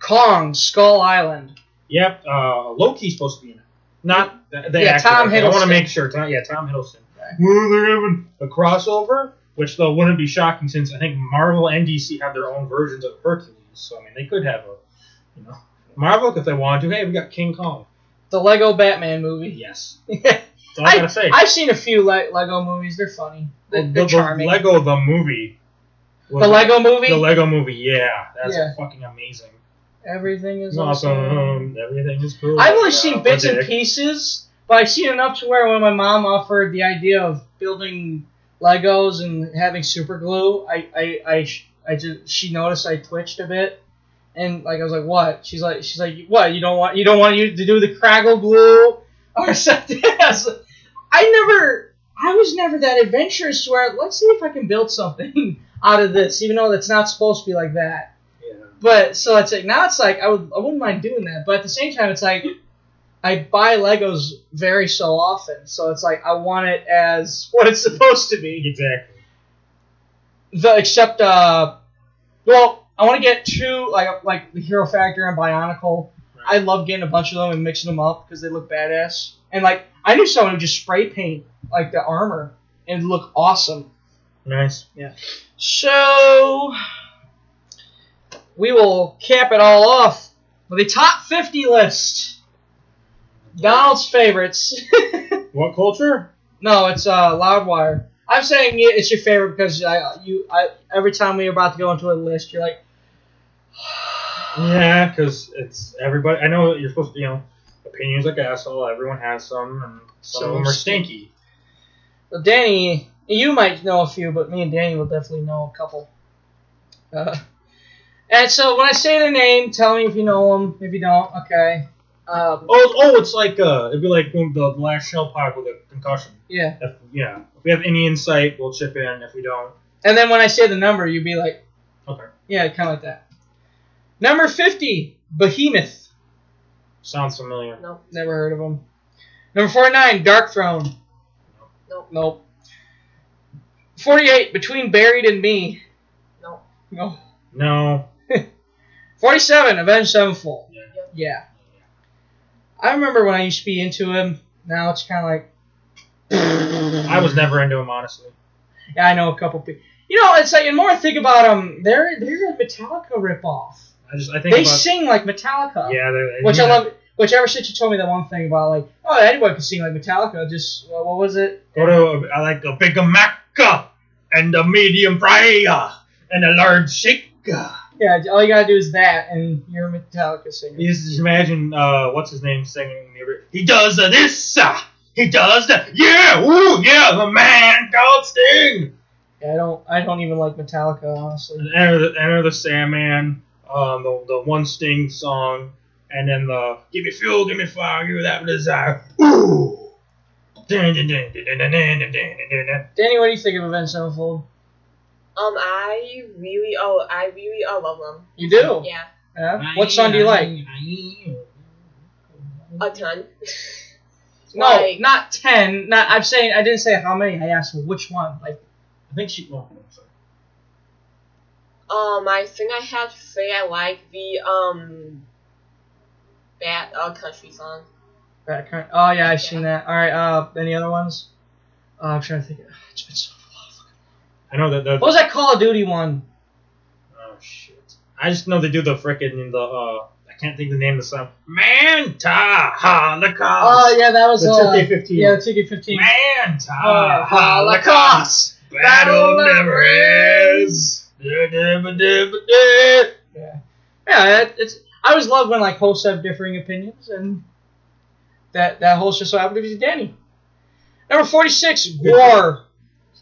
Kong, Skull Island.
Yep. Uh, Loki's supposed to be in it. Not the, the
Yeah,
actor.
Tom
Okay, I want to make sure. Tom, yeah, Tom Hiddleston. Well, they're having a crossover, which though wouldn't be shocking since I think Marvel and DC have their own versions of Hercules. So I mean, they could have a, you know, Marvel if they wanted to. Hey, we got King Kong.
The Lego Batman movie.
Yes. That's all I,
I,
gotta say.
I've seen a few Le- Lego movies. They're funny. They're,
the,
they're
the
charming.
Lego the movie.
The Lego movie?
The Lego movie. Yeah, that's
Yeah.
fucking amazing.
Everything is awesome.
Awesome. Everything is cool.
I've only
Yeah,
seen bits and pieces, but I've seen enough to where when my mom offered the idea of building Legos and having super glue, I, I, I, I just she noticed I twitched a bit, and like I was like, "What?" She's like, "She's like, what? You don't want you don't want you to do the Craggle glue or something?" I was like- I never, I was never that adventurous. Where let's see if I can build something out of this, even though that's not supposed to be like that. Yeah. But so it's like now it's like I would I wouldn't mind doing that, but at the same time it's like I buy Legos very so often, so it's like I want it as what it's supposed to be.
Exactly.
The except uh, well I want to get two like like the Hero Factory and Bionicle. I love getting a bunch of them and mixing them up because they look badass. And like I knew someone who just spray paint like the armor and look awesome.
Nice.
Yeah. So we will cap it all off with a top 50 list. Donald's favorites.
What culture?
no, it's uh, Loudwire. I'm saying it's your favorite because I, you, I, every time we are about to go into a list, you're like,
Yeah, because it's everybody. I know you're supposed to, you know, opinions like asshole. Everyone has some, and some, of them are stinky.
well, Danny, you might know a few, but me and Danny will definitely know a couple. Uh, and so when I say the name, tell me if you know them. If you don't, okay. Um,
Oh, oh, it's like uh, it'd be like when the last shell pod with a concussion.
yeah.
If, yeah, if we have any insight, we'll chip in. If we don't,
And then when I say the number, you'd be like,
okay.
yeah, kind of like that. Number 50, Behemoth.
Sounds familiar.
Nope.
Never heard of him. Number 49, Darkthrone.
Nope.
Nope. 48, Between Buried and Me.
Nope.
No.
No.
47, Avenged Sevenfold.
Yeah.
Yeah. I remember when I used to be into him. Now it's kind of like.
I was never into him, honestly.
Yeah, I know a couple people. You know, it's like, the more I think about them, they're, they're a Metallica ripoff.
I just I think
They
about,
sing like Metallica.
Yeah, they're-
Which
yeah.
I love. Which ever since you told me that one thing about like, oh, anyone can sing like Metallica. Just uh, what was it?
Go to I like a big Maca and a medium fry and a large shake.
Yeah, all you gotta do is that, and you're a Metallica singer.
You just imagine uh, what's his name singing. He does this. Uh, he does that. Yeah, ooh, yeah, the man called Sting.
Yeah, I don't. I don't even like Metallica, honestly.
And Enter the, Enter the Sandman um, the, the one Sting song, and then the "Give Me Fuel, Give Me Fire, Give Me That Desire." Ooh.
Danny, what do you think of Avenged Sevenfold?
Um, I really, oh, I really, I love them.
You do?
Yeah.
yeah? What song do you like?
A ton.
no,
like,
not ten. Not. I'm saying I didn't say how many. I asked which one. Like,
I think she. Well,
um, I think I had to say I like the um, that uh country song.
Bad country. Oh yeah, I've seen that. All right. Uh, any other ones? Uh, I'm trying to think. It's been so. long.
I know that. The,
What was that Call of Duty one?
Oh shit! I just know they do the frickin' the uh. I can't think of the name of the song. Manta Holocaust.
Oh yeah, that was
The
uh,
2K15.
Yeah, the 2K15.
Manta
Oh,
Holocaust. Battle never ends.
Yeah, yeah. It's. I always love when like hosts have differing opinions, and that that host just so happened to be Danny. Number forty six, Gwar.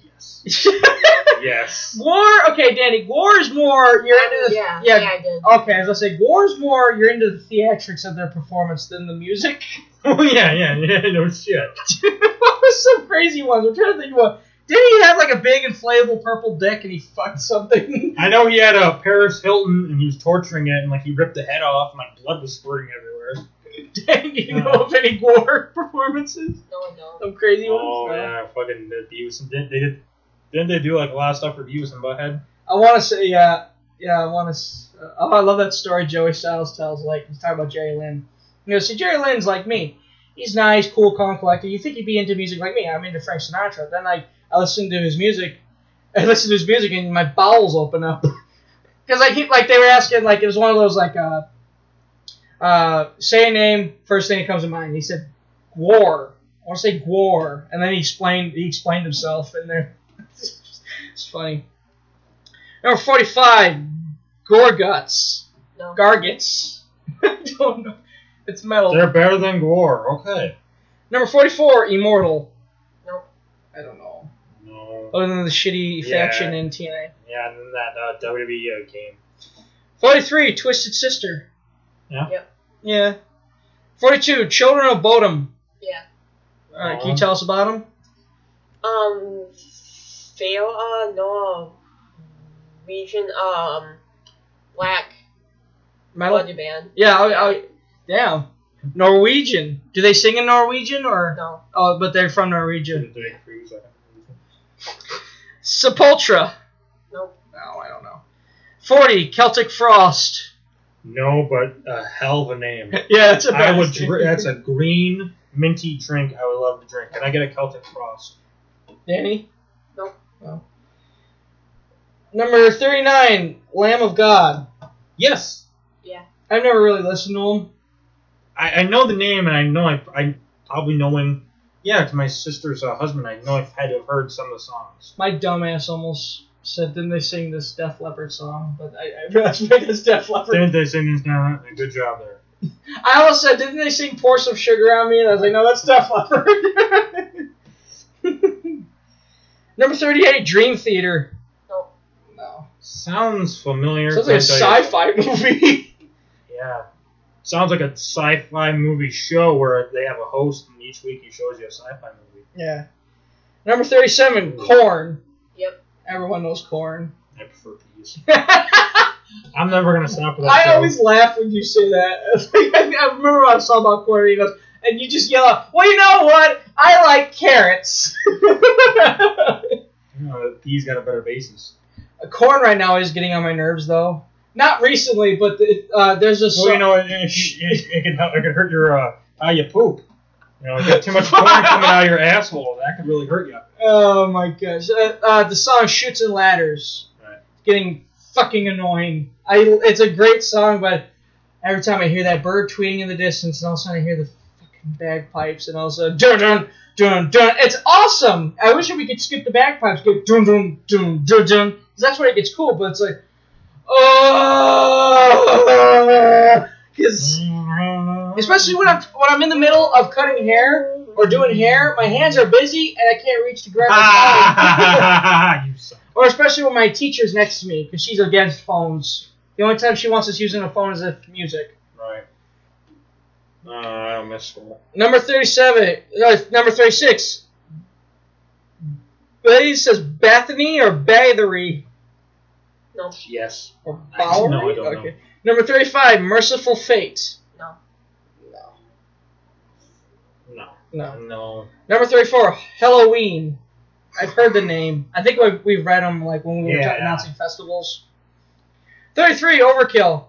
Yes. yes.
War. Okay, Danny. War is more. You're into the
yeah,
yeah.
yeah, I did.
Okay, as I say, War's more. You're into the theatrics of their performance than the music.
Oh yeah, yeah, yeah. No shit.
what was some crazy ones? I'm trying to think of. Didn't he have like a big inflatable purple dick and he fucked something?
I know he had a Paris Hilton and he was torturing it and like he ripped the head off and like blood was spurting everywhere.
Dang, do you know of any gore performances?
No, I don't.
Some crazy ones.
Oh yeah, fucking the Beavis and did they did didn't they do like a lot of stuff for Beavis and Butthead?
I want to say, yeah, yeah, I want to. Uh, oh, I love that story Joey Styles tells. Like he's talking about Jerry Lynn. You know, see, Jerry Lynn's like me. He's nice, cool, calm, collected. You think he'd be into music like me? I'm into Frank Sinatra. Then I, I listen to his music. I listen to his music and my bowels open up. Because like he, like they were asking, like it was one of those like, uh, uh, say a name, first thing that comes to mind. He said, Gwar. I want to say Gwar, and then he explained he explained himself, and there, it's funny. Number forty-five, Gorguts.
No.
Gargets. I don't know. It's metal.
They're better than Gore. Okay.
Number forty-four, Immortal.
Nope.
I don't know.
No.
Other than the shitty
Yeah.
faction in TNA.
Yeah, and then that uh, WWE uh, game.
Forty-three, Twisted Sister.
Yeah.
Yep.
Yeah. Forty-two, Children of Bodom.
Yeah.
All right, can you tell us about them?
Um, fail uh no region um black
Metal.
budget band.
Yeah. I, I, damn. Norwegian. Do they sing in Norwegian or?
No.
Oh, but they're from Norwegian.
Did they freeze that?
Sepultura.
Nope.
No, I don't know. Forty, Celtic Frost.
No, but a hell of a name.
Yeah, that's a
I would.
bastard.
Dr- that's a green minty drink. I would love to drink. Can I get a Celtic Frost?
Danny.
Nope.
No. Number thirty-nine, Lamb of God.
Yes.
Yeah.
I've never really listened to him.
I, I know the name, and I know I, I probably knowing. Yeah, to my sister's uh, husband, I know I've had to have heard some of the songs.
My dumbass almost said, didn't they sing this Def Leppard song? But I, I realized it's Def Leppard.
Didn't they sing this down? Good job there.
I almost said, didn't they sing Pour Some Sugar on Me? And I was like, no, that's Def Leppard. Number 38, Dream Theater.
Nope.
No.
Sounds familiar.
Sounds like a
can't tell you.
sci-fi movie.
Yeah. Sounds like a sci-fi movie show where they have a host and each week he shows you a sci-fi movie.
yeah. Number 37, Korn.
Yep.
Everyone knows Korn.
I prefer peas. I'm never gonna stop with that
I
show.
always laugh when you say that. I remember when I saw about corn, and he goes, and you just yell out, "Well, you know what? I like carrots."
You know, peas got a better basis.
Korn right now is getting on my nerves, though. Not recently, but the, uh, there's a
Well,
song.
you know, it, it, it, it can help, it can hurt your uh, how you poop. You know, you got too much corn coming out of your asshole, that could really hurt you.
oh my gosh, uh, uh, the song "Shoots and Ladders."
Right.
Getting fucking annoying. I it's a great song, but every time I hear that bird tweeting in the distance, and all of a sudden I hear the fucking bagpipes, and all of a sudden dun dun dun dun. It's awesome. I wish we could skip the bagpipes, go dun dun dun dun dun, because that's where it gets cool. But it's like, oh, because especially when I'm when I'm in the middle of cutting hair or doing hair, my hands are busy and I can't reach to grab my phone.
you suck.
Or especially when my teacher's next to me because she's against phones. The only time she wants us using a phone is if music.
Right. Uh, I don't miss school.
Number 37, uh, number 36. Betty says Bethany or Bathory
No.
Yes.
or
I-
Bowery?
no, I don't
okay. Number 35, Mercyful Fate.
No.
No.
No.
No.
Number 34, Helloween. I've heard the name. I think we've, we've read them like when we were
Yeah.
announcing festivals. 33, Overkill.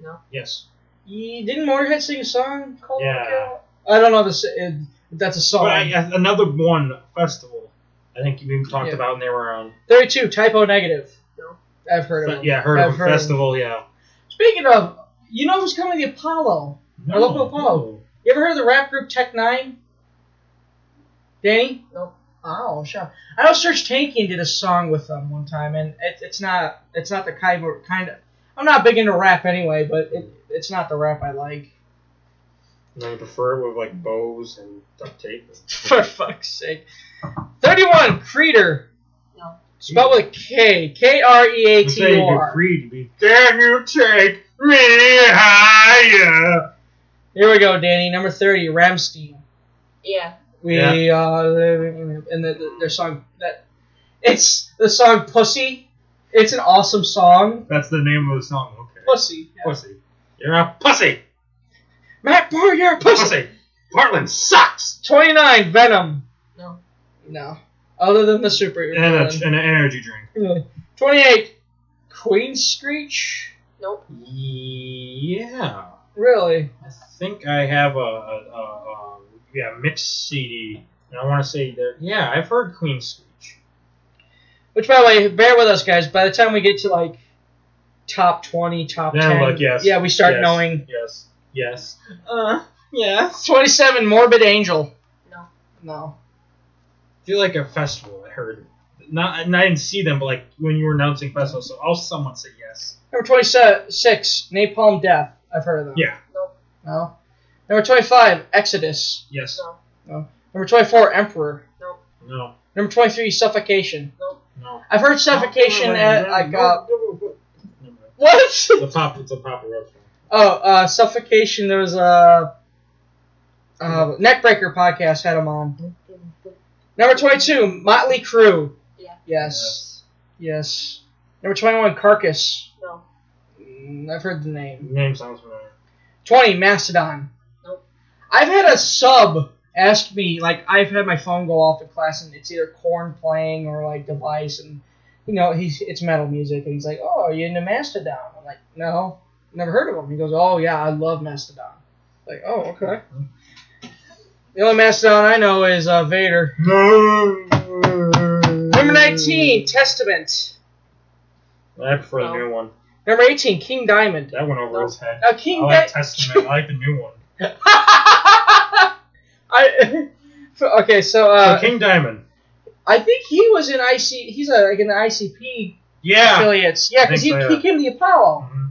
No.
Yes.
Ye- Didn't Motorhead sing a song called
Yeah.
Overkill? I don't know if, it's, if that's a song.
But I, another one festival. I think we talked
Yeah.
about when they were on.
32, Type O Negative.
No.
I've heard of
Fe-
it.
yeah, heard
I've
of them.
heard of
festival. Yeah.
Speaking of, you know who's coming to the Apollo?
No,
Our local Apollo. You ever heard of the rap group Tech N9ne? Danny?
Nope.
Oh, sure. I know Serj Tankian did a song with them one time, and it, it's not it's not the kind of kind of. I'm not big into rap anyway, but it, it's not the rap I like.
I prefer it with like bows and duct tape.
For fuck's sake. Thirty-one Kreator.
No.
Spelled with K. K R E A T O R.
Creed, Can you take me higher?
Here we go, Danny. Number thirty, Rammstein.
Yeah.
We
Yeah.
uh and the, the, their song that it's the song Pussy. It's an awesome song.
That's the name of the song. Okay.
Pussy. Yeah.
Pussy. You're a pussy.
Matt Boy, you're a pussy.
Pussy. Portland sucks.
Twenty nine, Venom.
No.
No. Other than the super.
And, a, and an energy drink.
Twenty eight, Queensrÿche.
Nope.
Yeah.
Really?
I think I have a, a, a, a yeah mixed CD, and I want to say that yeah I've heard Queensrÿche.
Which, by the way, bear with us, guys. By the time we get to like top twenty, top
Then
ten,
look, yes.
yeah, we start
yes,
knowing.
Yes. Yes. Uh. Yes.
Twenty seven, Morbid Angel.
No.
No.
I feel like a festival. I heard. Not, and I didn't see them, but like when you were announcing festivals, so I'll somewhat say yes.
Number twenty six, Napalm Death. I've heard of them.
Yeah.
No. Number twenty five, Exodus.
Yes.
No.
No. Number twenty four, Emperor.
No. No.
Number twenty three, Suffocation.
No. No.
I've heard Suffocation
No, no,
at
no,
like
no, no, no, no.
what?
It's a pop. It's a pop rock song.
Oh, uh, Suffocation. There was a uh, Neckbreaker podcast had him on. Number twenty-two, Motley Crue.
Yeah.
Yes. Yes. Number twenty-one, Carcass.
No.
Mm, I've heard the name.
Name sounds familiar.
Twenty, Mastodon.
Nope.
I've had a sub ask me like I've had my phone go off in class and it's either Korn playing or like device and you know he's it's metal music and he's like oh are you into Mastodon I'm like no never heard of him he goes oh yeah I love Mastodon like oh okay the only Mastodon I know is uh, Vader number nineteen Testament
I prefer the new one.
number eighteen King Diamond
That went over his head.
now King
I like
Di-
Testament. I like the new one.
I okay so uh,
so King Diamond.
I think he was in IC. He's a, like in the ICP
Yeah.
affiliates. Yeah, because he,
think so,
he came to the Apollo.
Mhm.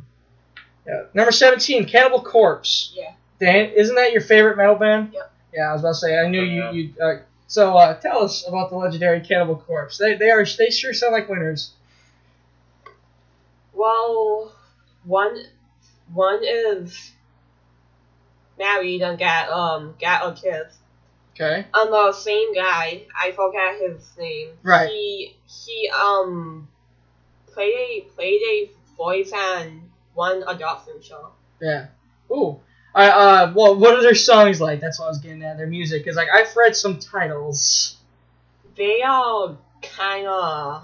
Yeah. Number seventeen, Cannibal Corpse.
Yeah.
Dan, isn't that your favorite metal band?
Yep.
Yeah, I was about to say. I knew you. You. Uh, so uh, tell us about the legendary Cannibal Corpse. They they are they sure sound like winners.
Well, one one is married and got um got a kid.
Okay.
And the same guy, I forgot his name.
Right.
He he um played a played a voice on one adoption show.
Yeah. Ooh. I uh well what are their songs like? That's what I was getting at. Their music because like I've read some titles.
They all kind of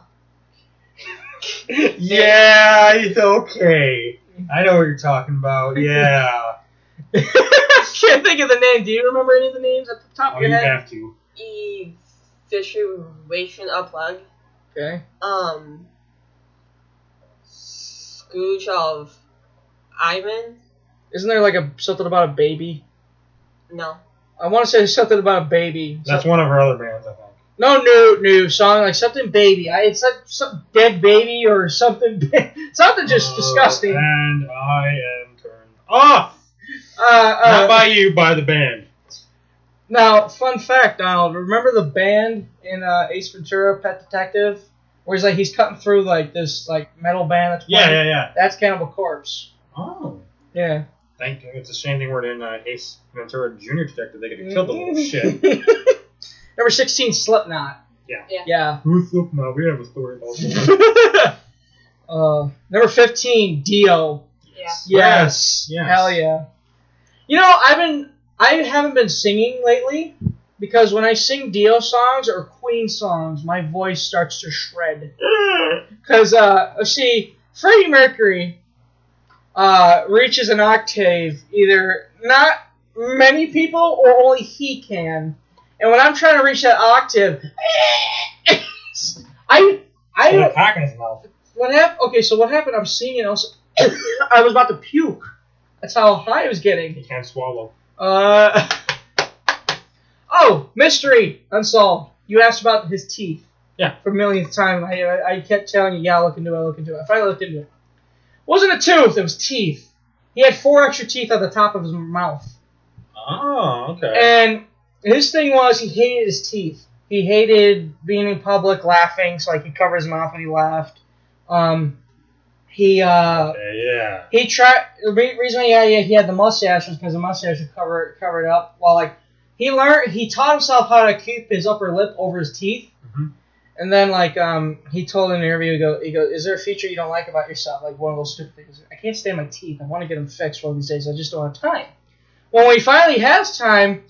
Yeah, it's okay. I know what you're talking about. Yeah.
Can't think of the name. Do you remember any of the names at the top
oh,
of
you
your head?
have to.
e situation unplug.
Okay.
Um, Scrooge of Ivan.
Isn't there like a something about a baby?
No,
I want to say something about a baby.
That's
Some-
one of her other bands, I think.
no new new song like something baby. I it's like some dead baby or something. something just
Uh,
disgusting.
And I am turned off.
Uh, uh,
Not by you, by the band.
now, fun fact, Donald. Remember the band in uh, Ace Ventura: Pet Detective, where he's like he's cutting through like this like metal band that's
Yeah, yeah, yeah.
That's Cannibal Corpse.
Oh.
Yeah.
Thank you. It's a shame they weren't in uh, Ace Ventura Junior Detective. They could have killed the little shit.
Number sixteen, Slipknot.
Yeah.
Yeah.
Yeah.
Who's up now? We have a story about that.
uh, number fifteen, Dio.
yeah.
Yes.
Yes.
Hell yeah. You know, I've been I haven't been singing lately because when I sing Dio songs or Queen songs, my voice starts to shred. Because uh, see, Freddie Mercury uh, reaches an octave either not many people or only he can, and when I'm trying to reach that octave, I I
Put a
don't
cock in his mouth.
what happened? Okay, so what happened? I'm singing. I was, I was about to puke. That's how high I was getting.
He can't swallow.
Uh. Oh, mystery unsolved. you asked about his teeth.
Yeah.
For millionth time, I, I, kept telling you, yeah, look into it, i look into it. I finally looked into it. Wasn't a tooth, it was teeth. He had four extra teeth at the top of his mouth.
Oh, okay.
And his thing was he hated his teeth. He hated being in public laughing, so like he covered his mouth when he laughed. Um, he uh,
yeah.
he tried. The re- reason yeah, yeah, he had the mustache was because the mustache would cover cover it up. While like he learned, he taught himself how to keep his upper lip over his teeth. And then like um, he told in an interview, he go, he goes, "Is there a feature you don't like about yourself? Like one of those stupid things? I can't stand my teeth. I want to get them fixed one of these days. I just don't have time." Well, when he finally has time,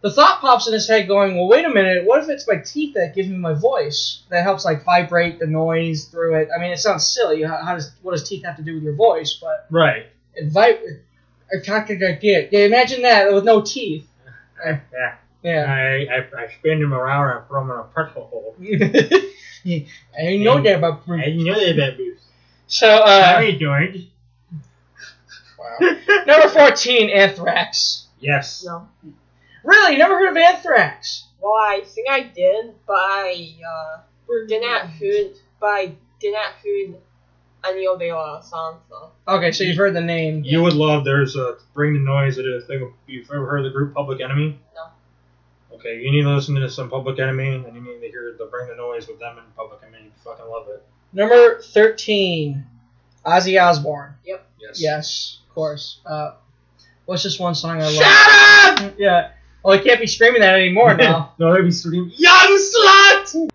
the thought pops in his head, going, "Well, wait a minute. What if it's my teeth that give me my voice? That helps like vibrate the noise through it. I mean, it sounds silly. How, how does what does teeth have to do with your voice? But
Right.
it vib- I can't get. Yeah, imagine that with no teeth.
Yeah.
Yeah.
I, I, I spin him around and throw him in a pretzel hole.
I know that about.
I know that about Bruce.
So, uh,
Sorry, George.
number fourteen, Anthrax.
Yes.
No.
Really, you never heard of Anthrax?
Well, I think I did, but I uh, did not hear, but I did not hear any of their uh, songs. So.
Okay, so you've heard the name.
You would love. There's a Bring the Noise. It is a thing. You've ever heard of the group Public Enemy?
No.
Okay, you need to listen to some Public Enemy, and you need to hear the Bring the Noise with them and Public Enemy. You fucking love it.
Number thirteen, Ozzy Osbourne.
Yep.
Yes.
Yes, of course. Uh, what's this one song I love? Shut up! Yeah. Well, I can't be screaming that anymore now.
no, they'd be screaming, Young slut!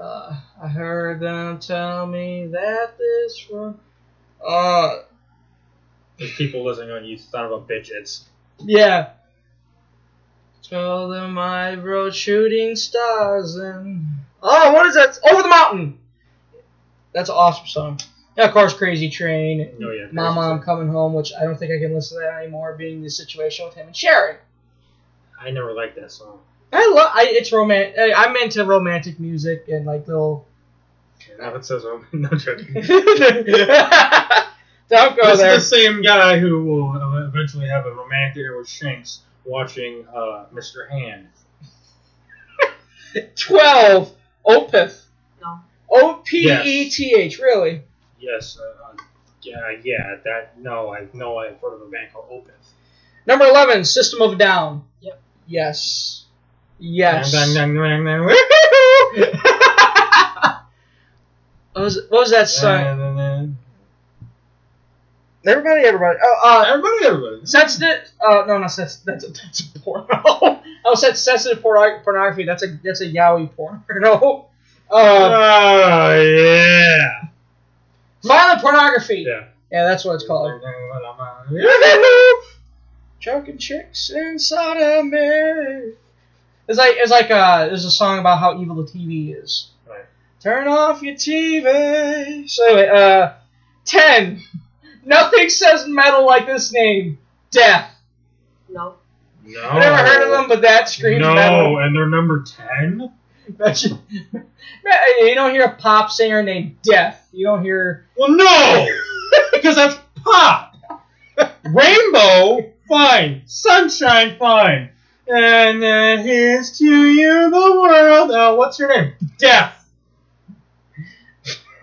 uh, I heard them tell me that this one. Uh,
There's people listening on you son of a bitches.
yeah. Told them I wrote shooting stars and oh, what is that? Over the mountain. That's an awesome song. Yeah, of course, Crazy Train.
Oh, yeah,
Mama, I'm coming home, which I don't think I can listen to that anymore, being the situation with him and Sharon.
I never liked that song.
I love. I, it's romantic. I'm into romantic music and like little.
Now it says, oh, no joking.
don't go
this
there.
is the same guy who will eventually have a romantic with Shanks watching uh, Mr. Hand.
Twelve. Opeth.
No.
O P E T H. Really?
Yes, uh, uh, yeah, yeah, that, no, I know I've heard of a band called Opeth.
Number eleven. System of a Down.
Yep.
Yes. Yes. What was, what was that
dang,
song? Everybody, everybody. Oh, uh,
Everybody, everybody.
sensitive. Uh, no, no, that's that's a, that's a porno. oh, said sensitive porno- pornography. That's a that's a yaoi porno. Uh,
Oh, yeah.
violent pornography.
Yeah.
Yeah, that's what it's called. Choking chicks inside of me. It's like it's like uh, there's a song about how evil the TV is.
Right.
Turn off your TV. So anyway, uh, ten. Nothing says metal like this name. Death.
No.
No.
I've never heard of them, but that screams
No,
metal.
No, and they're number 10?
You don't hear a pop singer named Death. You don't hear.
Well, no! because that's pop! Rainbow, fine. Sunshine, fine. And uh, here's to you, the world. Uh, what's your name? Death.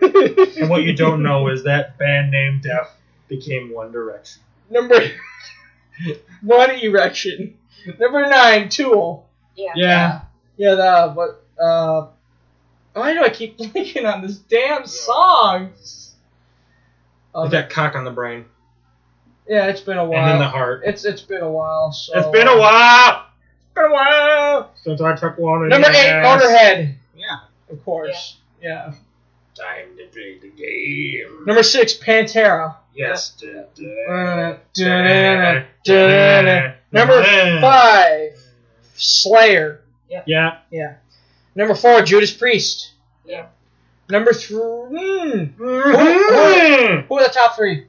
and what you don't know is that band name Death became One Direction.
Number one erection. Number nine, Tool.
Yeah.
Yeah.
Yeah, the what? Uh, why do I keep blinking on this damn song? Um,
With that cock on the brain.
yeah, it's been a while.
And in the heart.
It's it's been a while. So
It's been a while
It's been a while.
since I took one
Number
the
eight,
ass.
Motorhead.
Yeah.
Of course. Yeah.
Time to play the game.
Number six, Pantera.
Yes.
Uh. Number five, Slayer.
Yeah.
Yeah. Yeah. Number four, Judas Priest.
Yeah.
Number three. Hmm. Who,
Mhm.
who are the top three?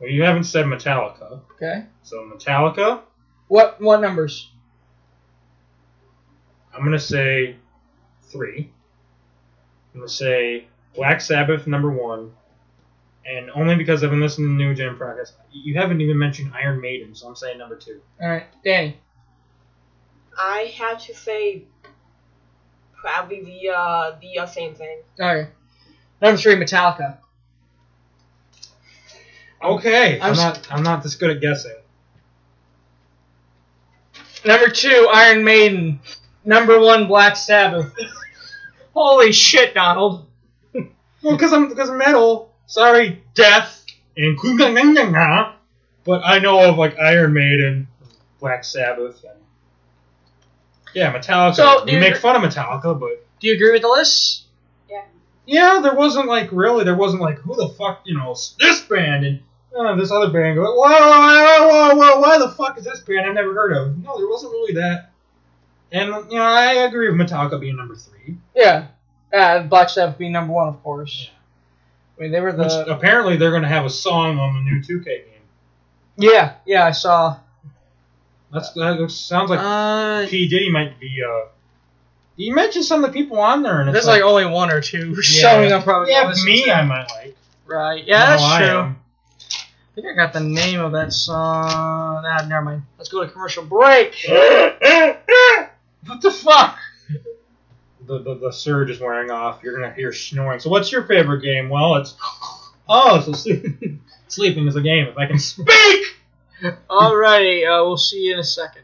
Well, you haven't said Metallica.
Okay.
So Metallica,
What what numbers?
I'm gonna say three. I'm gonna say Black Sabbath number one, and only because I've been listening to New Gen Progress. You haven't even mentioned Iron Maiden, so I'm saying number two.
All right, Danny.
I have to say probably the uh the uh, same thing.
Okay. Number three, Metallica.
Okay,
I'm
I'm not. I'm not this good at guessing.
Number two, Iron Maiden. Number one, Black Sabbath. Holy shit, Donald.
Well, because I'm because metal. Sorry, death and but I know of like Iron Maiden, Black Sabbath, and yeah, Metallica.
So, do
you
you
make
agree-
fun of Metallica, but
Do you agree with the list?
yeah, Yeah, there wasn't like really, there wasn't like who the fuck, you know, this band and uh, this other band. Go, whoa, whoa, whoa, whoa, why the fuck is this band I've never heard of? No, there wasn't really that. And you know, I agree with Metallica being number three,
Yeah. Uh, Black Sabbath being number one, of course. I mean, they were the.
which apparently they're gonna have a song on the new 2K game.
yeah, yeah, I saw.
That's that looks- sounds like
Uh,
P Diddy might be. uh You mentioned some of the people on there, and it's
there's like, only one or two
Yeah.
showing I'm probably
yeah, me
to.
I might like.
Right. Yeah,
I know
that's
I
true.
am.
I think I got the name of that song. Nah, never mind. Let's go to commercial break.
what the fuck? The, the the surge is wearing off. You're gonna hear snoring. So, what's your favorite game? Well, it's oh, so sleep, sleeping is a game. If I can speak.
Alrighty, uh, we'll see you in a second.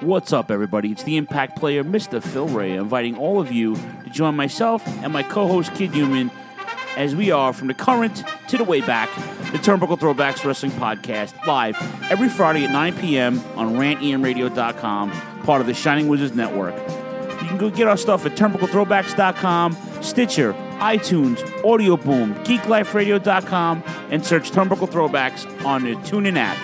What's up, everybody? It's the Impact player, Mr. Phil Ray, inviting all of you to join myself and my co host, Kid Human, as we are from the current to the way back, the Turnbuckle Throwbacks Wrestling Podcast, live every Friday at 9 p.m. on rantemradio.com, part of the Shining Wizards Network. You can go get our stuff at turnbucklethrowbacks.com, Stitcher, iTunes, Audio Boom, GeekLifeRadio.com, and search Turnbuckle Throwbacks on the TuneIn app.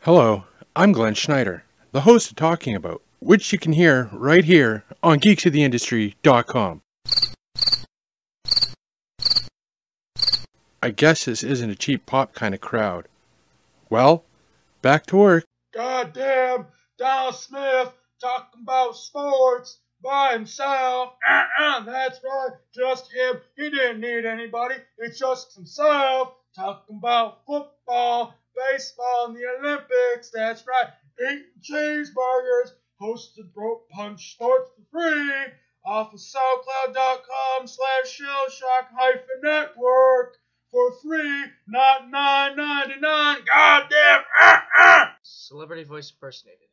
Hello, I'm Glenn Schneider, the host of Talking About, which you can hear right here on geeksoftheindustry.com. I guess this isn't a cheap pop kind of crowd. Well, back to work.
Goddamn, Donald Smith talking about sports by himself. Uh-uh, that's right, just him. He didn't need anybody. It's just himself talking about football, baseball, and the Olympics. That's right, eating cheeseburgers. Hosted Broke Punch starts for free off of SoundCloud.com slash Shellshock hyphen network for free, not nine ninety nine. Goddamn. Uh-uh.
Celebrity voice impersonated.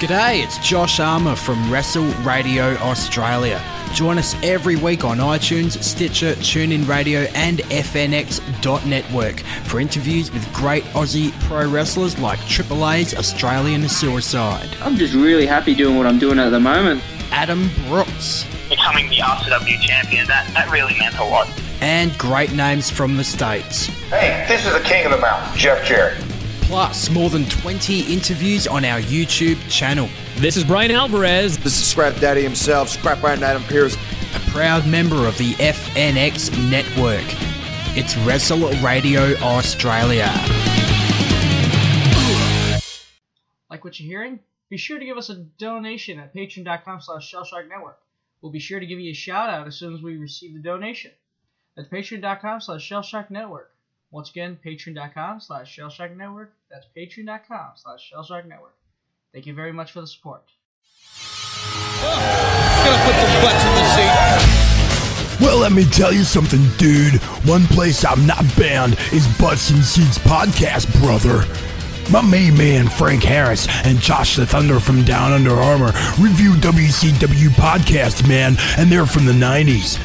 G'day, it's Josh Armour from Wrestle Radio Australia. Join us every week on iTunes, Stitcher, TuneIn Radio, and FNX.network for interviews with great Aussie pro wrestlers like Triple A's Australian Suicide.
I'm just really happy doing what I'm doing at the moment.
Adam Brooks.
Becoming the RCW champion, that, that really meant a lot.
And great names from the States.
Hey, this is the king of the mountain, Jeff Jarrett.
Plus, more than 20 interviews on our YouTube channel.
This is Brian Alvarez.
This is Scrap Daddy himself, Scrap Iron Adam Pearce.
A proud member of the FNX network. It's Wrestle Radio Australia.
Like what you're hearing? Be sure to give us a donation at patreon.com slash shellshocknetwork. We'll be sure to give you a shout out as soon as we receive the donation. That's patreon.com slash shellshocknetwork. Once again, patreon.com slash shellshocknetwork. That's patreon.com slash shellshocknetwork. Thank you very much for the support.
Gonna put some butts in the seat.
Well, let me tell you something, dude. One place I'm not banned is Butts and Seats Podcast, brother. My main man, Frank Harris, and Josh the Thunder from Down Under Armour review WCW podcast, man, and they're from the 90s.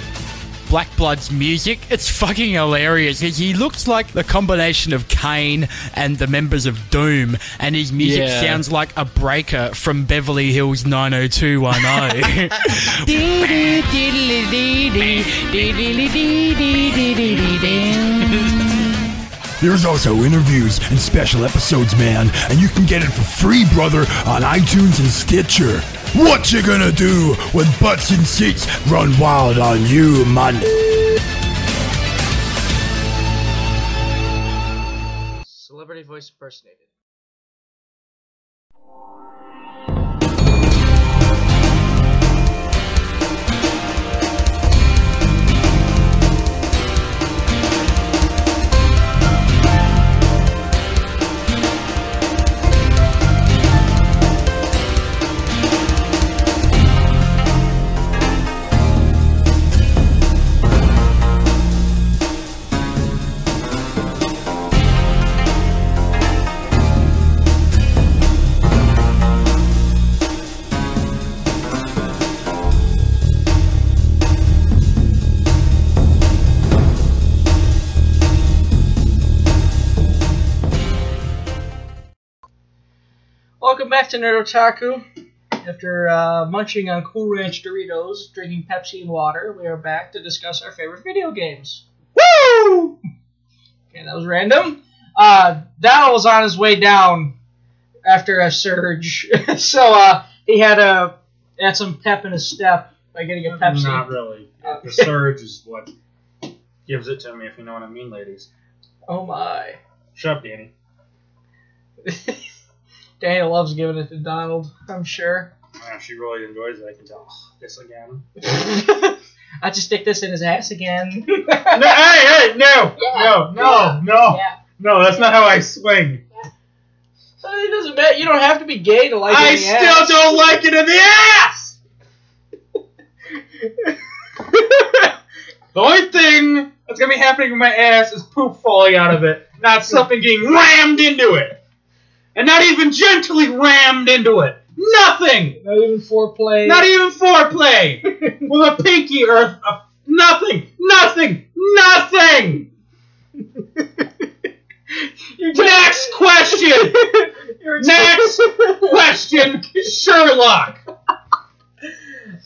Black Blood's music, it's fucking hilarious. He- He looks like the combination of Kane and the members of Doom, and his music
Yeah.
sounds like a breaker from Beverly Hills 90210.
There's also interviews and special episodes, man, and you can get it for free, brother, on iTunes and Stitcher. What you gonna do when Butts and Seats run wild on you, man?
Celebrity voice impersonated. Back to Nerd Otaku. After uh, munching on Cool Ranch Doritos, drinking Pepsi and water, we are back to discuss our favorite video games. Woo! Okay, that was random. Uh, Donald was on his way down after a surge, so uh, he had a had some pep in his step by getting a Pepsi.
Not really. The surge is what gives it to me, if you know what I mean, ladies.
Oh my!
Shut up, Danny.
Danny loves giving it to Donald. I'm sure.
Yeah, she really enjoys it. I can tell. This again.
I just stick this in his ass again.
no, hey, hey, no, no, no, no,
Yeah.
no. That's not how I swing.
Uh, It doesn't matter. You don't have to be gay to like it
I still
ass.
don't like it in the ass. the only thing that's gonna be happening in my ass is poop falling out of it, not something getting rammed into it, and not even gently rammed into it. Nothing.
Not even foreplay.
Not even foreplay with a pinky or a, a- nothing, nothing, nothing. Next question. Next question, Sherlock.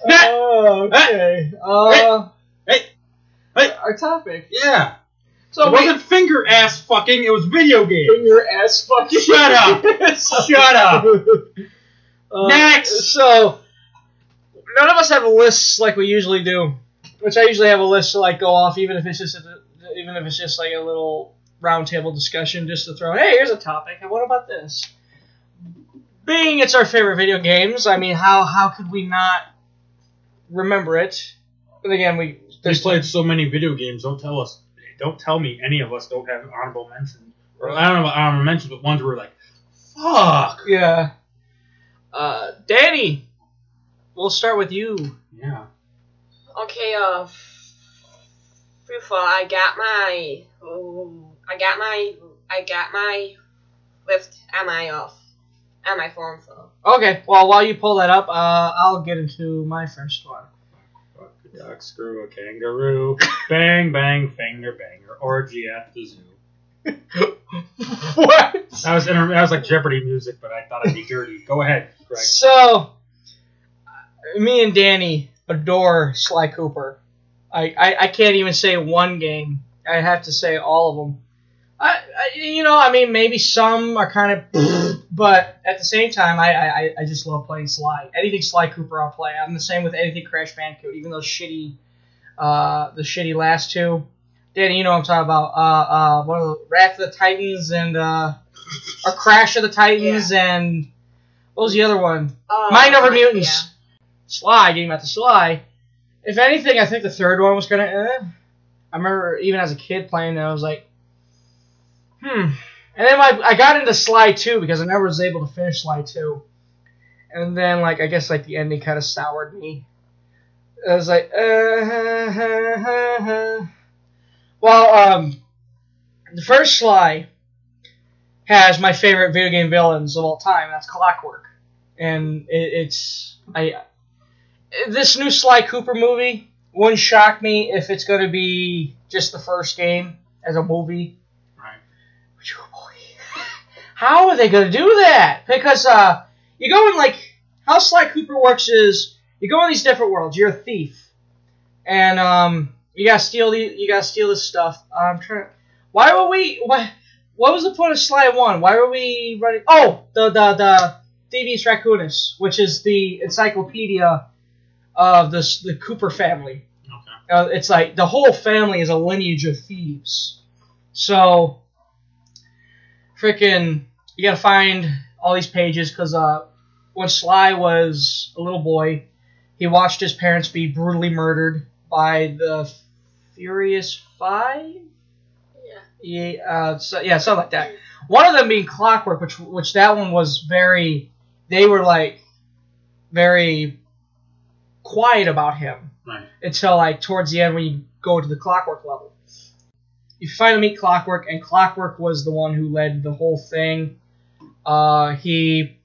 Oh, okay. Uh,
hey, hey,
our topic.
Yeah.
So
it
we-
wasn't finger ass fucking. It was video games.
Finger ass fucking.
Shut up. Shut up.
Uh,
Next.
So, none of us have a list like we usually do, which I usually have a list to like go off, even if it's just a, even if it's just like a little roundtable discussion, just to throw. Hey, here's a topic, and what about this? Being it's our favorite video games, I mean, how how could we not remember it? But again, we
We played so many video games. Don't tell us. Don't tell me any of us don't have honorable mentions. Or I don't know about honorable mentions, but ones where we're like, fuck.
Yeah. Uh, Danny, we'll start with you.
Yeah.
Okay, uh, first of all, I got my, oh, I got my, I got my list at my, uh, at my phone, so.
Okay, well, while you pull that up, uh, I'll get into my first one.
Duck, screw a kangaroo, bang bang finger banger, orgy at the zoo.
what?
That was inter- that was like Jeopardy music, but I thought it'd be dirty. Go ahead, Greg.
So, uh, me and Danny adore Sly Cooper. I, I, I can't even say one game. I have to say all of them. I, I you know I mean maybe some are kind of, but at the same time I, I, I just love playing Sly. Anything Sly Cooper I'll play. I'm the same with anything Crash Bandicoot, even those shitty, uh, the shitty last two. Danny, you know what I'm talking about. Uh, uh, one of the Wrath of the Titans and uh, or Crash of the Titans and what was the other one?
Uh,
Mind Over Mutants. Sly, getting back to Sly. If anything, I think the third one was gonna. Eh. I remember even as a kid playing it, I was like, hmm. And then my, I got into Sly 2 because I never was able to finish Sly 2. And then, like, I guess, like, the ending kind of soured me. I was like, uh, well, um, the first Sly has my favorite video game villains of all time. That's Clockwerk, and it, it's I. This new Sly Cooper movie wouldn't shock me if it's going to be just the first game as a movie. How are they going to do that? Because uh, you go in like how Sly Cooper works is you go in these different worlds. You're a thief, and um, you gotta steal the you gotta steal this stuff. I'm trying. Why were we? Why? What was the point of Sly One? Why were we running? Oh, the the the Thievius Raccoonus, which is the encyclopedia of the the Cooper family.
Okay.
Uh, it's like the whole family is a lineage of thieves. So, freaking, you gotta find all these pages because uh, when Sly was a little boy, he watched his parents be brutally murdered by the Furious Five. Yeah. Yeah. Uh, so, yeah, something like that. One of them being Clockwerk, which which that one was very. They were like very quiet about him
Right.
until like towards the end when you go to the Clockwerk level. You finally meet Clockwerk, and Clockwerk was the one who led the whole thing. Uh, he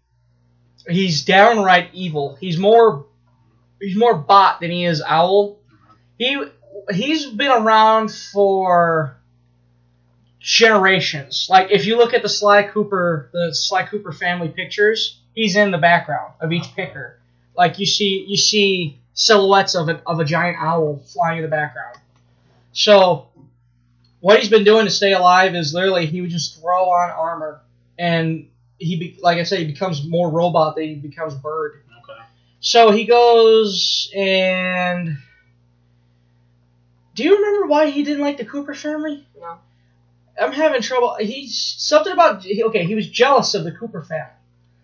he's downright evil. He's more he's more bot than he is owl. He he's been around for generations. Like if you look at the Sly Cooper the Sly Cooper family pictures, he's in the background of each picker. Like you see you see silhouettes of a, of a giant owl flying in the background. So what he's been doing to stay alive is literally he would just throw on armor and he be, like I said he becomes more robot than he becomes bird.
Okay.
So he goes and do you remember why he didn't like the Cooper family?
No.
I'm having trouble. He's something about okay. He was jealous of the Cooper family,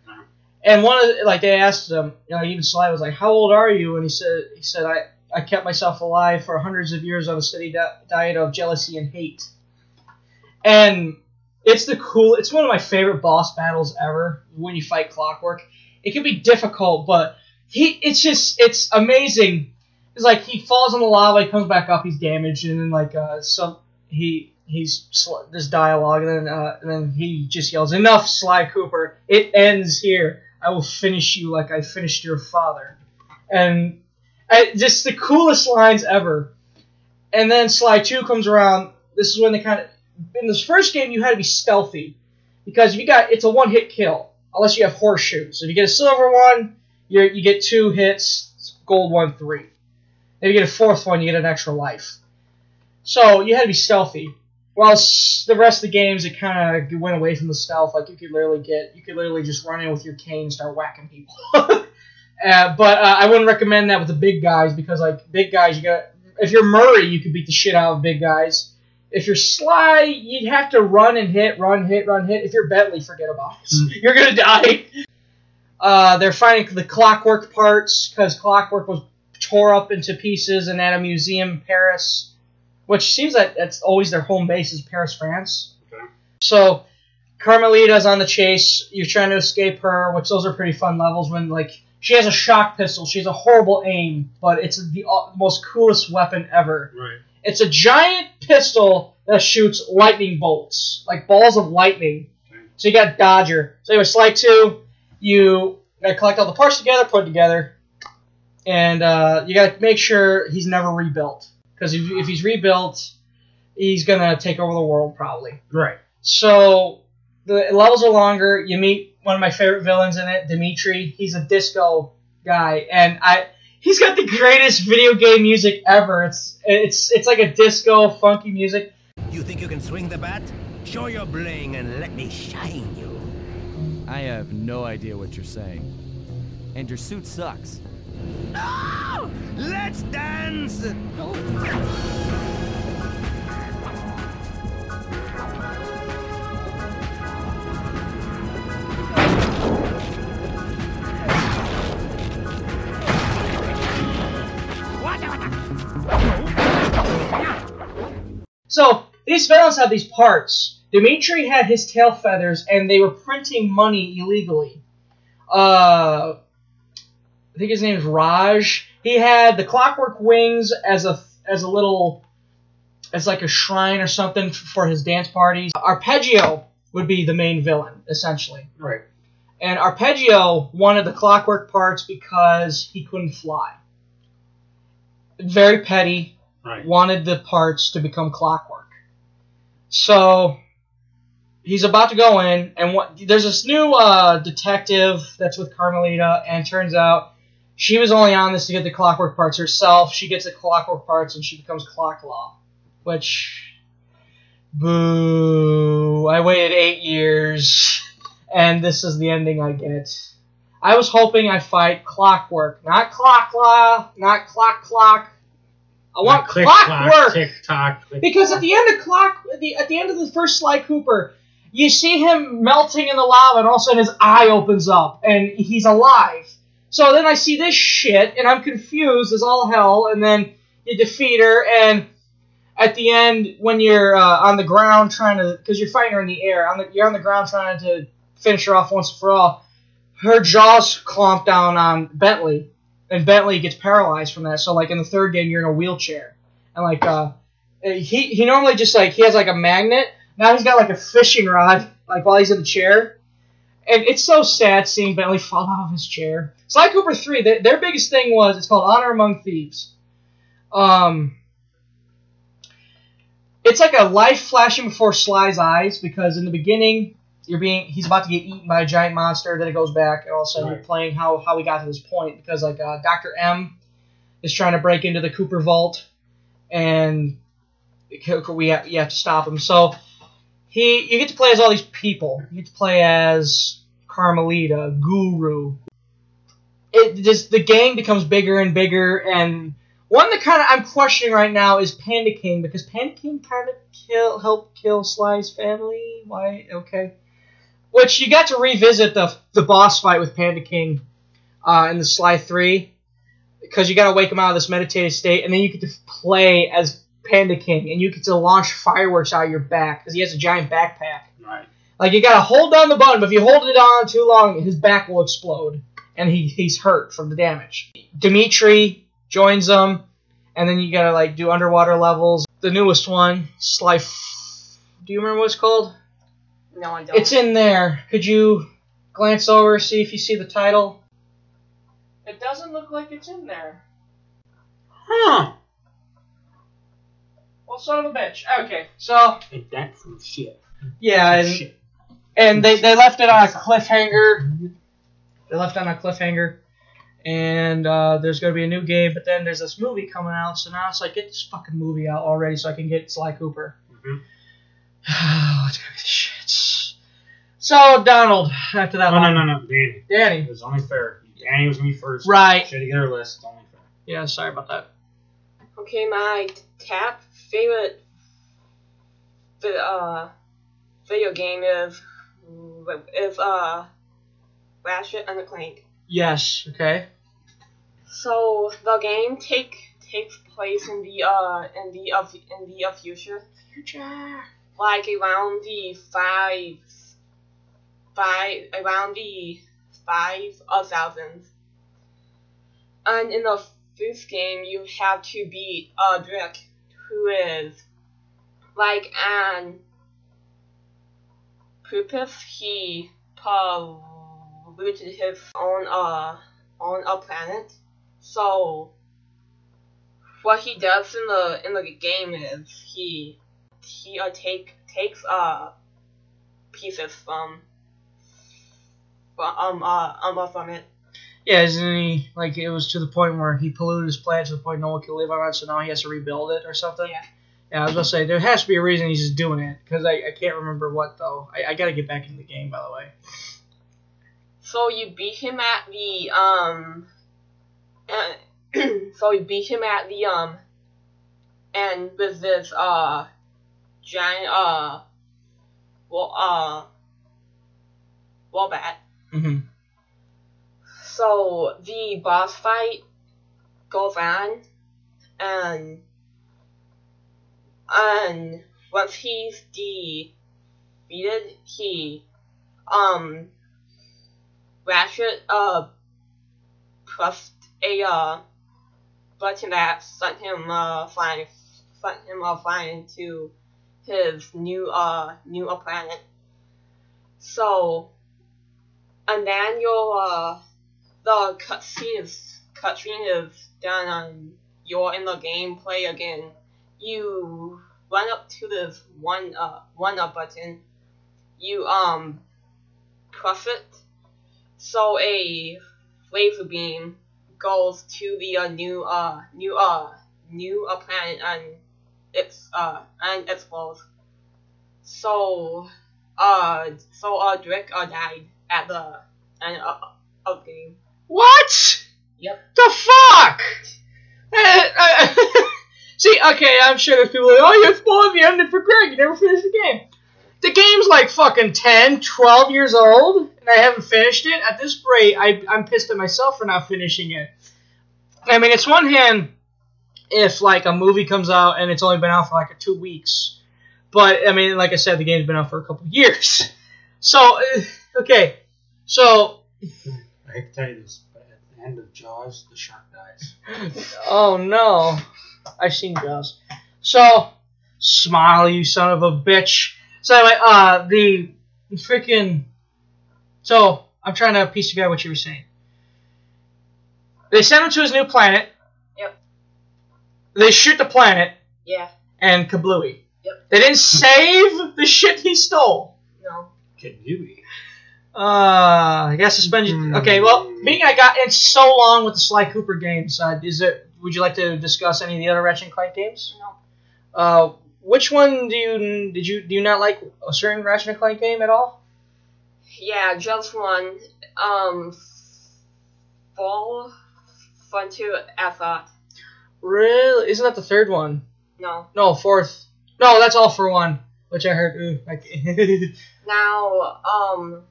uh-huh. and one of the, like they asked him, you know, even Sly was like, "How old are you?" And he said, "He said I I kept myself alive for hundreds of years on a steady di- diet of jealousy and hate." And it's the cool. It's one of my favorite boss battles ever when you fight Clockwerk. It can be difficult, but he it's just it's amazing. It's like he falls in the lava, he comes back up, he's damaged, and then like uh some he he's sl- this dialogue, and then uh, and then he just yells, "Enough, Sly Cooper! It ends here. I will finish you like I finished your father." And I, just the coolest lines ever. And then Sly Two comes around. This is when they kind of in this first game you had to be stealthy because if you got it's a one hit kill unless you have horseshoes. If you get a silver one, you you get two hits, gold one three. If you get a fourth one, you get an extra life. So you had to be stealthy. Well, the rest of the games it kind of went away from the stealth. Like you could literally get, you could literally just run in with your cane and start whacking people. uh, but uh, I wouldn't recommend that with the big guys because like big guys, you got if you're Murray, you could beat the shit out of big guys. If you're Sly, you'd have to run and hit, run, hit, run, hit. If you're Bentley, forget about it. You're gonna die. Uh, they're finding the Clockwerk parts because Clockwerk was tore up into pieces and at a museum in Paris, which seems like that's always their home base is Paris, France. Okay. So Carmelita's on the chase. You're trying to escape her, which those are pretty fun levels when like she has a shock pistol. She has a horrible aim, but it's the uh, most coolest weapon ever.
Right.
It's a giant pistol that shoots lightning bolts, like balls of lightning. So you got Dodger. So anyway, Sly 2, you gotta collect all the parts together, put it together, and uh, you gotta make sure he's never rebuilt. Because if, if he's rebuilt, he's gonna take over the world probably.
Right.
So the levels are longer. You meet one of my favorite villains in it, Dimitri. He's a disco guy, and I he's got the greatest video game music ever. It's it's it's like a disco funky music.
You think you can swing the bat? Show your bling and let me shine you.
I have no idea what you're saying. And your suit sucks.
No! Let's dance!
So these villains have these parts. Dimitri had his tail feathers, and they were printing money illegally. Uh, I think his name is Raj. He had the Clockwerk wings as a as a little as like a shrine or something for his dance parties. Arpeggio would be the main villain essentially.
Right.
And Arpeggio wanted the Clockwerk parts because he couldn't fly. Very petty.
Right.
Wanted the parts to become Clockwerk. So he's about to go in, and what there's this new uh, detective that's with Carmelita, and turns out she was only on this to get the Clockwerk parts herself. She gets the Clockwerk parts, and she becomes Clock-La, which boo! I waited eight years, and this is the ending I get. I was hoping I fight Clockwerk, not Clock-La, not Clock Clock. I want
click,
Clockwerk.
clock, tick tock. click,
Because at the end of clock, at the, at the end of the first Sly Cooper, you see him melting in the lava, and all of a sudden his eye opens up, and he's alive. So then I see this shit, and I'm confused as all hell, and then you defeat her, and at the end, when you're uh, on the ground trying to, because you're fighting her in the air, on the, you're on the ground trying to finish her off once and for all, her jaws clomp down on Bentley, and Bentley gets paralyzed from that. So like in the third game, you're in a wheelchair, and like uh, he he normally just like he has like a magnet. Now he's got like a fishing rod, like while he's in the chair, and it's so sad seeing Bentley fall off his chair. Sly Cooper three, their, their biggest thing was it's called Honor Among Thieves. Um, it's like a life flashing before Sly's eyes because in the beginning, you're being he's about to get eaten by a giant monster. Then it goes back, and all of a sudden you're playing how how we got to this point because like uh, Doctor M is trying to break into the Cooper vault, and we have, you have to stop him. So he you get to play as all these people. You get to play as Carmelita, Guru. It just the gang becomes bigger and bigger, and one that kind of I'm questioning right now is Panda King because Panda King kind of kill helped kill Sly's family. Why? Okay. Which you got to revisit the the boss fight with Panda King uh, in the Sly Three because you got to wake him out of this meditative state, and then you get to play as Panda King, and you get to launch fireworks out of your back because he has a giant backpack.
Right.
Like you gotta hold down the button, but if you hold it on too long, his back will explode, and he he's hurt from the damage. Dimitri joins them, and then you gotta like do underwater levels. The newest one, Sly. F- do you remember what it's called?
No, I don't.
It's in there. Could you glance over, see if you see the title? It doesn't look like it's in there.
Huh.
Well, son of a bitch. Okay, so
Ain't that some shit?
yeah, and
Shit.
and they, they left it on a cliffhanger. They left it on a cliffhanger, and uh, there's gonna be a new game. But then there's this movie coming out, so now it's like get this fucking movie out already, so I can get Sly Cooper.
Mhm.
It's gonna be the shits. So Donald, after that,
No, no,
line-
no, no, Danny.
Danny.
It was only fair. Danny was gonna be first.
Right.
She had to get her list. It's only fair.
Yeah, sorry about that.
Okay, my tap favorite vi- uh video game is is uh Ratchet and Clank.
Yes. Okay.
So the game take takes place in the uh in the of in the uh, future.
Future.
Like around the five five around the five of thousands. And in the first game you have to beat a Drake, who is like an purpose he polluted his own uh on a planet. So what he does in the in the game is he he uh, take takes uh pieces from from um uh um on it.
Yeah, isn't he like it was to the point where he polluted his planet to the point no one could live on it, so now he has to rebuild it or something?
Yeah.
Yeah, I was gonna say there has to be a reason he's just doing it because I, I can't remember what though. I, I gotta get back into the game by the way.
So you beat him at the um uh, so you beat him at the um and with this uh giant uh well uh wombat.
Mm-hmm.
So the boss fight goes on and and once he's defeated he um Ratchet uh pressed a uh button that sent him uh flying sent him uh flying to his new uh new planet. So and then your uh the cutscene is cutscene is done and you're in the gameplay again. You run up to this one uh one up button. You um press it so a laser beam goes to the uh, new uh new uh new uh, planet and it's uh and it's explodes. So uh so uh Drake uh died at the end of, of the game.
What?
Yep.
The fuck? Uh, uh, See, okay, I'm sure there's people like, oh, you have spoiled the ending for Greg. You never finished the game. The game's like fucking 10, 12 years old, and I haven't finished it. At this rate, I, I'm pissed at myself for not finishing it. I mean, it's one hand if like a movie comes out and it's only been out for like two weeks, but I mean, like I said, the game's been out for a couple years. So, uh, okay, so
I hate to tell you this, but at the end of Jaws, the shark dies.
Oh no. I've seen Jaws. So, smile, you son of a bitch. So anyway, uh, the freaking. So I'm trying to piece together what you were saying. They sent him to his new planet.
Yep.
They shoot the planet
Yeah.
and kablooey.
Yep.
They didn't save the shit he stole.
No.
Kid Dewey.
Uh, I guess suspension. Okay, well, being I got in so long with the Sly Cooper games, uh, is it? Would you like to discuss any of the other Ratchet and Clank games?
No.
Uh, which one do you did you do you not like a certain Ratchet and Clank game at all?
Yeah, just one. Um, Full Frontal Assault.
Really? Isn't that the third one?
No.
No, fourth. No, that's all for one. Which I heard. Ooh, I
Now, um,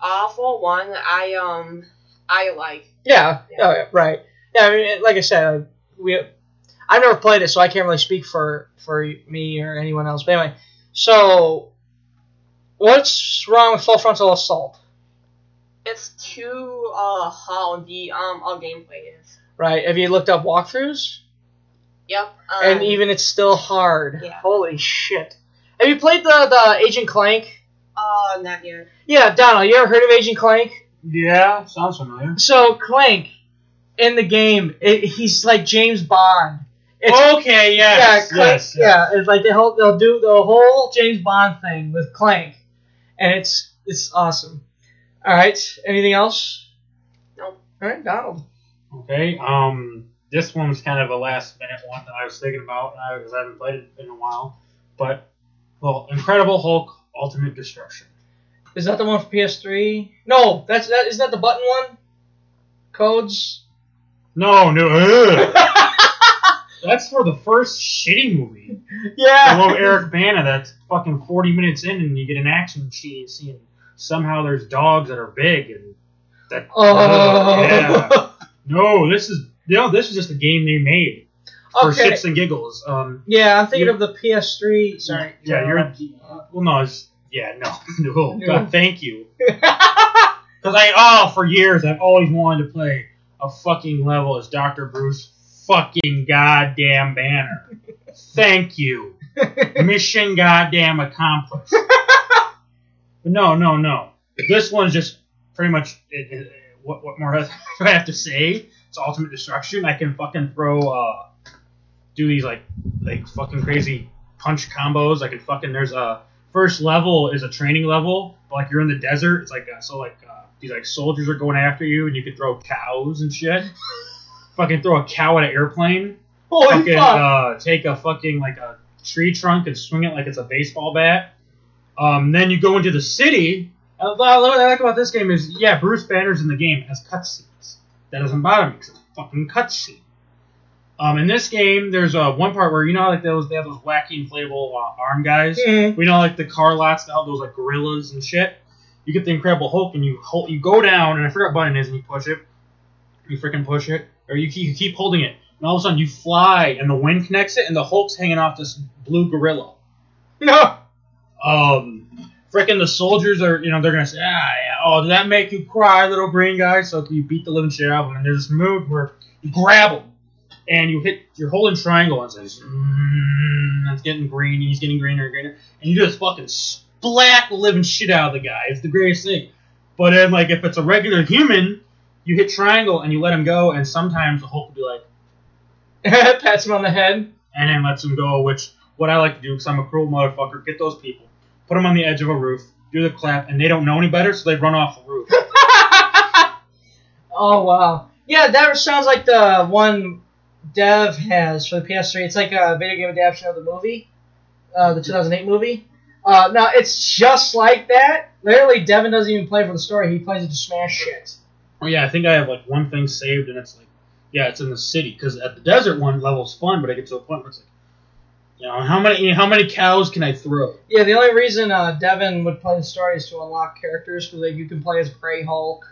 Awful One, I, um, I like.
yeah. Oh, yeah. Right. Yeah. I mean, like I said, uh, we. I've never played it, so I can't really speak for for me or anyone else. But anyway, so what's wrong with full frontal assault?
It's too, uh, how the, um, all gameplay is.
Right? Have you looked up walkthroughs?
Yep. Um,
and even it's still hard.
Yeah.
Holy shit! Have you played the the Agent Clank?
Uh, not yet.
Yeah, Donald, you ever heard of Agent Clank?
Yeah, sounds familiar.
So Clank in the game, it, he's like James Bond. It's,
okay,
yeah,
yes,
Clank,
yes,
yeah. It's like they whole, they'll do the whole James Bond thing with Clank, and it's it's awesome. All right, anything else?
Nope.
All right, Donald.
Okay, um, this one was kind of a last minute one that I was thinking about because I haven't played it in a while. But, well, Incredible Hulk Ultimate Destruction.
Is that the one for PS3? No, that's that. Isn't that the button one? Codes.
No, no. Uh. That's for the first shitty movie.
Yeah.
Love Eric Bana. That's fucking 40 minutes in, and you get an action scene. and Somehow there's dogs that are big, and that.
Oh.
yeah. No, this is you know this is just a game they made for
Okay.
shits and giggles. Um,
Yeah, I'm thinking
You-
of the PS3. Sorry.
yeah, you're. Well, no, it's yeah, no, no.
No.
God, thank you. Because I oh for years I've always wanted to play a fucking level as Doctor Bruce fucking goddamn Banner. Thank you. Mission goddamn accomplished. But no, no, no. This one's just pretty much it, it, what what more do I have to say? Ultimate destruction. I can fucking throw uh do these like like fucking crazy punch combos. I can fucking there's a first level is a training level, but like you're in the desert. It's like uh, so like uh, these like soldiers are going after you, and you can throw cows and shit. fucking throw a cow at an airplane.
Holy
fucking
fuck.
uh, take a fucking like a tree trunk and swing it like it's a baseball bat. Um, then you go into the city. Uh, what I like about this game is, yeah, Bruce Banner's in the game as cutscenes. That doesn't bother me because it's a fucking cutscene. Um, in this game, there's uh, one part where you know, like those they have those wacky inflatable uh, arm guys.
Mhm.
We know, like the car lots that have those like gorillas and shit. You get the Incredible Hulk and you hold, you go down, and I forget what button it is, and you push it. You freaking push it, or you keep, you keep holding it, and all of a sudden you fly, and the wind connects it, and the Hulk's hanging off this blue gorilla.
No.
Um, freaking the soldiers are, you know, they're gonna say, ah, oh, did that make you cry, little green guy? So you beat the living shit out of them, and there's this move where you grab him, and you hit, you're holding triangle, and like, mm, it's getting green, and he's getting greener and greener, and you just fucking splat the living shit out of the guy. It's the greatest thing. But then, like, if it's a regular human, you hit triangle and you let him go, and sometimes the Hulk will be like,
Pats him on the head.
and then lets him go, which what I like to do because I'm a cruel motherfucker. Get those people, put them on the edge of a roof, do the clap, and they don't know any better, so they run off the roof.
Oh wow. Yeah, that sounds like the one Dev has for the PS3. It's like a video game adaptation of the movie, uh, the 2008 movie. Uh, now it's just like that. Literally, Devin doesn't even play for the story. He plays it to smash shit.
oh yeah, I think I have like one thing saved, and it's like, yeah, it's in the city because at the desert one level's fun, but I get to a point where it's like, you know, how many how many cows can I throw?
Yeah, the only reason uh, Devin would play the story is to unlock characters because like, you can play as Grey Hulk,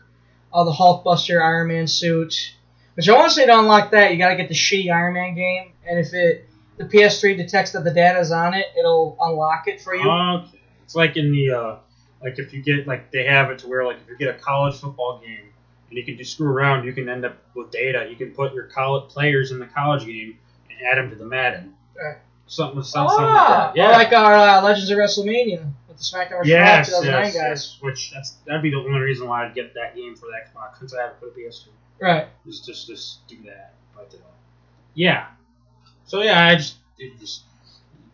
uh, the Hulkbuster Iron Man suit. Which I want to say to unlock that, you gotta get the shitty Iron Man game, and if it the PS3 detects that the data's on it, it'll unlock it for you.
Okay. It's like in the uh, like if you get like they have it to where like if you get a college football game and you can just screw around, you can end up with data. You can put your college players in the college game and add them to the Madden.
Right.
Something, something, something like
Ah,
that. Yeah.
like our uh, Legends of WrestleMania with the SmackDown vs. Raw
yes,
2009
yes,
guys.
yes. Which that's that'd be the only reason why I'd get that game for the Xbox since I have it for the PS2.
Right.
Just, just, just do that. But uh, yeah. So yeah, I just, it just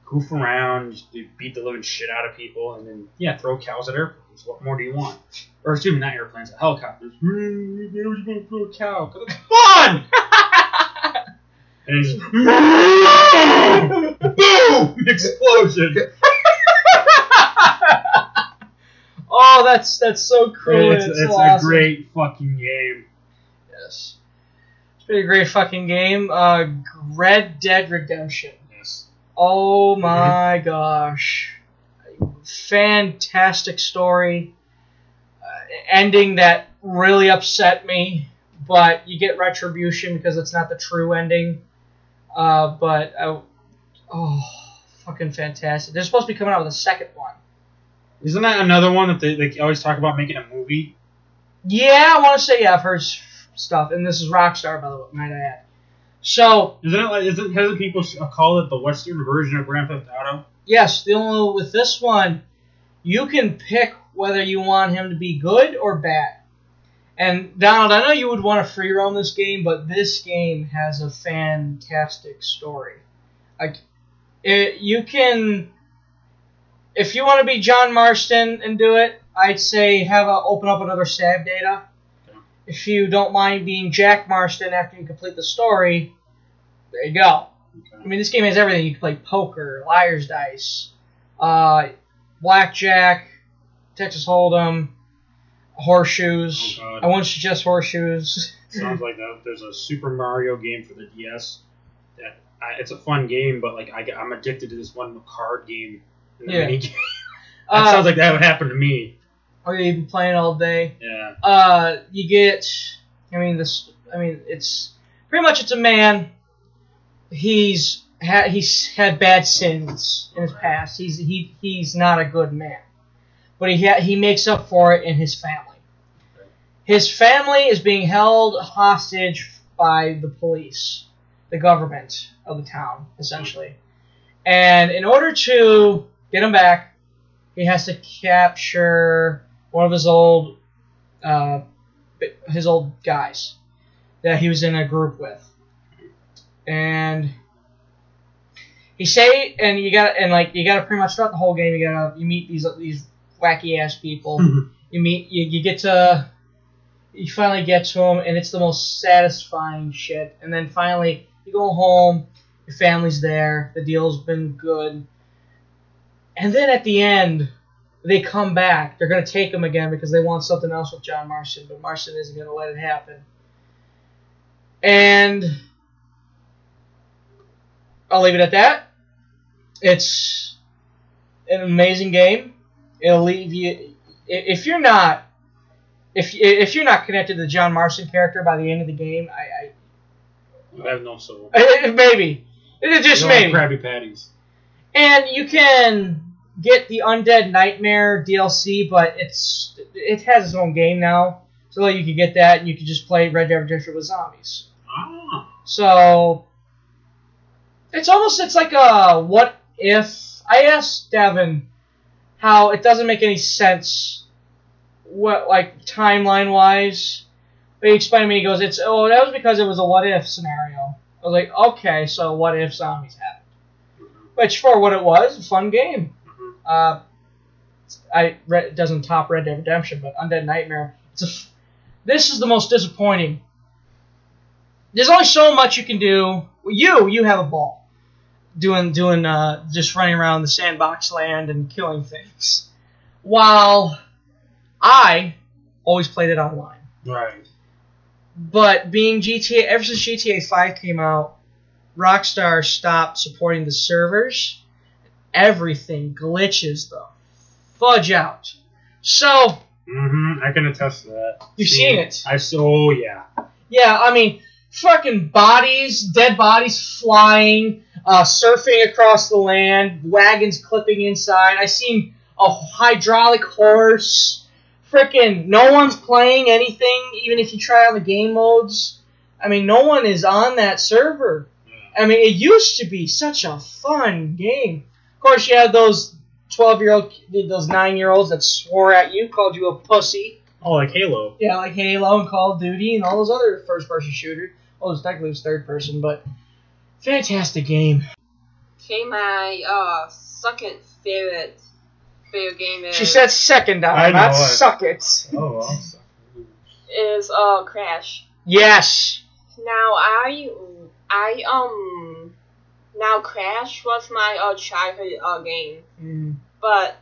goof around, just beat the living shit out of people, and then yeah, throw cows at airplanes. What more do you want? Or excuse me, not airplanes, helicopters. Why would you want to throw a cow? 'Cause it's fun. And it's just boom explosion.
Oh, that's that's so cool.
it's
and
it's
so
a great fucking game.
Yes. It's been a great fucking game. Uh, Red Dead Redemption.
Yes.
Oh my gosh. Fantastic story. Uh, ending that really upset me, but you get retribution because it's not the true ending. Uh, but, uh, oh, fucking fantastic. They're supposed to be coming out with a second one.
Isn't that another one that they, they always talk about making a movie?
Yeah, I want to say yeah, s- stuff, and this is Rockstar, by the way, might I add. So,
Isn't it like isn't hasn't people call it the Western version of Grand Theft Auto?
Yes, the only with this one, you can pick whether you want him to be good or bad. And Donald, I know you would want to free roam this game, but this game has a fantastic story. Like, it, you can, if you want to be John Marston and do it, I'd say have a open up another save data. If you don't mind being Jack Marston after you complete the story, there you go. I mean, this game has everything. You can play poker, liar's dice, uh, blackjack, Texas Hold'em, horseshoes.
Oh,
I wouldn't suggest horseshoes.
Sounds like that. There's a Super Mario game for the DS. That I, it's a fun game, but like I, am addicted to this one card game. In the
Yeah.
mini game. that
Uh,
sounds like that would happen to me.
Or you'd be playing all day.
Yeah.
Uh, you get. I mean, this. I mean, it's pretty much it's a man. He's had he's had bad sins in his past. He's he he's not a good man, but he ha- he makes up for it in his family. His family is being held hostage by the police, the government of the town, essentially. And in order to get him back, he has to capture one of his old, uh, his old guys that he was in a group with, and he say, and you got, and like you got to pretty much throughout the whole game, you gotta you meet these these wacky ass people. you meet, you, you get to, you finally get to them, and it's the most satisfying shit. And then finally, you go home, your family's there, the deal's been good, and then at the end, they come back. They're gonna take him again because they want something else with John Marston, but Marston isn't gonna let it happen. And I'll leave it at that. It's an amazing game. It'll leave you if you're not if if you're not connected to the John Marston character by the end of the game, I,
I have no soul.
Maybe it just
You don't
maybe.
Krabby Patties.
And you can get the Undead Nightmare DLC, but it's it has its own game now, so you can get that and you can just play Red Dead Redemption with zombies.
Ah.
So it's almost it's like a what if I asked Devin how it doesn't make any sense what like timeline wise. But he explained to me he goes, It's oh that was because it was a what if scenario. I was like, Okay, so what if zombies happened? Which for what it was, a fun game. Uh I it doesn't top Red Dead Redemption, but Undead Nightmare. A this is the most disappointing there's only so much you can do. You, you have a ball, doing, doing, uh, just running around the sandbox land and killing things, while I always played it online.
Right.
But being GTA, ever since GTA 5 came out, Rockstar stopped supporting the servers. Everything glitches the fudge out. So
Mm-hmm. I can attest to that.
You've seen it.
I saw. Oh yeah.
Yeah, I mean, fucking bodies, dead bodies flying, uh, surfing across the land, wagons clipping inside. I seen a hydraulic horse. Frickin' no one's playing anything, even if you try on the game modes. I mean, no one is on that server. I mean, it used to be such a fun game. Of course, you had those 12 year old, those 9 year olds that swore at you, called you a pussy.
Oh, like Halo.
Yeah, like Halo and Call of Duty and all those other first person shooters. Well, it was technically it was third person, but fantastic game.
Okay, my uh second favorite video game is
She said second,
I
Donald, not
know it.
suck it.
Oh, well.
is uh Crash.
Yes.
Now I I um now Crash was my uh childhood uh game,
Mm.
but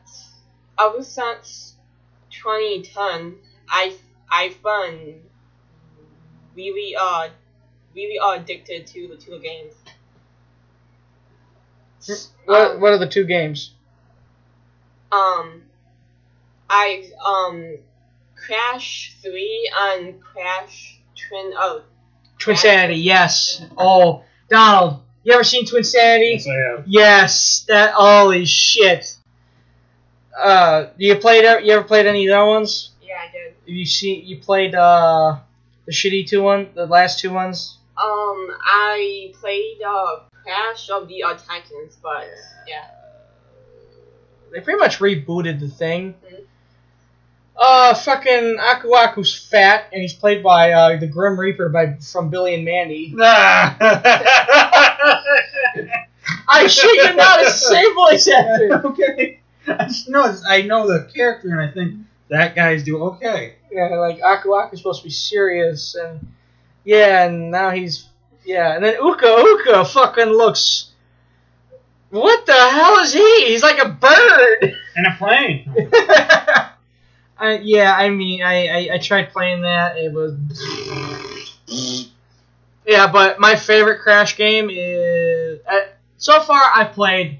ever since 2010, I I've been really uh really uh, addicted to the two games.
What What are the two games?
Um, I um Crash Three and Crash Twin oh
Twinsanity. Yes. Oh, Donald, you ever seen Twinsanity?
Yes, I have.
Yes. That. Holy shit. Uh, you played? You ever played any of the other ones?
yeah I did.
You see? You played uh the shitty two one, the last two ones.
Um, I played uh Crash of the uh, Titans, but yeah.
They pretty much rebooted the thing. Uh, fucking Aku Aku's fat, and he's played by uh, the Grim Reaper by from Billy and Mandy. I shit you not, it's the same voice actor.
okay. I just know I know the character, and I think that guy's doing okay.
Yeah, like Aku Aku's supposed to be serious, and yeah, and now he's yeah, and then Uka Uka fucking looks. What the hell is he? He's like a bird.
And a plane.
I, yeah, I mean, I, I, I tried playing that. It was. Yeah, but my favorite Crash game is. Uh, so far, I played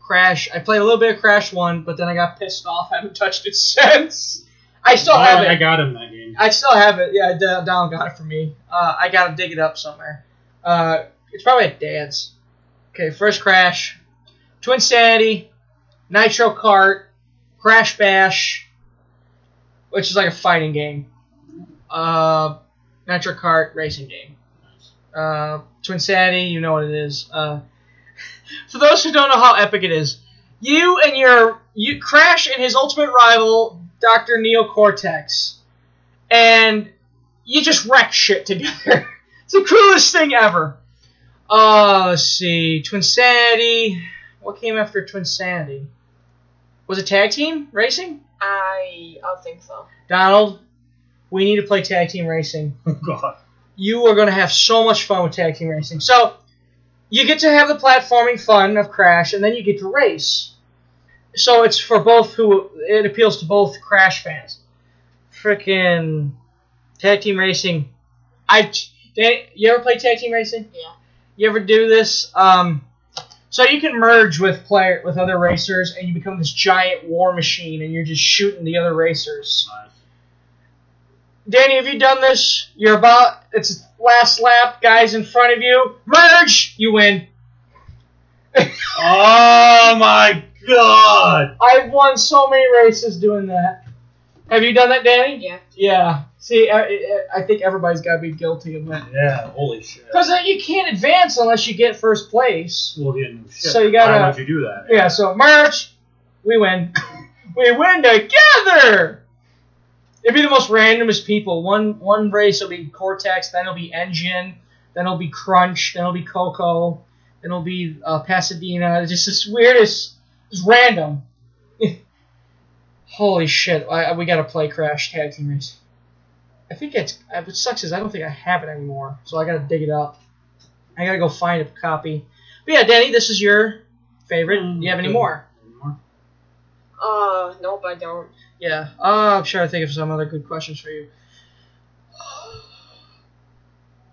Crash. I played a little bit of Crash 1, but then I got pissed off. I haven't touched it since. I still have it.
I got him that game.
I still have it. Yeah, Donald got it for me. Uh, I gotta dig it up somewhere. Uh, it's probably at Dad's. Okay, first Crash, Twinsanity, Nitro Kart, Crash Bash, which is like a fighting game. Uh, Nitro Kart racing game. Uh, Twinsanity, you know what it is. Uh, for those who don't know how epic it is, you and your you Crash and his ultimate rival, Doctor Neo Cortex, and you just wreck shit together. it's the coolest thing ever. Uh, let's see, Twinsanity. What came after Twinsanity? Was it tag team racing?
I I think so.
Donald, we need to play tag team racing.
Oh God.
You are going to have so much fun with tag team racing. So, you get to have the platforming fun of Crash, and then you get to race. So it's for both who it appeals to both Crash fans. Frickin' tag team racing. I Dan, you ever play tag team racing?
Yeah.
You ever do this? Um, so you can merge with player with other racers, and you become this giant war machine, and you're just shooting the other racers. Danny, have you done this? You're about it's last lap, guys in front of you. Merge, you win.
Oh my God.
I've won so many races doing that. Have you done that, Danny?
Yeah.
Yeah. See, I, I- I think everybody's got to be guilty of that.
Yeah. Holy shit.
Because you can't advance unless you get first place.
Well, yeah, no shit.
So you gotta-
Why would you do that?
Yeah, so merge, we win. we win together! It'd be the most randomest people. One one race will be Cortex, then it'll be N. Gin, then it'll be Crunch, then it'll be Coco, then it'll be uh, Pasadena. It's just this weirdest, it's random. Holy shit! I, I- we gotta play Crash Tag Team Race. I think it's. uh, What sucks is I don't think I have it anymore, so I gotta dig it up. I gotta go find a copy. But yeah, Danny, this is your favorite. Do you have any more?
Uh, nope, I don't.
Yeah. Uh, I'm sure I think of some other good questions for you.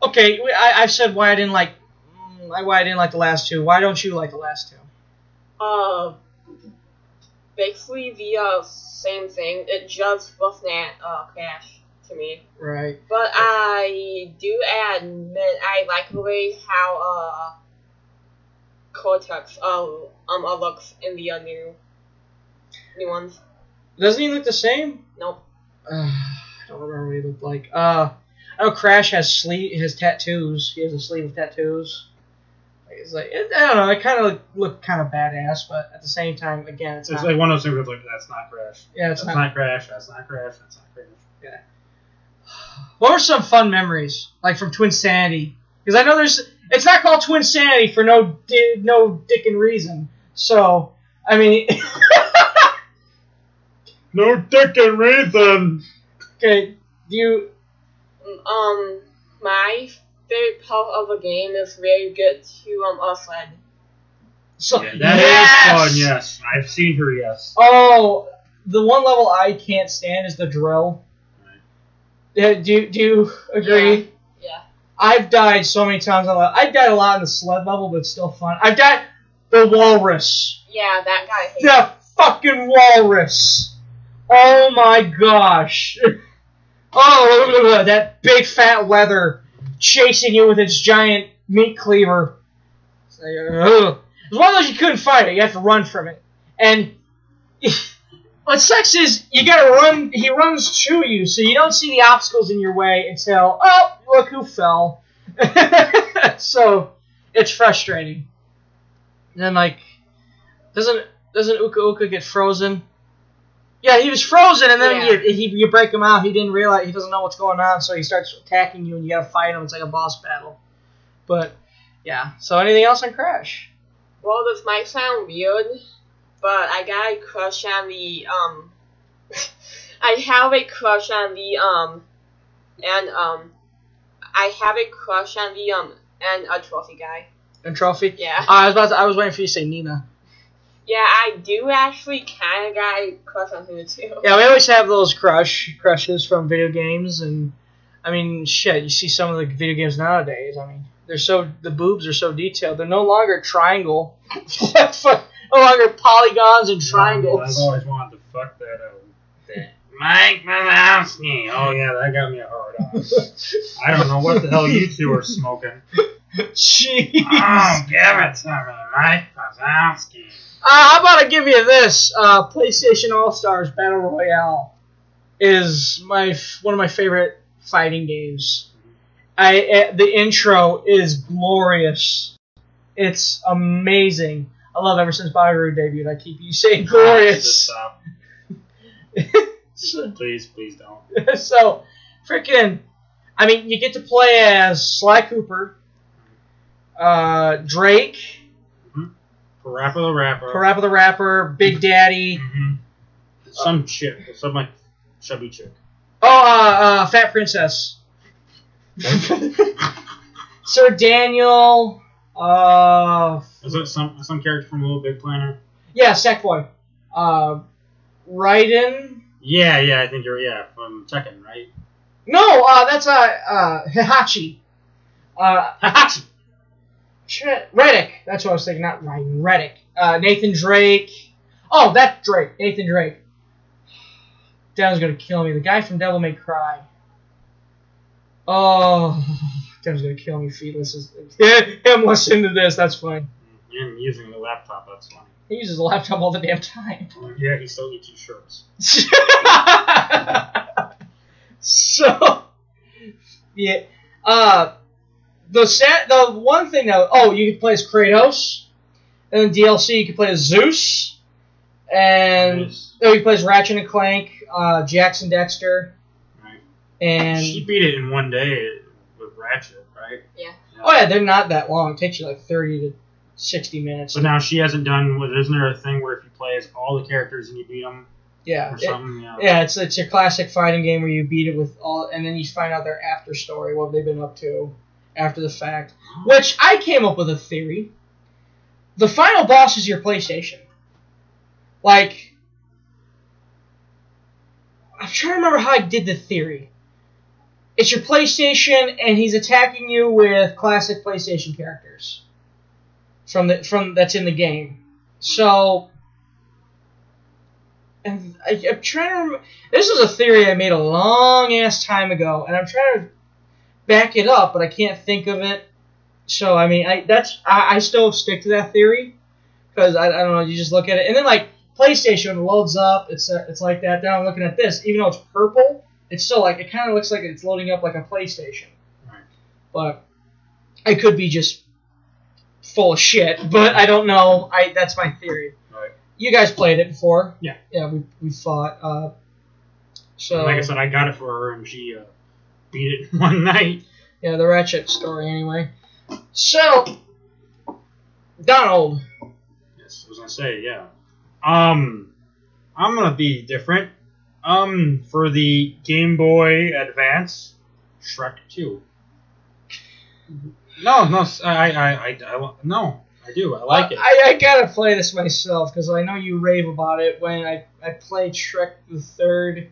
Okay, I, I've said why I didn't like mm, why I didn't like the last two. Why don't you like the last two?
Uh, basically the uh, same thing. It just wasn't at uh, Crash to me.
Right.
But I do admit I like the way how uh Cortex um um uh, looks in the uh, new new ones.
Doesn't he look the same?
Nope.
Uh, I don't remember what he looked like. Uh, I know Crash has sleeve has tattoos. He has a sleeve of tattoos. Like, It's like it, I don't know. It kind of looked, look kind of badass, but at the same time, again, it's,
It's
not.
like one of those things where it's like, that's not Crash.
Yeah, it's
that's
not-
not Crash. That's not Crash. That's not Crash.
Yeah. What were some fun memories like from Twinsanity? Because I know there's it's not called Twinsanity for no di- no dick and reason. So I mean,
No dick and reason.
okay, do you
Um, my favorite part of a game is very good to um Usled.
so
Yeah, that is
yes!
fun. Yes, I've seen her. Yes.
Oh, the one level I can't stand is the drill. Yeah, do you- do you agree?
Yeah.
I've died so many times on that. I've died a lot in the sled level, but it's still fun. I've died the walrus.
Yeah, that guy hates
The fucking walrus. Oh my gosh. Oh, that big fat leather chasing you with its giant meat cleaver. It's like, those you couldn't fight it. You have to run from it. And what sucks is you gotta run. He runs to you, so you don't see the obstacles in your way until oh, look who fell. so it's frustrating. And then like, doesn't doesn't Uka Uka get frozen? Yeah, he was frozen, and then
Yeah.
you, he, you break him out. He didn't realize he doesn't know what's going on, so he starts attacking you, and you gotta fight him. It's like a boss battle. But yeah. So anything else on Crash?
Well, this might sound weird, but I got a crush on the um. I have a crush on the um, and um, I have a crush on the um and a trophy guy.
And trophy?
Yeah.
Uh, I was about to, I was waiting for you to say Nina.
Yeah, I do actually kind of got a crush on him too.
Yeah, we always have those crush crushes from video games, and I mean, shit. You see some of the video games nowadays. I mean, they're so the boobs are so detailed. They're no longer triangle, no longer polygons and triangles.
I've always wanted to fuck that out. That Mike Wazowski. Oh yeah, that got me a hard on. I don't know what the hell you two are smoking.
Jeez.
Oh, give it to me, Mike Wazowski.
Uh, how about I give you this? Uh, PlayStation All Stars Battle Royale is my f- one of my favorite fighting games. I uh, the intro is glorious. It's amazing. I love ever since Bagaru debuted. I keep you saying glorious.
stop.
so,
Please, please don't.
so, freaking. I mean, you get to play as Sly Cooper, uh, Drake,
Parappa the Rapper.
Parappa the Rapper, Big Daddy.
Mhm. Some chick. Some like chubby chick.
Oh, uh, uh, Fat Princess. Sir Daniel. Uh,
Is that some some character from Little Big Planet?
yeah, Sackboy. Uh, Raiden.
Yeah, yeah, I think you're yeah from Tekken, right?
No, uh, that's uh, uh, Heihachi. Uh,
Hahachi.
Radec. That's what I was thinking. Not Ryan Radec. Uh, Nathan Drake. Oh, that's Drake. Nathan Drake. Dev's gonna kill me. The guy from Devil May Cry. Oh, Dev's gonna kill me. Feetless is him listening to this. That's fine.
And using the laptop, that's funny.
He uses a laptop all the damn time.
Yeah, he still eats his shirts.
so, yeah. Uh, the set, the one thing though, oh, you can play as Kratos, and then DLC you can play as Zeus, and
Nice.
oh, you can play as Ratchet and Clank, uh, Jak and Daxter,
Right.
and
she beat it in one day with Ratchet, right?
Yeah.
oh yeah, they're not that long. It takes you like thirty to sixty minutes.
But now she hasn't done. What isn't there a thing where if you play as all the characters and you beat them
yeah,
or
it-
something? yeah.
yeah, it's it's a classic fighting game where you beat it with all, and then you find out their after story, what they've been up to after the fact. Which I came up with a theory. The final boss is your PlayStation. Like, I'm trying to remember how I did the theory. It's your PlayStation, and he's attacking you with classic PlayStation characters from the from that's in the game. So and I, I'm trying to. Remember, this is a theory I made a long ass time ago, and I'm trying to back it up, but I can't think of it. So I mean, I that's I, I still stick to that theory because I, I don't know. You just look at it, and then like PlayStation loads up. It's uh, it's like that. Now I'm looking at this, even though it's purple, it's still like it kind of looks like it's loading up like a PlayStation.
Right.
But I could be just full of shit. But I don't know. I that's my theory.
Right.
You guys played it before.
Yeah.
Yeah, we, we fought. Uh, so
like I said, I got it for her and she uh, beat it one night.
yeah, the Ratchet story anyway. So, Donald.
Yes, I was gonna say yeah. Um, I'm gonna be different. Um, for the Game Boy Advance, Shrek Two. No, no, I, I, I, I, no, I do. I like it.
I, I gotta play this myself because I know you rave about it. When I, I played Shrek the Third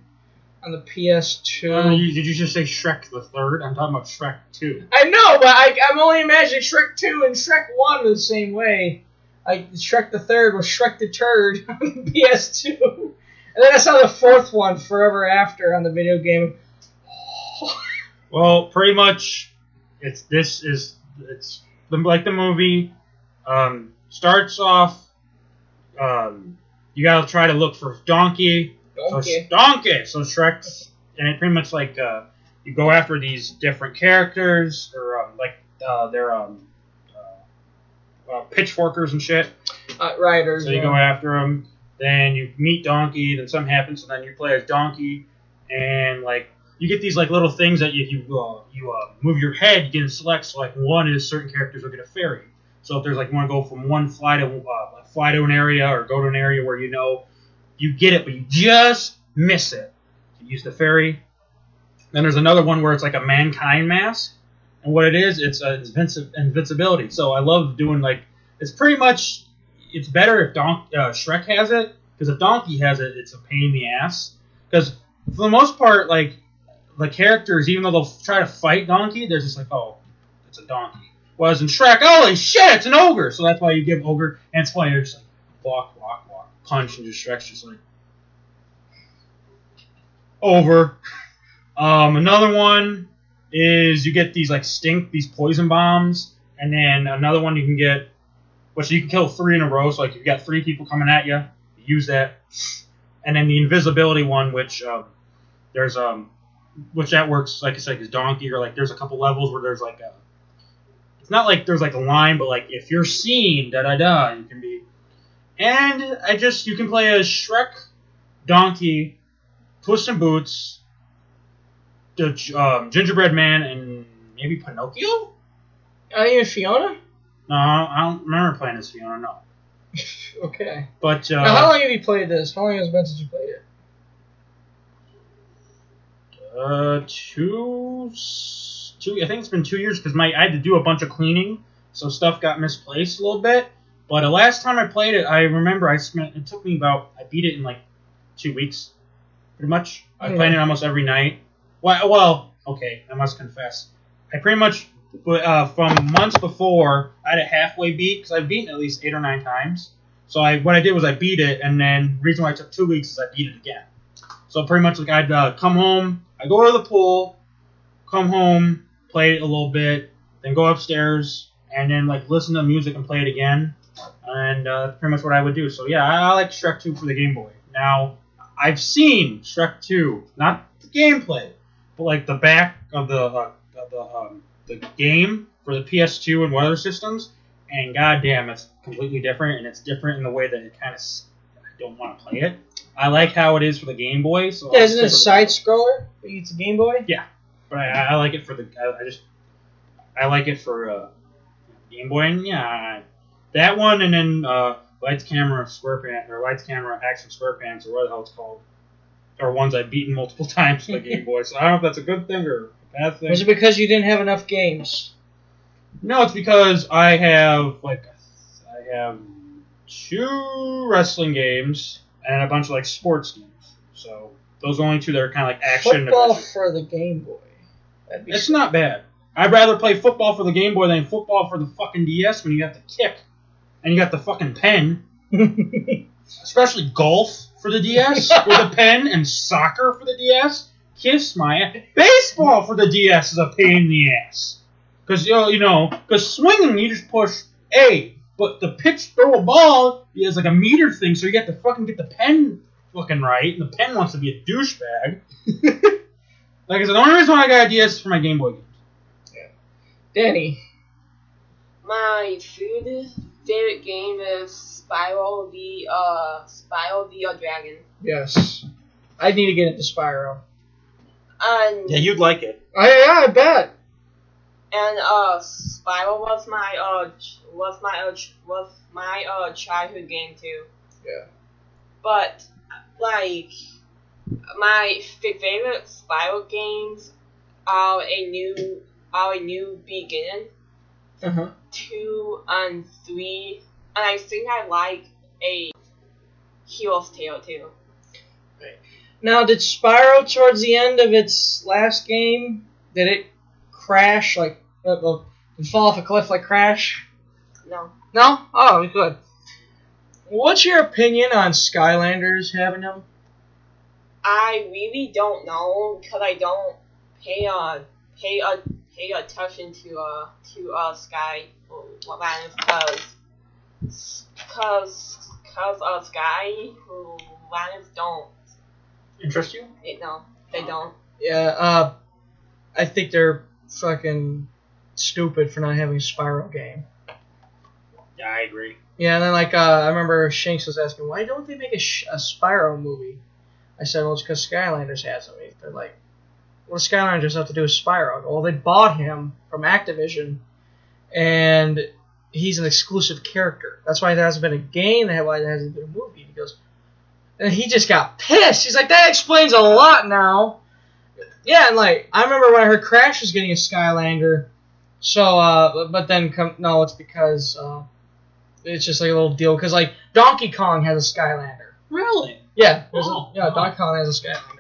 on the PS2.
Uh, you- did you just say Shrek the Third? I'm talking about Shrek Two.
I know, but I, I'm only imagining Shrek 2 and Shrek 1 the same way. Like, Shrek the Third was Shrek the Turd on the PS2. And then I saw the fourth one, Forever After, on the video game.
Well, pretty much, it's this is it's the, like the movie. Um, starts off. Um, you gotta try to look for donkey.
Donkey.
So, donkey. So Shrek's and it pretty much like uh, you go after these different characters or um, like uh, they're um, uh, uh, pitchforkers and shit.
Uh, riders.
So you
yeah.
go after them. then you meet Donkey, then something happens, so then you play as Donkey, and like you get these like little things that you you uh, you uh, move your head, you get to select. So like one is certain characters will get a fairy. So if there's like you want to go from one fly to uh, fly to an area or go to an area where you know you get it, but you just miss it. You use the fairy. Then there's another one where it's like a mankind mask, and what it is, it's uh, invinci- invincibility. So I love doing like it's pretty much it's better if Don uh, Shrek has it because if Donkey has it, it's a pain in the ass. Because for the most part, like the characters, even though they'll try to fight Donkey, they're just like, oh, it's a donkey. Whereas in Shrek, holy shit, it's an ogre. So that's why you give ogre, and it's funny, you're just like walk, walk, punch, and just Shrek's just like over. Um, another one is you get these like stink, these poison bombs, and then another one you can get, which you can kill three in a row. So like you've got three people coming at you, you use that, and then the invisibility one, which um, there's um, which that works like I said, is donkey or like there's a couple levels where there's like a, it's not like there's like a line, but like if you're seen, da da da, you can be, and I just you can play as Shrek, Donkey, Puss in Boots, the um, Gingerbread Man, and maybe Pinocchio.
Are you Fiona?
No, I don't remember playing as Fiona. No,
Okay.
but uh,
now, how long have you played this? How long has it been since you played it?
Uh, two, two. I think it's been two years because my I had to do a bunch of cleaning, so stuff got misplaced a little bit. But the last time I played it, I remember I spent. It took me about. I beat it in like two weeks, pretty much. I
Yeah.
played it almost every night. Well, well, okay. I must confess, I pretty much. But uh, from months before, I had a halfway beat because I've beaten it at least eight or nine times. So I what I did was I beat it, and then the reason why I took two weeks is I beat it again. So pretty much like I'd uh, come home, I go to the pool, come home, play it a little bit, then go upstairs, and then like listen to music and play it again. And uh, that's pretty much what I would do. So yeah, I, I like Shrek 2 for the Game Boy. Now I've seen Shrek 2, not the gameplay, but like the back of the uh, of the um, the game for the PS2 and other systems, and goddamn, it's completely different, and it's different in the way that it kind of I don't want to play it. I like how it is for the Game Boy. So
Yeah,
I'll
isn't it a side scroller? It's a Game Boy?
Yeah, but I, I like it for the. I, I just I like it for uh, Game Boy, and yeah, I- that one, and then uh, Lights Camera SquarePants or Lights Camera Action SquarePants or what the hell it's called, are ones I've beaten multiple times for the Game Boy. So I don't know if that's a good thing or a bad thing.
Was it because you didn't have enough games?
No, it's because I have like I have two wrestling games and a bunch of like sports games. So those are the only two that are kind of like action. and
Football for the Game Boy. That'd be
It's not bad. I'd rather play football for the Game Boy than football for the fucking DS when you have to kick and you got the fucking pen. Especially golf for the DS with a pen and soccer for the DS. Kiss my ass. Baseball for the DS is a pain in the ass. Because you know, you know, because swinging you just push A, but the pitch throw a ball is like a meter thing, so you got to fucking get the pen fucking right, and the pen wants to be a douchebag. like I said, the only reason why I got a DS is for my Game Boy games. Yeah.
Danny.
My food favorite game is Spyro the uh Spyro the uh, Dragon.
Yes. I need to get into Spyro.
And
Yeah, you'd like it.
I, yeah, I bet.
and uh, Spyro was my uh was my uh, was my uh childhood game too.
Yeah.
But like my f- favorite Spyro games are a new are a new beginning
Uh-huh.
two and three, and I think I like a Hero's Tale too. Right.
Now, did Spyro towards the end of its last game, did it crash like uh, well, did it fall off a cliff like Crash?
No.
No? Oh, good. What's your opinion on Skylanders having them?
I really don't know because I don't pay a pay uh pay attention to uh to uh Sky Lands because cause cause uh Sky Lands don't
Interest you?
it, no they don't
Yeah, uh, I think they're fucking stupid for not having a Spyro game.
Yeah, I agree.
Yeah, and then like uh, I remember Shanks was asking, why don't they make a, sh- a Spyro movie? I said, well, it's because Skylanders has them. They're like, what does Skylanders have to do with Spyro? Well, they bought him from Activision, and he's an exclusive character. That's why there hasn't been a game. That's why there hasn't been a movie. He goes, and he just got pissed. He's like, that explains a lot now. Yeah, and like I remember when I heard Crash was getting a Skylander. So, uh, but- then come no, it's because uh, it's just like a little deal because like Donkey Kong has a Skylander.
Really?
Yeah, there's a-
Oh,
yeah,
oh.
Donkey Kong has a Skylander.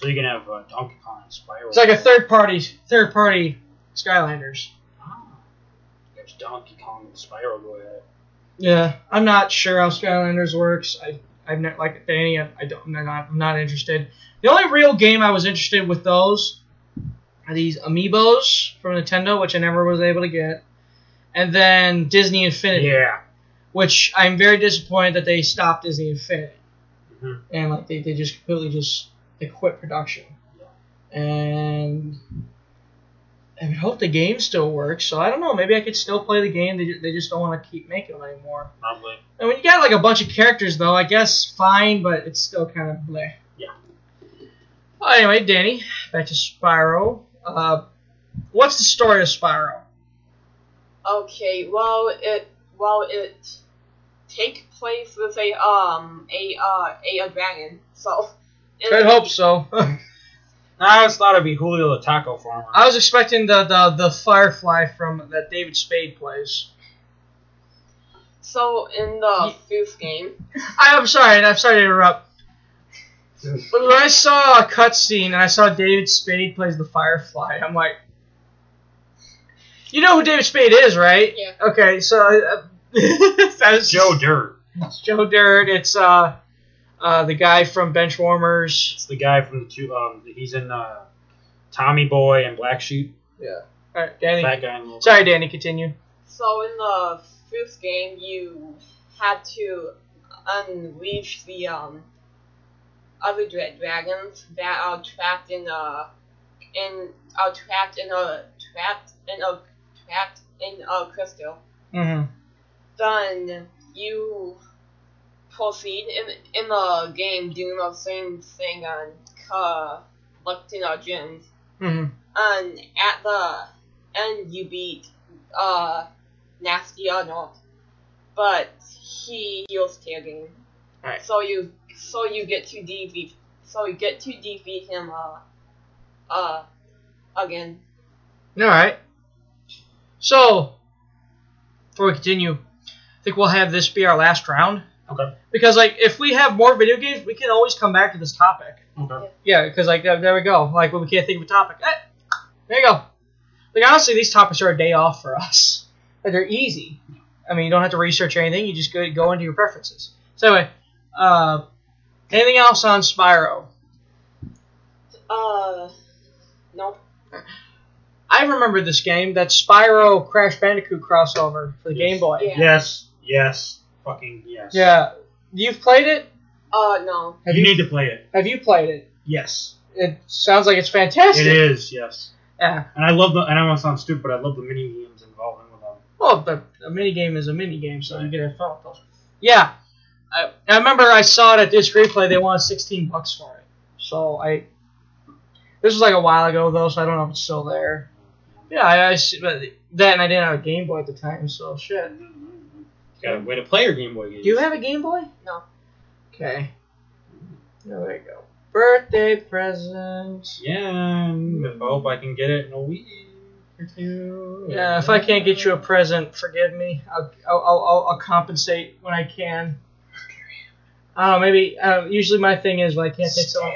So you can have uh, Donkey Kong and Spyro.
It's like a third party, third party Skylanders.
Ah, There's Donkey Kong and Spyro go ahead.
Yeah, I'm not sure how Skylanders works. I I've not like Danny. I, I don't. I'm not, I'm not interested. The only real game I was interested with those are these amiibos from Nintendo, which I never was able to get, and then Disney Infinity.
Yeah.
Which I'm very disappointed that they stopped Disney Infinity,
Mhm.
and like they, they just completely just they quit production, and. I would hope the game still works, so I don't know. Maybe I could still play the game. They, they just don't want to keep making them anymore.
Probably.
And when you got like a bunch of characters, though, I guess fine, but it's still kind of bleh.
Yeah.
Well, anyway, Danny, back to Spyro. Uh, what's the story of Spyro?
Okay, well it well it take place with a um a uh a, a dragon. So in
I
the-
hope so.
I always thought it'd be Julio the Taco Farmer.
I was expecting the, the the Firefly from that David Spade plays.
So in the first game,
I, I'm sorry, I'm sorry to interrupt. But when I saw a cutscene and I saw David Spade plays the Firefly, I'm like, you know who David Spade is, right?
Yeah.
Okay, so uh, that's
Joe Dirt.
It's Joe Dirt. It's uh, uh, the guy from Benchwarmers.
It's the guy from the two. Um, he's in uh, Tommy Boy and Black Sheep.
Yeah. All right, Danny.
That guy. in the-
Sorry, Danny. Continue.
so in the fifth game you had to unleash the um other dra- dragons that are trapped in a in are trapped in a trapped in a trapped in a crystal.
Mm-hmm.
then you proceed in in the game doing the same thing and collecting our gems.
Mm-hmm.
And at the end, you beat uh Nasty Arnold, but he heals tagging.
Alright.
So you so you get to defeat so you get to defeat him uh uh again.
All right. So, before we continue, I think we'll have this be our last round.
Okay.
Because like, if we have more video games, we can always come back to this topic.
Okay.
Yeah, because like there, there we go. Like when we can't think of a topic, eh, there you go. Like honestly, these topics are a day off for us. Like they're easy. I mean, you don't have to research anything. You just go go into your preferences. So anyway, uh, anything else on Spyro?
Uh, nope.
I remember this game, that Spyro Crash Bandicoot crossover for the Game Boy.
Yeah.
Yes. Yes. Fucking yes.
Yeah. You've played it?
Uh, no.
Have
you, need to play it.
Have you played it?
Yes.
It sounds like it's fantastic.
It is. Yes.
Yeah.
And I love the. And I don't want sound stupid, but I love the mini games involving with them.
Well, but a mini game is a mini game, so you get a fun with those. Yeah. I, I remember I saw it at Disc Replay. They wanted 16 bucks for it. So I. This was like a while ago though, so I don't know if it's still there. Yeah, I, I s- but then I didn't have a Game Boy at the time, so shit.
Got a way to play your Game Boy games.
Do you have a Game Boy?
No.
Okay. Oh, there you go. Birthday present.
Yeah, I hope I can get it in a week or two.
Yeah, if I can't get you a present, forgive me. I'll I'll I'll, I'll, I'll compensate when I can. I don't know. Maybe uh, usually my thing is when I can't take someone.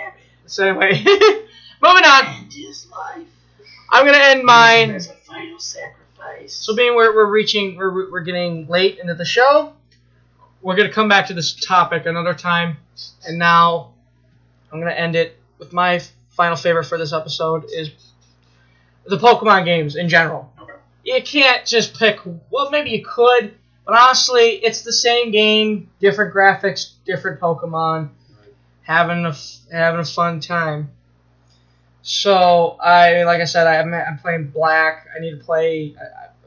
So anyway, moving on. I'm gonna end mine.
As a final sacrifice.
So being we're, we're reaching we're, we're getting late into the show, we're gonna come back to this topic another time, and now I'm gonna end it with my final favorite for this episode is the Pokemon games in general. You can't just pick. Well, maybe you could, but honestly, it's the same game, different graphics, different Pokemon, having a f- having a fun time. So I, like I said, I'm, I'm playing Black. I need to play.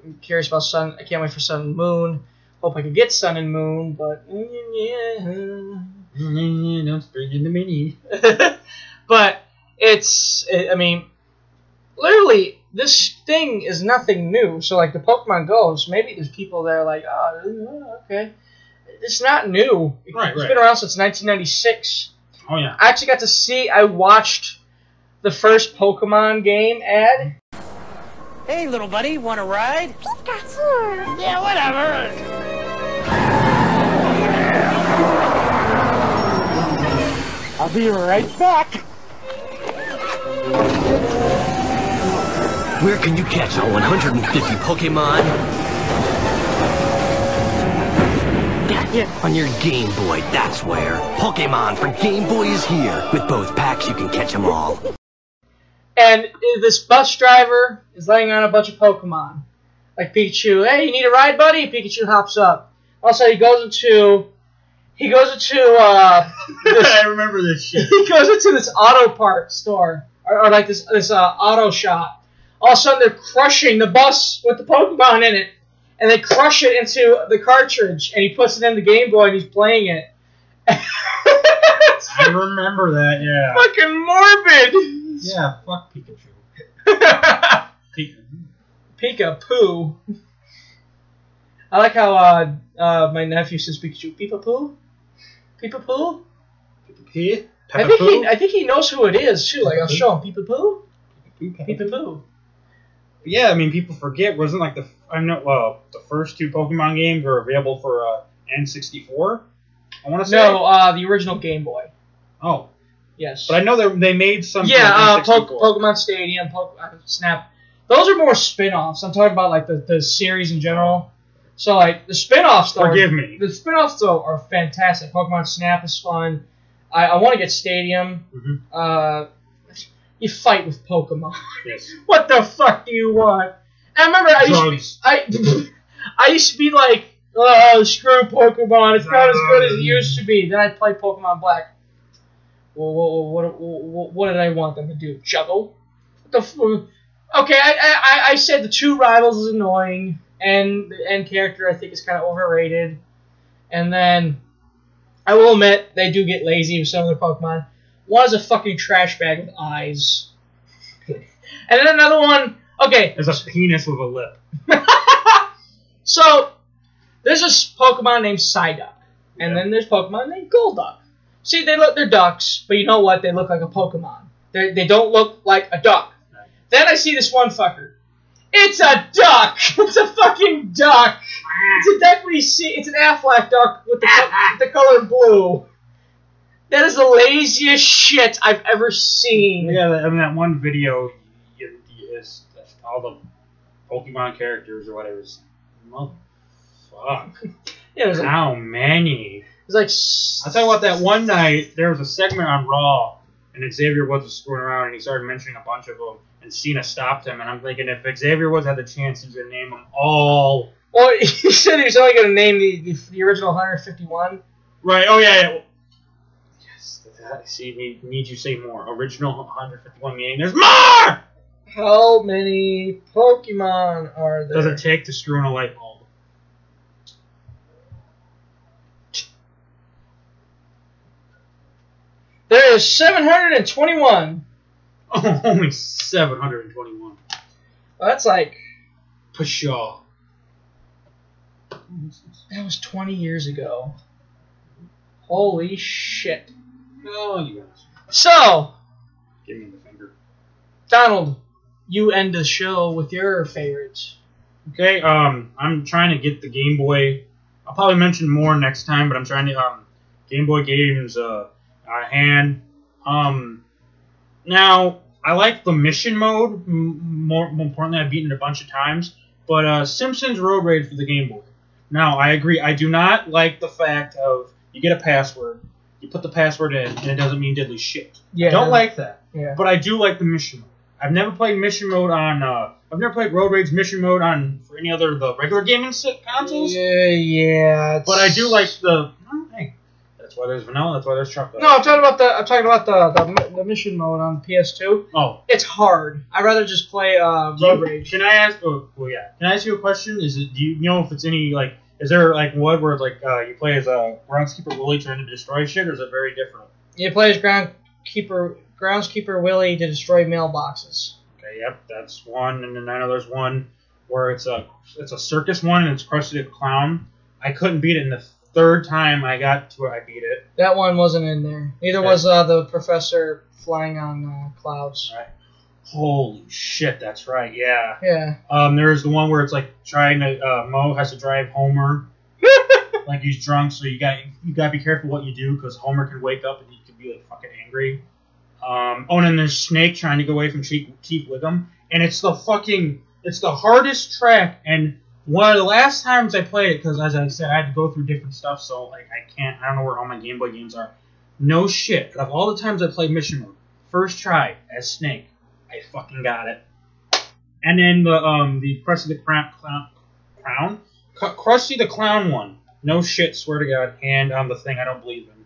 I'm curious about Sun. I can't wait for Sun and Moon. Hope I can get Sun and Moon, but yeah.
Don't bring in the mini.
but it's. I mean, literally, this thing is nothing new. So like the Pokemon Goes, maybe there's people that are like, oh, okay. It's not new.
Right,
It's
right.
been around since 1996.
Oh yeah.
I actually got to see. I watched the first Pokemon game ad.
Hey, little buddy, want to ride? Yeah, whatever. I'll be right back.
Where can you catch all 150 Pokemon?
Gotcha.
On your Game Boy, that's where. Pokemon for Game Boy is here. With both packs, you can catch them all.
And this bus driver is laying on a bunch of Pokemon. Like Pikachu, hey, you need a ride, buddy? Pikachu hops up. Also, he goes into he goes into uh this,
I remember this shit.
he goes into this auto part store or, or like this this uh, auto shop. All of a sudden, they're crushing the bus with the Pokemon in it, and they crush it into the cartridge, and he puts it in the Game Boy and he's playing it.
I remember that. Yeah.
Fucking morbid.
Yeah. Fuck Pikachu. Pika.
Pika Poo. I like how uh, uh, my nephew says Pikachu. Peepa Poo? Peepa Poo?
P.
I think he I think he knows who it is too. Like I'll show him Peepa Poo. Peepa Poo.
Yeah, I mean, people forget. Wasn't like the I know. Well, the first two Pokemon games were available for uh, N64. I want to say.
No, uh, the original Game Boy.
Oh.
Yes.
But I know they they made some.
yeah, uh, Pokemon Stadium, Poke- uh, Snap. Those are more spin-offs. I'm talking about like the, the series in general. So like the spin-offs though. are-
Forgive me.
The spin-offs though are fantastic. Pokemon Snap is fun. I, I want to get Stadium.
Mhm.
Uh, you fight with Pokemon.
Yes.
what the fuck do you want? And I remember I used to be, I I used to be like, oh screw Pokemon, it's not as good as it used to be. Then I played Pokemon Black. Well, what, what, what, what did I want them to do? Juggle? What the f- Okay, I, I, I said the two rivals is annoying, and the end character I think is kind of overrated. And then I will admit they do get lazy with some of their Pokemon. One is a fucking trash bag with eyes. and then another one. Okay,
There's a penis with a lip.
so there's this Pokemon named Psyduck, and then there's Pokemon named Golduck. See, they look they're ducks, but you know what? They look like a Pokemon. They they don't look like a duck. Then I see this one fucker. It's a duck. It's a fucking duck. It's a duck we see. It's an Aflac duck with the, co- the color blue. That is the laziest shit I've ever seen.
Yeah, I mean that one video, you, you, it's, all the Pokemon characters or whatever. It's, Motherfuck.
Yeah, it was like,
How many?
It was like s-
I'll tell you what, that one night, there was a segment on Raw, and Xavier Woods was screwing around, and he started mentioning a bunch of them, and Cena stopped him, and I'm thinking if Xavier Woods had the chance, he was going to name them all.
Well, he said he was only going to name the, the, the original 151.
Right, oh yeah, yeah. Yes, that, see, need, need you say more. Original 151 meaning there's more!
How many Pokemon are there?
Does it take to screw in a light bulb?
There is 721.
Oh, only 721.
Well, that's like
Pshaw.
that was 20 years ago. Holy shit!
Oh, you guys.
So,
Give me the finger.
Donald, you end the show with your favorites.
Okay, um, I'm trying to get the Game Boy. I'll probably mention more next time, but I'm trying to um, Game Boy games uh, uh hand. Um, now I like the mission mode. More, more importantly, I've beaten it a bunch of times. But uh, Simpsons Road Rage for the Game Boy. Now I agree. I do not like the fact of you get a password, you put the password in, and it doesn't mean diddly shit.
Yeah.
I don't like that.
Yeah.
But I do like the mission mode. I've never played mission mode on. Uh, I've never played Road Rage mission mode on for any other the regular gaming consoles.
Yeah, yeah.
But I do like the. Why there's vanilla. That's why there's chocolate.
No, I'm talking about the. I'm talking about the the, the mission mode on PS2.
Oh.
It's hard. I'd rather just play uh, Road Rage.
Can I ask? Oh, well, yeah. Can I ask you a question? Is it? Do you know if it's any like? Is there like one where like uh, you play as a groundskeeper Willie trying to destroy shit, or is it very different?
You play as groundkeeper groundskeeper Willie to destroy mailboxes.
Okay, yep, that's one, and then I know there's one where it's a it's a circus one, and it's Krusty the Clown. I couldn't beat it, in the third time I got to where I beat it.
That one wasn't in there. Neither
Okay.
was uh, the professor flying on uh, clouds.
Right. Holy shit, that's right. Yeah.
Yeah.
Um, there's the one where it's like trying to uh, Moe has to drive Homer, like he's drunk, so you got you got to be careful what you do because Homer can wake up and he can be like fucking angry. Um, oh, and then there's Snake trying to get away from Chief, Chief Wiggum, and it's the fucking it's the hardest track. And one of the last times I played it, because as I said, I had to go through different stuff, so like I can't, I don't know where all my Game Boy games are. No shit. Of all the times I played Mission Mode, first try as Snake, I fucking got it. And then the um the Krusty the Crown clown, crown? Krusty the Clown one. No shit, swear to God, hand on the thing I don't believe in.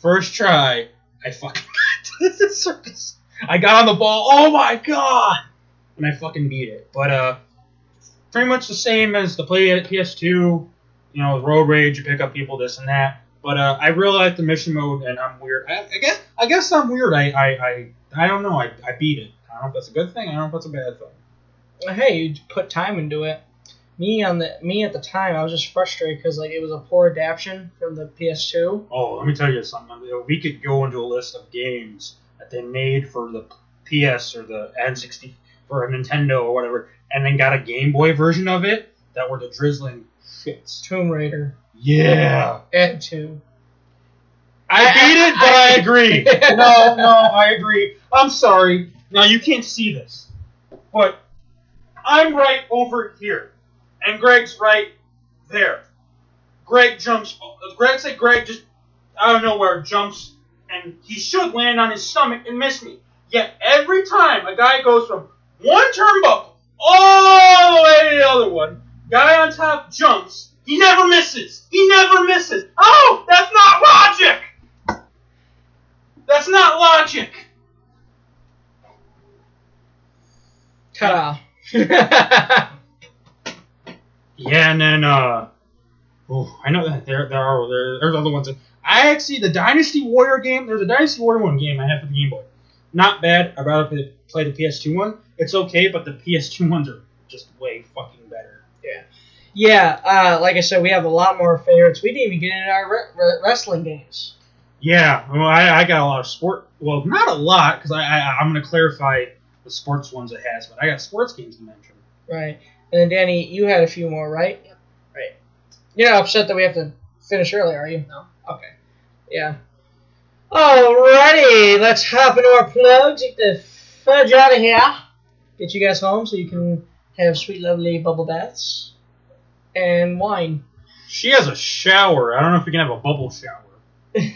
First try, I fucking got the circus. I got on the ball. Oh my god! And I fucking beat it. But uh, pretty much the same as the play at PS2. You know, with Road Rage, you pick up people, this and that. But uh, I really like the mission mode, and I'm weird. I, I guess I guess I'm weird. I I, I, I don't know. I, I beat it. I don't know if that's a good thing. I don't know if that's a bad thing.
Hey, you put time into it. Me on the me at the time, I was just frustrated because like it was a poor adaptation from the PS2.
Oh, let me tell you something. We could go into a list of games that they made for the PS or the N60 for a Nintendo or whatever, and then got a Game Boy version of it that were the drizzling shits.
Tomb Raider.
Yeah.
And two.
I beat it, but I agree. no, no, I agree. I'm sorry. Now you can't see this, but I'm right over here, and Greg's right there. Greg jumps. Greg said Greg just out of nowhere jumps, and he should land on his stomach and miss me. Yet every time a guy goes from one turnbuckle all the way to the other one, guy on top jumps. He never misses. He never misses. Oh, that's not logic. That's not logic.
Ta-da.
Yeah, and then uh, oh, I know that there there are there, there's other ones. I actually the Dynasty Warrior game. There's a Dynasty Warrior one game I have for the Game Boy. Not bad. I'd rather play the PS2 one. It's okay, but the PS2 ones are just way fucking better.
Yeah. Yeah, uh, like I said, we have a lot more favorites. We didn't even get into our re- re- wrestling games.
Yeah, well, I, I got a lot of sport. Well, not a lot because I, I I'm gonna clarify the sports ones it has, but I got sports games to mention.
Right. And then Danny, you had a few more, right? Yep. Right. You're not upset that we have to finish early, are you? No. Okay. Yeah. Alrighty, let's hop into our plugs. Get the fudge out of here. Get you guys home so you can have sweet, lovely bubble baths and wine.
She has a shower. I don't know if we can have a bubble shower.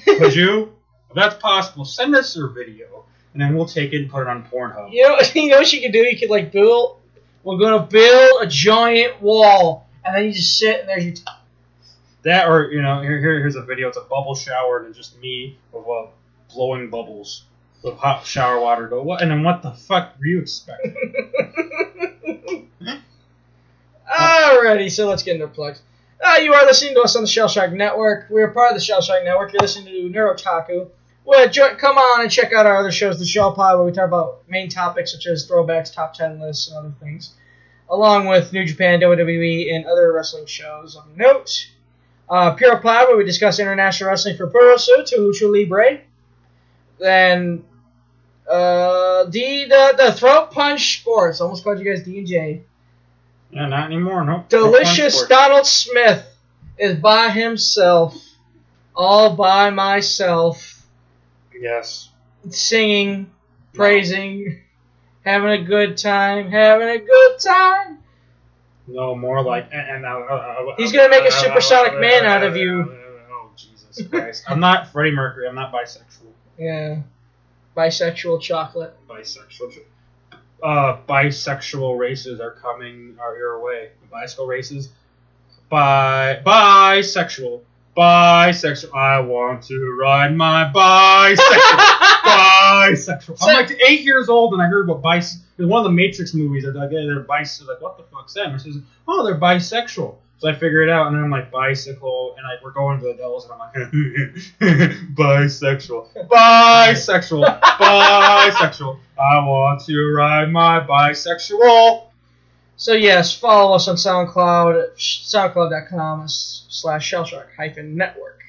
Could you? If that's possible, send us her video, and then we'll take it and put it on Pornhub.
You know, you know what you could do? You could like build. We're gonna build a giant wall, and then you just sit and there's your. T-
That or you know, here, here here's a video. It's a bubble shower and it's just me with uh, blowing bubbles with hot shower water. Go what? And then what the fuck were you expecting?
Alrighty, so let's get into the plugs. Uh, you are listening to us on the Shell Shock Network. We're part of the Shell Shock Network. You're listening to Neurotaku. Well, jo- come on and check out our other shows, the Shell Pod, where we talk about main topics such as throwbacks, top ten lists, and other things. along with New Japan, WWE, and other wrestling shows on note. Uh, Pure Pod, where we discuss international wrestling for Puroresu to Lucha Libre. Then uh, D the, the Throat Punch Sports. Almost called you guys D and J.
Yeah, not anymore. Nope.
Delicious Donald Smith is by himself, all by myself,
Yes.
singing, praising, having a good time, having a good time.
No, more like and, and uh, uh, uh,
He's gonna make a supersonic man out of you.
Oh Jesus Christ! I'm not Freddie Mercury. I'm not bisexual.
Yeah, bisexual chocolate.
Bisexual. Uh, bisexual races are coming are your way. Bisexual races. Bi bisexual. Bisexual. I want to ride my bisexual. bisexual. I'm like eight years old and I heard about bis. One of the Matrix movies. They're like, yeah, they're bis. Like, what the fuck's that? And it says, oh, they're bisexual. So I figure it out, and then I'm like bicycle, and like we're going to the Dells, and I'm like bisexual, bisexual, bisexual. I want to ride my bisexual.
So yes, follow us on SoundCloud, soundcloud.com slash shellshock hyphen network.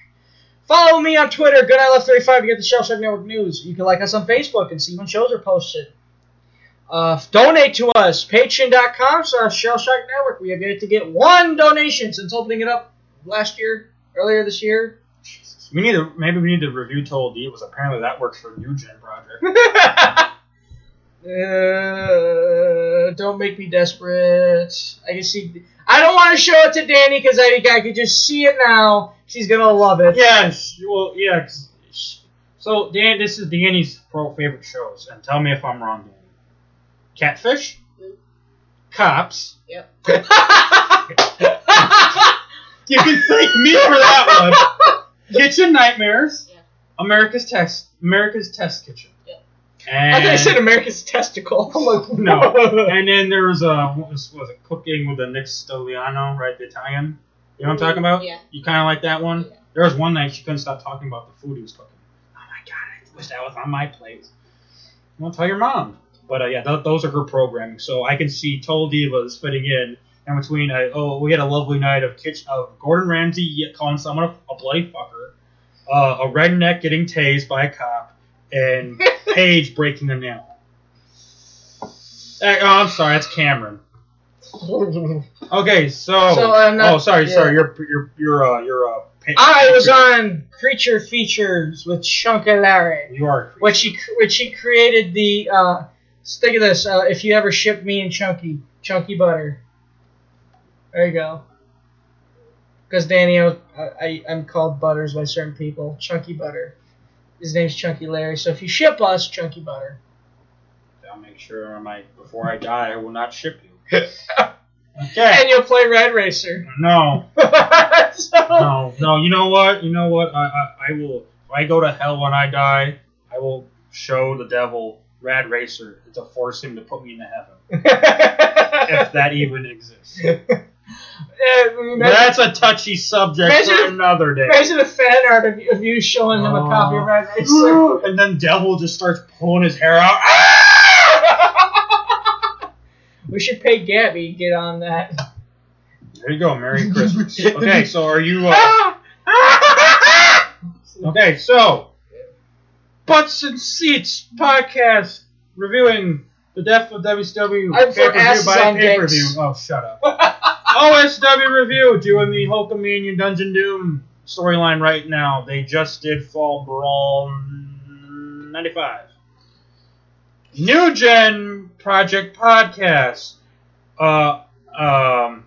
Follow me on Twitter, GoodNightLeft35 to get the Shellshock Network news. You can like us on Facebook and see when shows are posted. Uh, donate to us, patreon.com slash shellshock network. We have yet to get one donation since opening it up last year, earlier this year.
We need to maybe we need to review Total Divas apparently that works for New Gen Project.
Uh, don't make me desperate. I can see. I don't want to show it to Danny because I think I could just see it now. She's gonna love it.
Yes. Well, yeah. So Dan, this is Danny's pro favorite shows, and tell me if I'm wrong, Danny. Catfish. Cops.
Yep.
You can thank me for that one. Kitchen Nightmares. America's Test. America's Test Kitchen. And
I thought I said America's testicle. I'm like,
no. and then there was a what was, was it cooking with the Nick Stellino, right? The Italian. You know what I'm talking about?
Yeah.
You kind of like that one. There was one night she couldn't stop talking about the food he was cooking. Oh my god! I wish that was on my plate. You want to tell your mom? But uh, yeah, th- those are her programming. So I can see Total Divas fitting in. And between uh, oh, we had a lovely night of kitchen of Gordon Ramsay calling someone a, a bloody fucker, uh, a redneck getting tased by a cop, and Paige breaking a nail. Eh, oh, I'm sorry, that's Cameron. Okay, so,
So, I'm not-
oh, sorry,
yeah.
sorry, you're you're you're uh you're uh.
I was on Creature Features with Chunky Larry.
You are.
Which he which he created the. Uh, think of this. Uh, if you ever ship me and Chunky Chunky Butter. There you go. Because Danny, I, I I'm called Butters by certain people. Chunky Butter. His name's Chunky Larry. So if you ship us Chunky Butter.
I'll make sure my before I die, I will not ship you. okay.
And you'll play Rad Racer.
No.
So-
No, no. You know what? You know what? I, I, I will. If I go to hell when I die, I will show the devil Rad Racer to force him to put me into heaven, if that even exists. But that's a touchy subject
Imagine
for another day.
Imagine a fan art of you, of you showing him a copy of Rad Racer.
and then Devil just starts pulling his hair out.
We should pay Gabby to get on that.
There you go. Merry Christmas. Okay, so are you? Uh, okay, so Butts and Seats podcast reviewing the death of WCW
I'm for
pay
asses on
pay per view.
dicks.
Oh, shut up. OSW review doing the Hulkamania Dungeon Doom storyline right now. They just did Fall Brawl 95. New Gen Project Podcast. Uh, um,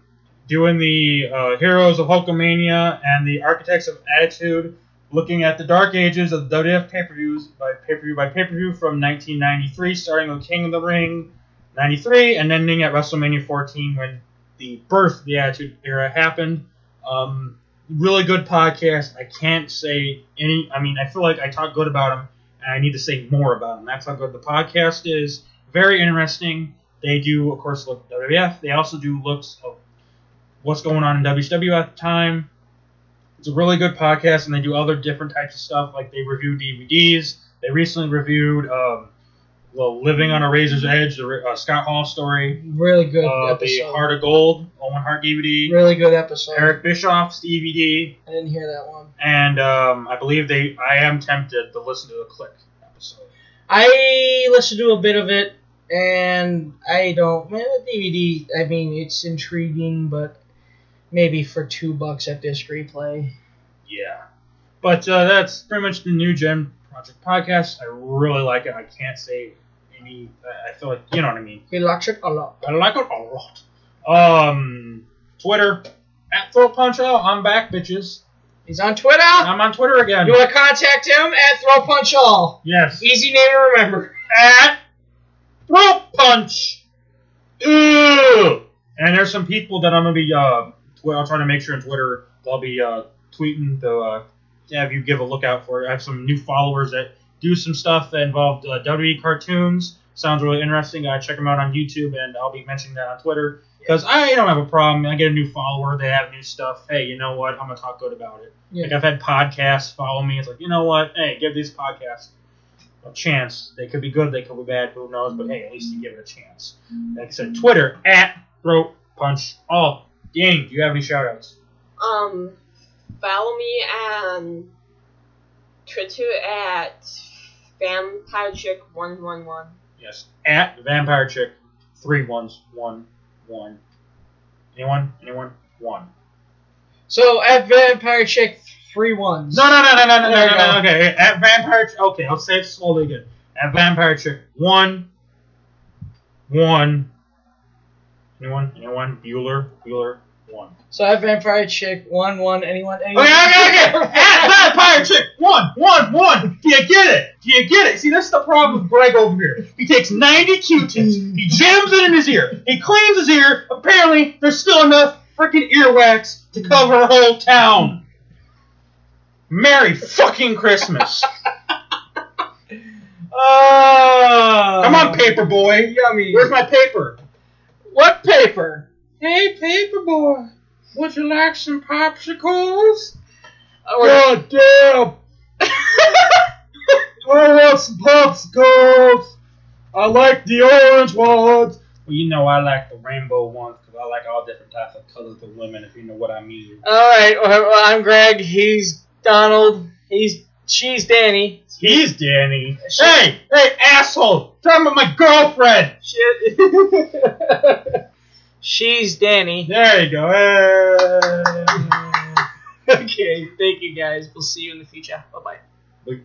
doing the uh, Heroes of Hulkamania and the Architects of Attitude, looking at the dark ages of the WWF pay-per-views by pay-per-view by pay-per-view from 1993, starting with King of the Ring 93 and ending at WrestleMania 14 when the birth of the Attitude Era happened. Um, really good podcast. I can't say any. I mean, I feel like I talk good about them, and I need to say more about them. That's how good the podcast is. Very interesting. They do, of course, look at WWF. They also do looks of what's going on in WCW at the time. It's a really good podcast, and they do other different types of stuff. Like they review DVDs. They recently reviewed um, the Living on a Razor's Edge, the uh, Scott Hall story,
Really good
uh, the
episode.
Heart of Gold, Owen Hart DVD,
Really good episode.
Eric Bischoff's DVD,
I didn't hear that one.
and um, I believe they. I am tempted to listen to the Click episode.
I listened to a bit of it, and I don't. Man, the DVD. I mean, it's intriguing, but maybe for two bucks at disc replay.
Yeah. But uh, that's pretty much the new Gen Project podcast. I really like it. I can't say any. I I feel like you know what I mean.
He likes it a lot.
I like it a lot. Um, Twitter at Throw Punch Out. I'm back, bitches.
He's on Twitter.
I'm on Twitter again.
You want to contact him at Throw Punch All.
Yes.
Easy name to remember.
At Throw Punch. Ew. And there's some people that I'm gonna be. Uh, I'll try to make sure on Twitter I'll be uh, tweeting to uh, have you give a lookout for. it. I have some new followers that do some stuff that involved uh, WWE cartoons. Sounds really interesting. I check them out on YouTube, and I'll be mentioning that on Twitter because I don't have a problem. I get a new follower, they have new stuff. Hey, you know what? I'm gonna talk good about it.
Yeah.
Like I've had podcasts follow me. It's like you know what? Hey, give these podcasts a chance. They could be good, they could be bad. Who knows? But hey, at least you give it a chance. Like I said, Twitter at Throat Punch All. Danny, do you have any shout outs?
Um, follow me on Twitter at Vampire Chick one one one.
Yes. At Vampire Chick, three ones, one, one. Anyone? Anyone? One.
So at Vampire Chick, three ones.
No, no, no, no, no, no,
There
no,
you
no. Okay, at Vampire. Ch- Okay, I'll say it slowly again. At Vampire Chick, one, one. Anyone? Anyone? Bueller, Bueller, one.
So at Vampire Chick, one one. Anyone? anyone?
Okay, okay, okay. At Vampire Chick, one, one, one. Do you get it? Do you get it? See, that's the problem with Greg over here. He takes 90 Q-tips, he jams it in his ear, he cleans his ear. Apparently, there's still enough freaking earwax to cover a whole town. Merry fucking Christmas.
Oh,
Come on, paper boy.
Yummy.
Where's my paper?
What paper?
Hey, paper boy. Would you like some popsicles?
Oh,
God damn. I want some popsicles. I like the orange ones. Well, you know I like the rainbow ones because I like all different types of colors of women, if you know what I mean.
All right. Well, I'm Greg. He's Donald. He's she's Danny.
He's Danny. Hey, hey, asshole! Talking about my girlfriend.
Shit. she's Danny.
There you go. Hey.
Okay. Thank you guys. We'll see you in the future. Bye bye.